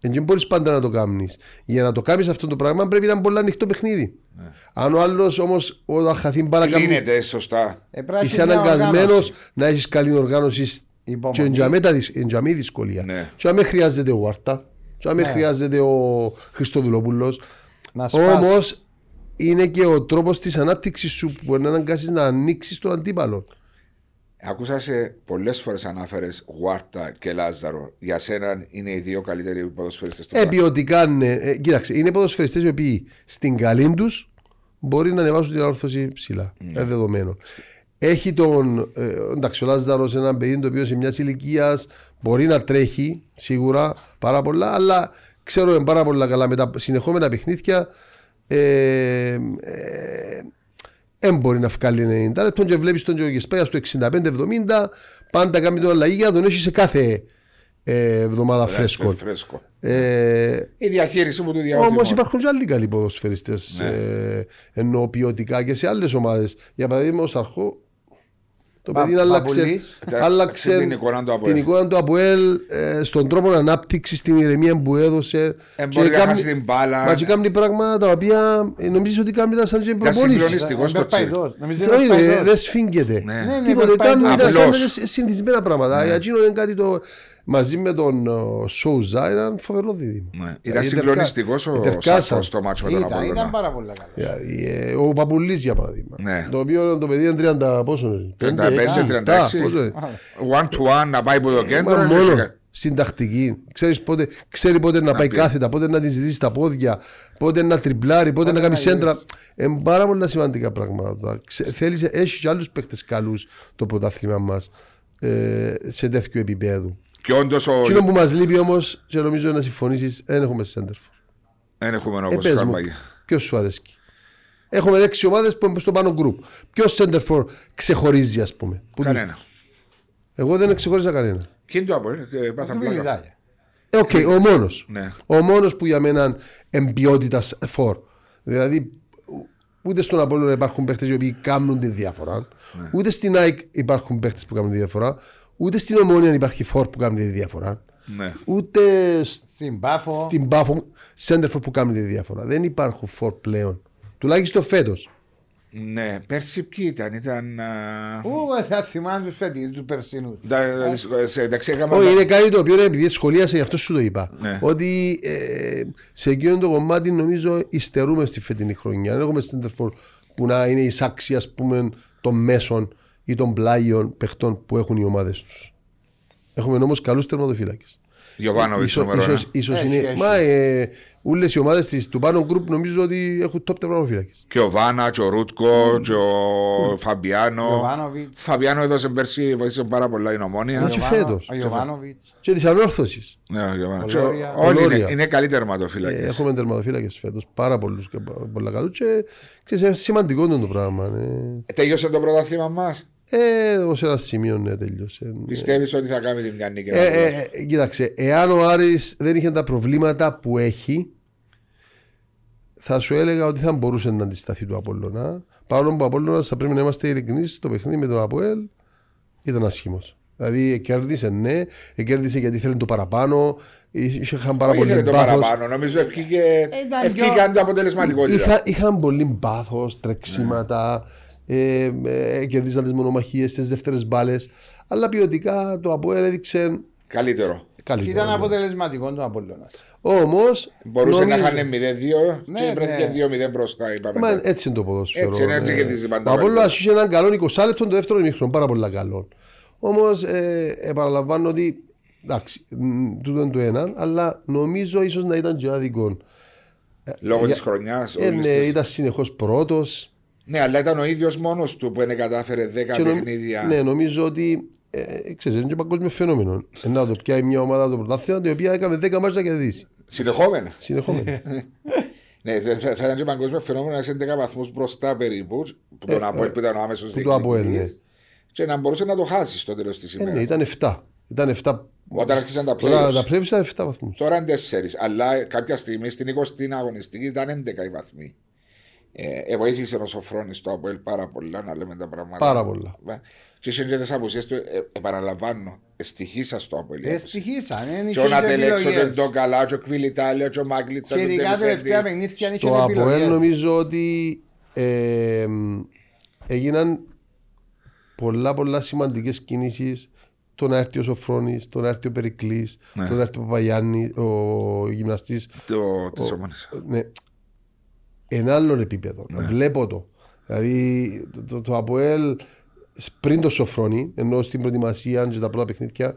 Δεν μπορείς πάντα να το κάνει. Για να το κάνει αυτό το πράγμα πρέπει να είναι πολύ ανοιχτό παιχνίδι. Αν ο άλλος όμως όταν χαθεί μπάλα κάνει. Λύνεται σωστά. Ε, πρέπει να Είσαι έχεις μια αναγκασμένος οργάνωση. να έχεις καλή οργάνωση Υπομονή. και εντιαμέ τα δυσ- εντιαμέ η δυσκολία. Ναι. Και αν χρειάζεται ο Βάρτα, και αν Ναι. χρειάζεται ο Χριστοδουλόπουλος. Να σπάσει. Όμως είναι και ο τρόπος της ανάπτυξης σου που μπορεί να αναγκάσεις να ανοίξεις τον αντίπαλο. Ακούσα σε πολλές φορές ανάφερες Γουάρτα και Λάζαρο. Για σένα είναι οι δύο καλύτεροι ποδοσφαιριστές του Ε, ποιοτικά ναι. Ε, κοίταξε, είναι ποδοσφαιριστές οι οποίοι στην καλή τους μπορεί να ανεβάσουν την όρθωση ψηλά. Ναι. Ε, δεδομένο. Έχει τον. Ε, εντάξει, ο Λάζαρος ένα παιδί το οποίο σε μιας ηλικίας μπορεί να τρέχει σίγουρα πάρα πολλά, αλλά ξέρουμε πάρα πολλά καλά με τα συνεχόμενα παιχνίδια. Ε, ε, δεν μπορεί να βγάλει 90 λεπτό και βλέπεις τον Τζογεσπέα στο 65-70 πάντα κάνει τον αλλαγή για να τον έχει σε κάθε ε, εβδομάδα φρέσκο. φρέσκο. Ε, Η διαχείριση που του διαβάζει. Όμως υπάρχουν και άλλοι καλοί ποδοσφαιριστές Ναι. ε, ενώ ποιοτικά και σε άλλες ομάδες. Για παράδειγμα, ο Σαρχό το Πα- παιδί άλλαξε, Παπουλής. άλλαξε Την εικόνα του Αποέλ. την εικόνα του Αποέλ ε, στον τρόπο ανάπτυξης, στην ηρεμία που έδωσε. Ε, μπορεί να κάνει- χάσει την μπάλα. Μα και κάνει πράγματα τα οποία ε, νομίζεις ότι κάνει τα σαν και Ήταν προπόνηση. συγκλονιστικός. Ε, στο περπαϊδός. Νομίζω Όχι, είναι ρε, περπαϊδός. δεν σφίγγεται. Ναι. Ναι, ναι, Τίποτε, περπαϊδός. κάνουν τα Απλώς. σαν συνηθισμένα πράγματα. Για εκείνο είναι κάτι το. Μαζί με τον ο, Σόουζα ήταν φοβερό δίδυμο. Ναι. Ήταν Δηλαδή, συγκλονιστικός ο Τερκάσαν. Σάκος στο μάτσο με τον Ήταν, ήταν Απόλλωνα. πάρα πολύ καλό. Δηλαδή, ε, ο Παπουλής για παράδειγμα. Ναι. Το οποίο το παιδί είναι 30 πόσο είναι. 35-36. πόσο είναι. One to one να πάει από το κέντρο. Μα είναι μόνο φυσικά. στην τακτική. Ξέρεις πότε, ξέρει πότε να, πάει πει. κάθετα, πότε να τη ζητήσει τα πόδια, πότε να τριπλάρει, πότε να κάνει να σέντρα. Είναι πάρα πολλά σημαντικά πράγματα. Ξε- Θέλεις, έχεις και άλλους παίχτε καλούς το πρωτάθλημα μας ε, σε τέτοιο επίπεδο. Και όντως ο. Εκείνο που μας λείπει όμως, και νομίζω να συμφωνήσεις, δεν έχουμε σέντερφορ. Δεν έχουμε Ε, όπως πες μου, Καρμαγιά. ποιος σου αρέσει. Έχουμε έξι ομάδες που είναι στο πάνω γκρουπ. Ποιος σέντερφορ ξεχωρίζει, ας πούμε; Που του- Κανένα. Εγώ δεν ξεχώριζα κανένα. Και είναι το Απόλλωνα. και πάθαμε πλάκα. Κουβιλιδάκια. Ε, οκ, ο μόνος. Ναι. Ο μόνος που για μένα είναι ποιότητας φορ. Δηλαδή, ούτε στον Απόλλωνα υπάρχουν παίχτες οι οποίοι κάνουν τη διαφορά. Ναι. Ούτε στην ΑΕΚ υπάρχουν παίχτες που κάνουν τη διαφορά. Ούτε στην Ομόνια υπάρχει φορ που κάνουν τη διαφορά. Ναι. Ούτε σ- Στην Πάφο. στην Πάφο σέντερφορ που κάνουν τη διαφορά. Δεν υπάρχουν φορ πλέον. Τουλάχιστον φέτος. Ναι, πέρσι ποιοι ήταν, ήταν... α, Πού θα θυμάμαι τους φετινούς, τους περσινούς. τα- σε- Εντάξει, έκαμε... Όχι, είναι κάτι το οποίο είναι επειδή σχολίασε, γι' αυτό σου το είπα. Ναι. Ότι ε, σε εκείνο το κομμάτι νομίζω υστερούμε στη φετινή χρονιά. Δεν έχουμε center που να είναι εισάξι ας πούμε των μέσων ή των πλάγιων παιχτών που έχουν οι ομάδες τους. Έχουμε όμως καλούς τερματοφύλακες. Γιωβάνοβιτς νούμερο ένα. ίσως, ίσως Έχει, είναι. έχει. Μα ε, όλε οι ομάδες του πάνω γκρουπ νομίζω ότι έχουν top τερματοφύλακες. Και ο Βάνα, και ο Ρούτκο, και ο Φαμπιάνο. Γιωβάνοβιτς. Φαμπιάνο έδωσε πέρσι, βοήθησε πάρα πολλά η νομόνια. Μα και φέτος. Ο Γιωβάνοβιτς. Και τη ανόρθωση. Ναι, ο Γιωβάνο. Ο Και ο- Λόρια. Όλοι Ο είναι, Λόρια. είναι καλοί τερματοφύλακες. Ε, έχουμε τερματοφύλακες φέτος. Πάρα πολλούς και πα- πολλά καλούς. Και ξέρεις, είναι σημαντικό είναι το πράγμα. Ε, Ε, Τέλειωσε το πρωτάθλημα μας. Ε, ως ένα σημείο ναι, τέλειωσε. Ε, Πιστεύεις ότι θα κάνει την μια νίκη. Ε, ε, ε, κοίταξε, εάν ο Άρης δεν είχε τα προβλήματα που έχει, θα σου έλεγα ότι θα μπορούσε να αντισταθεί του Απόλλωνα. Παρόλο που ο Απόλλωνας θα πρέπει να είμαστε ειλικρινείς, το παιχνίδι με τον Αποέλ ήταν άσχημος. Δηλαδή κέρδισε, ναι, κέρδισε γιατί θέλει το παραπάνω, είχαν πάρα Όχι, πολύ ήθελε το πάθος. παραπάνω. Νομίζω ευκήκε Ήταν ευκήκε πιο- το αποτελεσματικότητα. Είχα, είχαν πολύ πάθος, τρεξίματα, ε, ε, κερδίζαν τις μονομαχίες, τις δεύτερες μπάλες. Αλλά ποιοτικά το Αποέλ έδειξε Καλύτερο. Και καλύτερα. ήταν αποτελεσματικό το Απόλλωνας. Όμως. Μπορούσε να χάνει 0-2 Ναι, και βρέθηκε ναι. 2-0 μπροστά. Είπαμε. Μα έτσι είναι το ποδόσφαιρο. Έτσι είναι, έτσι ναι. κερδίζει πάντα Ο Απόλλωνας καλύτερα. είχε έναν καλό 20 λεπτό το δεύτερο ημίχρονο, πάρα πολύ καλό. Όμως ε, επαναλαμβάνω ότι εντάξει, μ, τούτο είναι το ένα, αλλά νομίζω ίσως να ήταν και άδικο. Λόγω για- της χρονιάς. Ε, ναι, ήταν συνεχώς πρώτος. Ναι, αλλά ήταν ο ίδιος μόνος του που δεν κατάφερε 10 παιχνίδια. ναι, νομίζω ότι ε, ξέρεις, είναι και παγκόσμιο φαινόμενο. Ε, να το πιάει μια ομάδα το πρωτάθλημα, η οποία έκαμε 10 μάτια να κερδίσει. Συνεχόμενα. Συνεχόμενα. *laughs* Ναι, θα, θα, θα ήταν και παγκόσμιο φαινόμενο να είσαι 11 βαθμούς μπροστά περίπου. Που τον Αποέλ που ήταν ο άμεσος το Αποέλ, ναι. Και να μπορούσε να το χάσεις στο τέλος της ε, ναι, ημέρας. ήταν 7. Ήταν 7. Όταν άρχισαν τα Όταν playoffs. τα playoffs ήταν 7 βαθμούς. Τώρα είναι 4. Αλλά κάποια στιγμή στην 20η αγωνιστική ήταν 11 οι βαθμοί. Ε, ε, βοήθησε ο Σοφρόνης στο Αποέλ πάρα πολλά να λέμε τα πράγματα. Πάρα πολλά. Ε, Και είχε και τις απουσίες του, ε, επαναλαμβάνω, στοιχήσα στο Αποέλ. Ε, στοιχήσαν, δεν Και ο είχες Νατελέξο, και επιλογές. το Καλά, και ο Κβιλιτάλια, και ο Μάγκλιτσα. Και και ο ειδικά Ντεβισέντη. τελευταία παιχνίδια είχε Το Αποέλ επιλογές. νομίζω ότι ε, έγιναν πολλά πολλά σημαντικές κινήσεις το να έρθει ο Σοφρόνης, το να έρθει ο Περικλής, Ναι. το να έρθει ο Παπαγιάννη, ο γυμναστής. Το, της ομόνης. Ναι. Ένα άλλο επίπεδο. Ναι. Βλέπω το. Δηλαδή το, το, το Αποέλ πριν το Σοφρόνη, ενώ στην προετοιμασία και τα πρώτα παιχνίδια,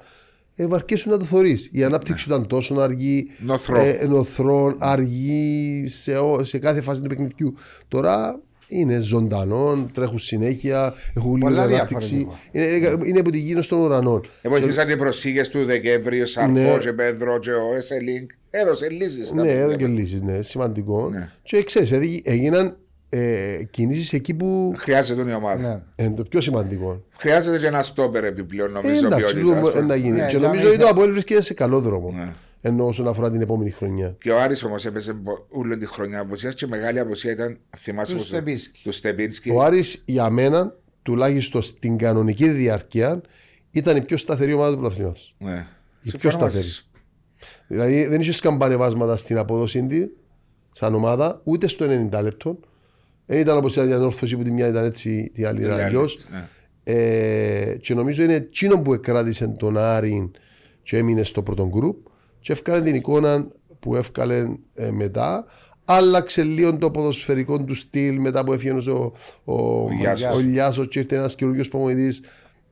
ε, αρκέσουν να το θωρείς. Η ανάπτυξη ήταν τόσο αργή, Νοθρό. ε, νοθρό, αργή σε, ο- σε κάθε φάση του παιχνιδιού. Τώρα είναι ζωντανό, τρέχουν συνέχεια, έχουν Πολλά λίγη ανάπτυξη. διαφορετικό. Είναι, είναι που τη γίνουν στον ουρανό. Ε, βοηθήσαν οι προσήγες του Δεκέμβρη, ο Σαρφός, Ναι. και Πέδρο, και ο Εσελίνγκ. Έδωσε λύσεις. Ναι, εδώ και λύσεις, ναι, σημαντικό. Ναι. Και ξέρεις, δηλαδή, έγιναν ε, κινήσεις εκεί που Χρειάζεται η ομάδα. Ναι. είναι το πιο σημαντικό. Χρειάζεται και ένα στόπερ επιπλέον, Ε, νομίζω. εντάξει, ποιότητας. τούτο μπορεί να γίνει. Ναι, και για νομίζω να ότι το είσαι- Αποέλ βρίσκεται σε καλό δρόμο. Ναι. Ενώ όσον αφορά την επόμενη χρονιά. Και ο Άρης όμως έπαιζε μπο- όλη τη χρονιά αποσίας και μεγάλη αποσία ήταν, θυμάσαι Του πως- Στεπίνσκι. του Στεπίνσκι. Ο Άρης για μένα, τουλάχιστον στην κανονική διάρκεια, ήταν η πιο σταθερή ομάδα του πρωταθλήματος. Ναι. Η Συμφωνώ πιο μαζί σταθερή. σου. Δηλαδή δεν είχες σκαμπανεβάσματα στην απόδοσή τη, σαν ομάδα, ούτε στο 90 λεπτό. Δεν ήταν όπως ήταν η ανόρθωση που τη μια ήταν έτσι, την άλλη ήταν Ναι, αλλιώς. ναι. Ε, και νομίζω είναι εκείνο που εκράτησε τον Άρη και έμεινε στο πρώτο γκρουπ και έφκανε την εικόνα που έφκαλε ε, μετά. Άλλαξε λίγο το ποδοσφαιρικό του στυλ μετά που έφυγε ο, ο, ο, Λιάσος. ο Λιάσος και ήρθε ένας καινούργιος προμονητής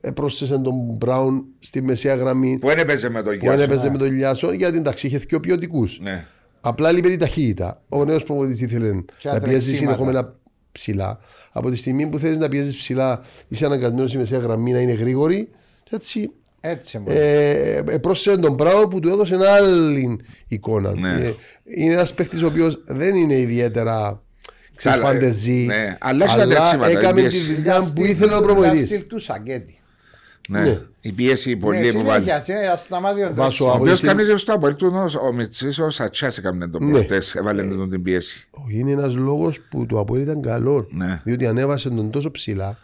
ε, πρόσθεσε τον Μπράουν στη μεσαία γραμμή Που δεν έπαιζε με τον που δεν Γιάσο. έπαιζε με τον Λιάσο γιατί εντάξει είχε δύο ποιοτικούς. Ναι. Απλά λείπει η ταχύτητα. Ο νέος προπονητής ήθελε Και να τα πιέζει τρεξίματα. συνεχόμενα ψηλά. Από τη στιγμή που θέλει να πιέζεις ψηλά, είσαι αναγκασμένος η μεσαία γραμμή να είναι γρήγορη. Και έτσι Έτσι μπορεί. ε, ε, πρόσθεσε τον Μπράουν που του έδωσε ένα άλλη εικόνα. Ναι. Ε, είναι ένας παίκτης ο οποίος δεν είναι ιδιαίτερα ξέρεις, Καλά, ε, φαντεζή. ναι. Αλλά έχει τα αλλά τρεξίματα, έκαμε η τη πίεση. δουλειά που ήθελε ο Ήταν προπονητή. στυλ του Σαγκέτη. Ναι. Ναι. Η πίεση πολύ Ναι, που βάλει. συνέχεια, συνέχεια, σταμάτησε ο Βάσο τρέξιμο. Ο από οποίος τη στιγμή- κάνει και στο Αποέλ του ο Μιτσής, ο Σατσάς έκαμε τον Ναι. προχτές, έβαλε τον την πίεση. Όχι, Είναι ένας λόγος που το Αποέλ ήταν καλό. Ναι. Διότι ανέβασε τον τόσο ψηλά,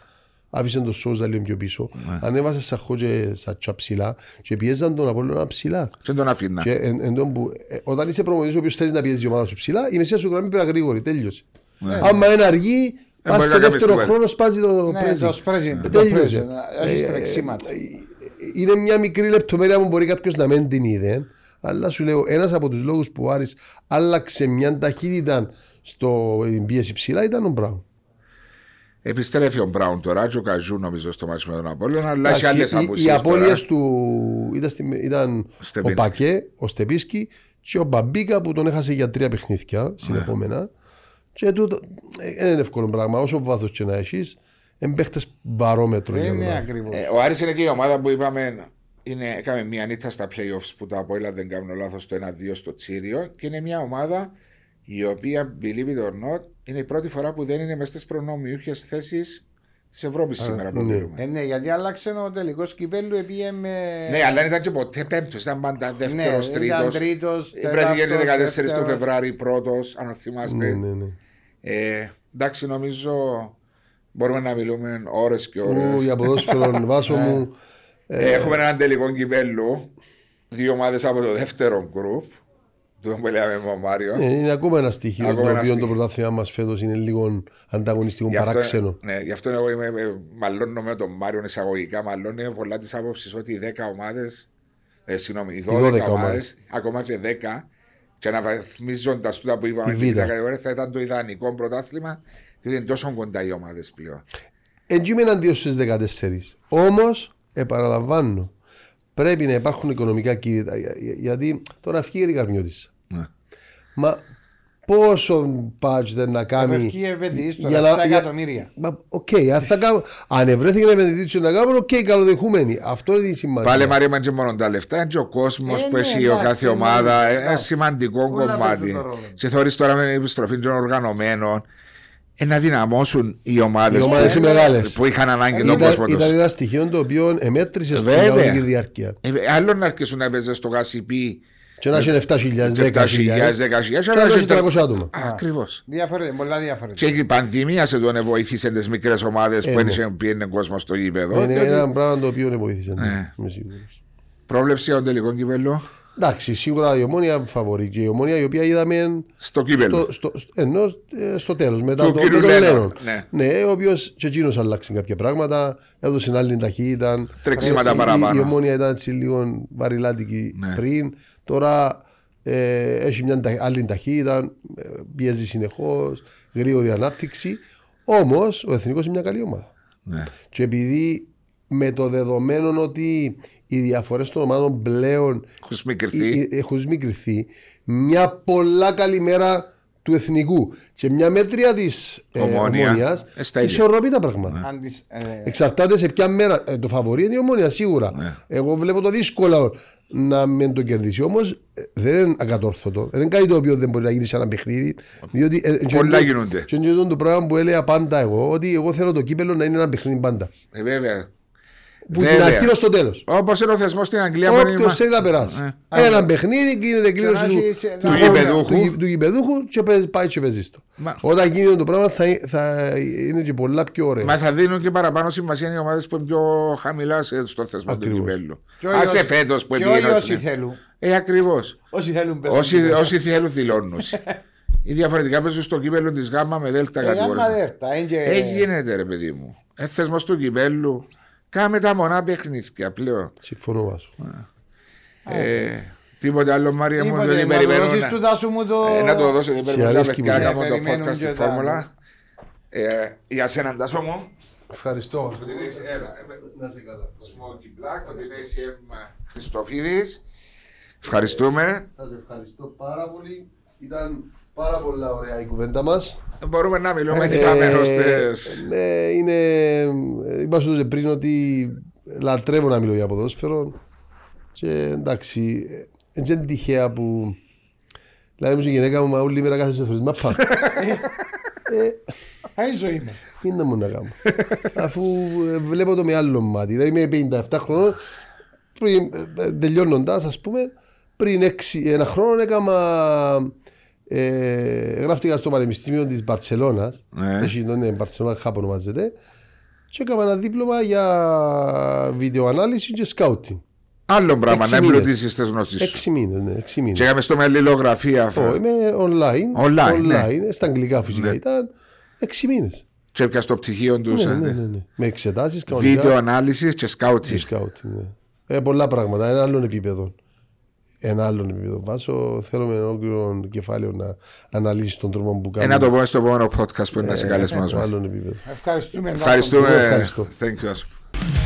άφησε τον Σόζα λίγο πιο πίσω, Ναι. ανέβασε Σαχό και Σατσά ψηλά και πιέζαν τον Απόλλωνα ψηλά. Και τον αφήνα. Και εν, εν τω που, ε, όταν είσαι προμονητής ο οποίος θέλεις να πιέζεις η ομάδα σου ψηλά, η μεσαία σου γραμμή πρέπει να γρήγορη, τέλειωσε. Ναι. Άμα είναι αργή, Πας μπορεί σε να κάνεις δεύτερο τίποτα. χρόνος σπάζει το Ναι, πρέζι. το σπρέζι, το Τέλειωσε. πρέζι, έχεις Ε, τρεξίματα. ε, Είναι μια μικρή λεπτομέρεια που μπορεί κάποιος να μην την είδε. Αλλά σου λέω, ένας από τους λόγους που ο Άρης άλλαξε μια ταχύτητα στο στην πίεση ψηλά ήταν ο Μπράουν. Επιστρέφει ο Μπράουν τώρα και ο Καζού νομίζω στο μάτι με τον Απόλλωνα, αλλά έχει άλλες Εντάξει, οι- Οι απουσίες. απώλειες του ήταν, στη- ήταν ο Στεπίνσκι. Πακέ, ο Στεπίσκι και ο Μπαμπίκα που τον έχασε για τρία παιχνίδια Ναι. συνεχόμενα. Και τούτο δεν είναι εύκολο πράγμα. Όσο βάθος και να έχεις, εμπέχτε βαρόμετρο. για Είναι να- ακριβώς. Ε, ο Άρης είναι και η ομάδα που είπαμε. Είναι, έκαμε μια νύχτα στα playoffs που τα Απόλλα δεν κάνουν λάθος το 1-2 στο Τσίριο και είναι μια ομάδα η οποία, believe it or not, είναι η πρώτη φορά που δεν είναι μέσα στις προνομιούχες θέσεις της Ευρώπης σήμερα που ναι. μιλούμε. Ε, ναι, γιατί άλλαξε ο τελικός κυπέλου επίε με. Ναι, αλλά δεν ήταν και ποτέ πέμπτος, ήταν πάντα δεύτερος, Ναι, ήταν τρίτος. τρίτος, Βρέθηκε το τέταρτος, 14 του δεύτερος. Φεβράρι πρώτος, αν θυμάστε. Ναι, ναι, ναι. Ε, εντάξει, νομίζω μπορούμε να μιλούμε ώρες και Ου, ώρες. Για ποδόσφαιρο, *laughs* βάσο μου. Ε, έχουμε έναν τελικό κυπέλου. Δύο ομάδες από το δεύτερο γκρουπ. Το που λέμε με ο Μάριο. Ε, Είναι ακόμα ένα στοιχείο Ακόμα το ένα οποίο το στοιχείο. πρωτάθλημα μας φέτος είναι λίγο ανταγωνιστικό Γι' αυτό- παράξενο. Ναι, γι' αυτό εγώ είμαι, ε, μαλώνω με τον Μάριο εισαγωγικά. Μαλώνω με πολλά τη άποψη ότι οι 10 ομάδε, ε, συγγνώμη, οι 12, 12 ομάδες, ομάδες. ακόμα και 10, και αναβαθμίζοντα τούτα που είπαμε Η στην Β. κατηγορία, θα ήταν το ιδανικό πρωτάθλημα, διότι είναι τόσο κοντά οι ομάδες πλέον. Έτσι είμαι εναντίον στις 14. Όμως, επαναλαμβάνω, πρέπει να υπάρχουν οικονομικά κίνητρα. για- για- Γιατί τώρα φύγει η Καρμιώτη. Ναι. Μα πόσο budget να κάνει. Ευκεί επενδύσεις τώρα, για να- 7 για- εκατομμύρια. Μα, οκ, αν, θα κάνω, αν ευρέθηκε με επενδυτή να κάνουν, οκ, καλοδεχούμενοι. Αυτό είναι η σημασία. Πάλι Μαρία μα και μόνο τα λεφτά, είναι και ο κόσμος Ε, που ναι, έχει ο εντάξει, κάθε ναι, ομάδα. ναι, ε, Ένα ναι. σημαντικό Όλα κομμάτι. παίζουν το ρόλο. Και θεωρείς τώρα με την επιστροφή των οργανωμένων ε, να δυναμώσουν οι ομάδες Οι ομάδες οι μεγάλες. που είχαν ανάγκη τον ήταν, κόσμος ήταν τους. ένα στοιχείο το οποίο εμέτρησε στην Βέβαια. κανονική διάρκεια. Ε, άλλο να αρκέσουν να παίζουν στο γασιπί Και να έχει 7.000, 10.000. 7.000, 10.000, Και αλλά να έχει έχει 300 άτομα. Ακριβώς. Διαφορετικά, πολλά διαφορετικά. Και η πανδημία σε τον βοήθησε τις μικρές ομάδες που ναι. ένιξε πήγαινε κόσμος στο γήπεδο. Είναι διότι- ένα πράγμα το οποίο δεν βοήθησε. ναι, Ε. είμαι σίγουρος. Πρόβλεψη για τον τελικό κύπελο Εντάξει, σίγουρα η ομόνια φαβορεί και η ομόνια η οποία είδαμε στο κύπελο. στο, στο, στο, ενώ, ε, στο τέλος μετά Του το, κύριου με τον Λένον, Λένον. ναι. ναι, ο οποίος και εκείνος άλλαξε κάποια πράγματα, έδωσε άλλη ταχύτητα. Τρεξίματα Ε, η- παραπάνω. Η, ομόνια ήταν έτσι λίγο βαριλάτικη Ναι. πριν. Τώρα ε, έχει μια ταχύ- άλλη ταχύτητα, ε, πιέζει συνεχώς, γρήγορη ανάπτυξη. Όμως ο εθνικός είναι μια καλή ομάδα. Ναι. Και επειδή με το δεδομένο ότι οι διαφορές των ομάδων πλέον Έχουν σμικριθεί. ε, ε, έχουν σμικριθεί, μια πολλά καλή μέρα του εθνικού και μια μέτρια της ε, Ομόνια. ομόνιας, Ε, στα ίδια. ισορροπεί τα πράγματα. Αν τις, ε, Εξαρτάται σε ποια μέρα. Ε, το φαβορή είναι η ομόνια σίγουρα. Ναι. Εγώ βλέπω το δύσκολο να μην το κερδίσει. Όμως δεν είναι ακατόρθωτο. Δεν είναι κάτι το οποίο δεν μπορεί να γίνει σε ένα παιχνίδι. Διότι, ε, και Πολλά είναι- γίνονται. Και είναι το πράγμα που έλεγα πάντα εγώ, ότι εγώ θέλω το κύπελο να είναι ένα παιχνίδι πάντα. Ε, βέβαια. Που την Βέβαια. αρχή ως το τέλος. Όπως είναι ο θεσμός στην Αγγλία που Όποιος είναι. θέλει να περάσει. Ε. Ένα παιχνίδι γίνεται κλήρωση να του, έχει σε- του, να- γηπεδούχου. του, γη- του γηπεδούχου και παίζει- πάει και παίζεις το. Μα- Όταν γίνει το πράγμα θα, θα είναι και πολλά πιο ωραίο. Μα θα δίνουν και παραπάνω σημασία οι ομάδες που είναι πιο χαμηλάς σε- στο θεσμό του Ακριβώς. κυπέλου. και όλοι Άσε όσοι- φέτος που και πήγαινε. όλοι ο όσοι Εθνικός. θέλουν. Ε, ακριβώς. Όσοι θέλουν παίζουν Όσοι, κύπελλο. όσοι θέλουν δηλώνουν. *laughs* Ή διαφορετικά παίζουν στο κύπελο της ΓΑΜΑ με ΔΕΛΤΑ Ε, άμα κατηγορία. δέρτα, είναι και- Έχει γίνεται ρε παιδί μου. Ε, θεσμός του κυπέλου. Κάμε τα μονά παιχνίδια πλέον. Συμφωνώ βάσο. Ε, τίποτε άλλο, Μάρια μου, Τίποτε, δεν να το περιμένω. δώσεις να- του δάσου μου το... Ε, να το δώσω, δεν Σε περιμένω να αρέσκει παιδιά να πολύ. κάνω το Περιμένουν podcast και στη τα- φόρμουλα. Ε, για σένα, Τάσο μου. Ευχαριστώ. Ότι είναι εσύ, έλα, ε, Να σε καλά. Smoky Black, ότι είναι εσύ, εμ, Χριστοφίδης. Ευχαριστούμε. Σας ευχαριστώ πάρα πολύ. Ήταν πάρα πολλά ωραία η κουβέντα μας. Μπορούμε να μιλούμε Ε, έτσι πάμε ώστες. ναι, είναι, είπα σου και πριν ότι λατρεύω να μιλώ για ποδόσφαιρο και εντάξει, δεν είναι τυχαία που δηλαδή μου η γυναίκα μου μα όλη μέρα κάθε σε φρισμά Α, η ζωή μου. είναι μου να κάνω αφού ε, βλέπω το με άλλο μάτι δηλαδή είμαι 57 χρονών πριν, ε, τελειώνοντας ας πούμε πριν έξι, ένα χρόνο έκανα ε, γράφτηκα στο Πανεπιστήμιο της Μπαρτσελώνας Ναι. έχει τον ε, Μπαρτσελώνα Χάπ ονομάζεται και έκανα ένα δίπλωμα για βιντεοανάλυση και σκάουτινγκ Άλλο πράγμα, έξι να μήνες. εμπλουτίσεις τις γνώσεις σου. έξι μήνες, ναι, έξι μήνες. Και έκαμε στο με αλληλογραφία. Ω, είμαι online, Online, ναι. στα αγγλικά φυσικά ήταν έξι μήνες Και έπιασε το πτυχίο τους. Ναι, ναι, ναι, ναι. Με εξετάσεις κανονικά. Βίντεο ανάλυσης και και σκάουτι. scouting, ναι. Ε, πολλά πράγματα. Ένα άλλο επίπεδο. Ένα άλλο επίπεδο. Βάσο, θέλουμε ένα ολόκληρο κεφάλαιο να αναλύσει τον τρόπο που κάνει. Ένα το πω στο επόμενο podcast που είναι να σε καλεσμένο Ένα μας. άλλο επίπεδο. Ευχαριστούμε. Ευχαριστούμε. Εγώ ευχαριστώ. Thank you.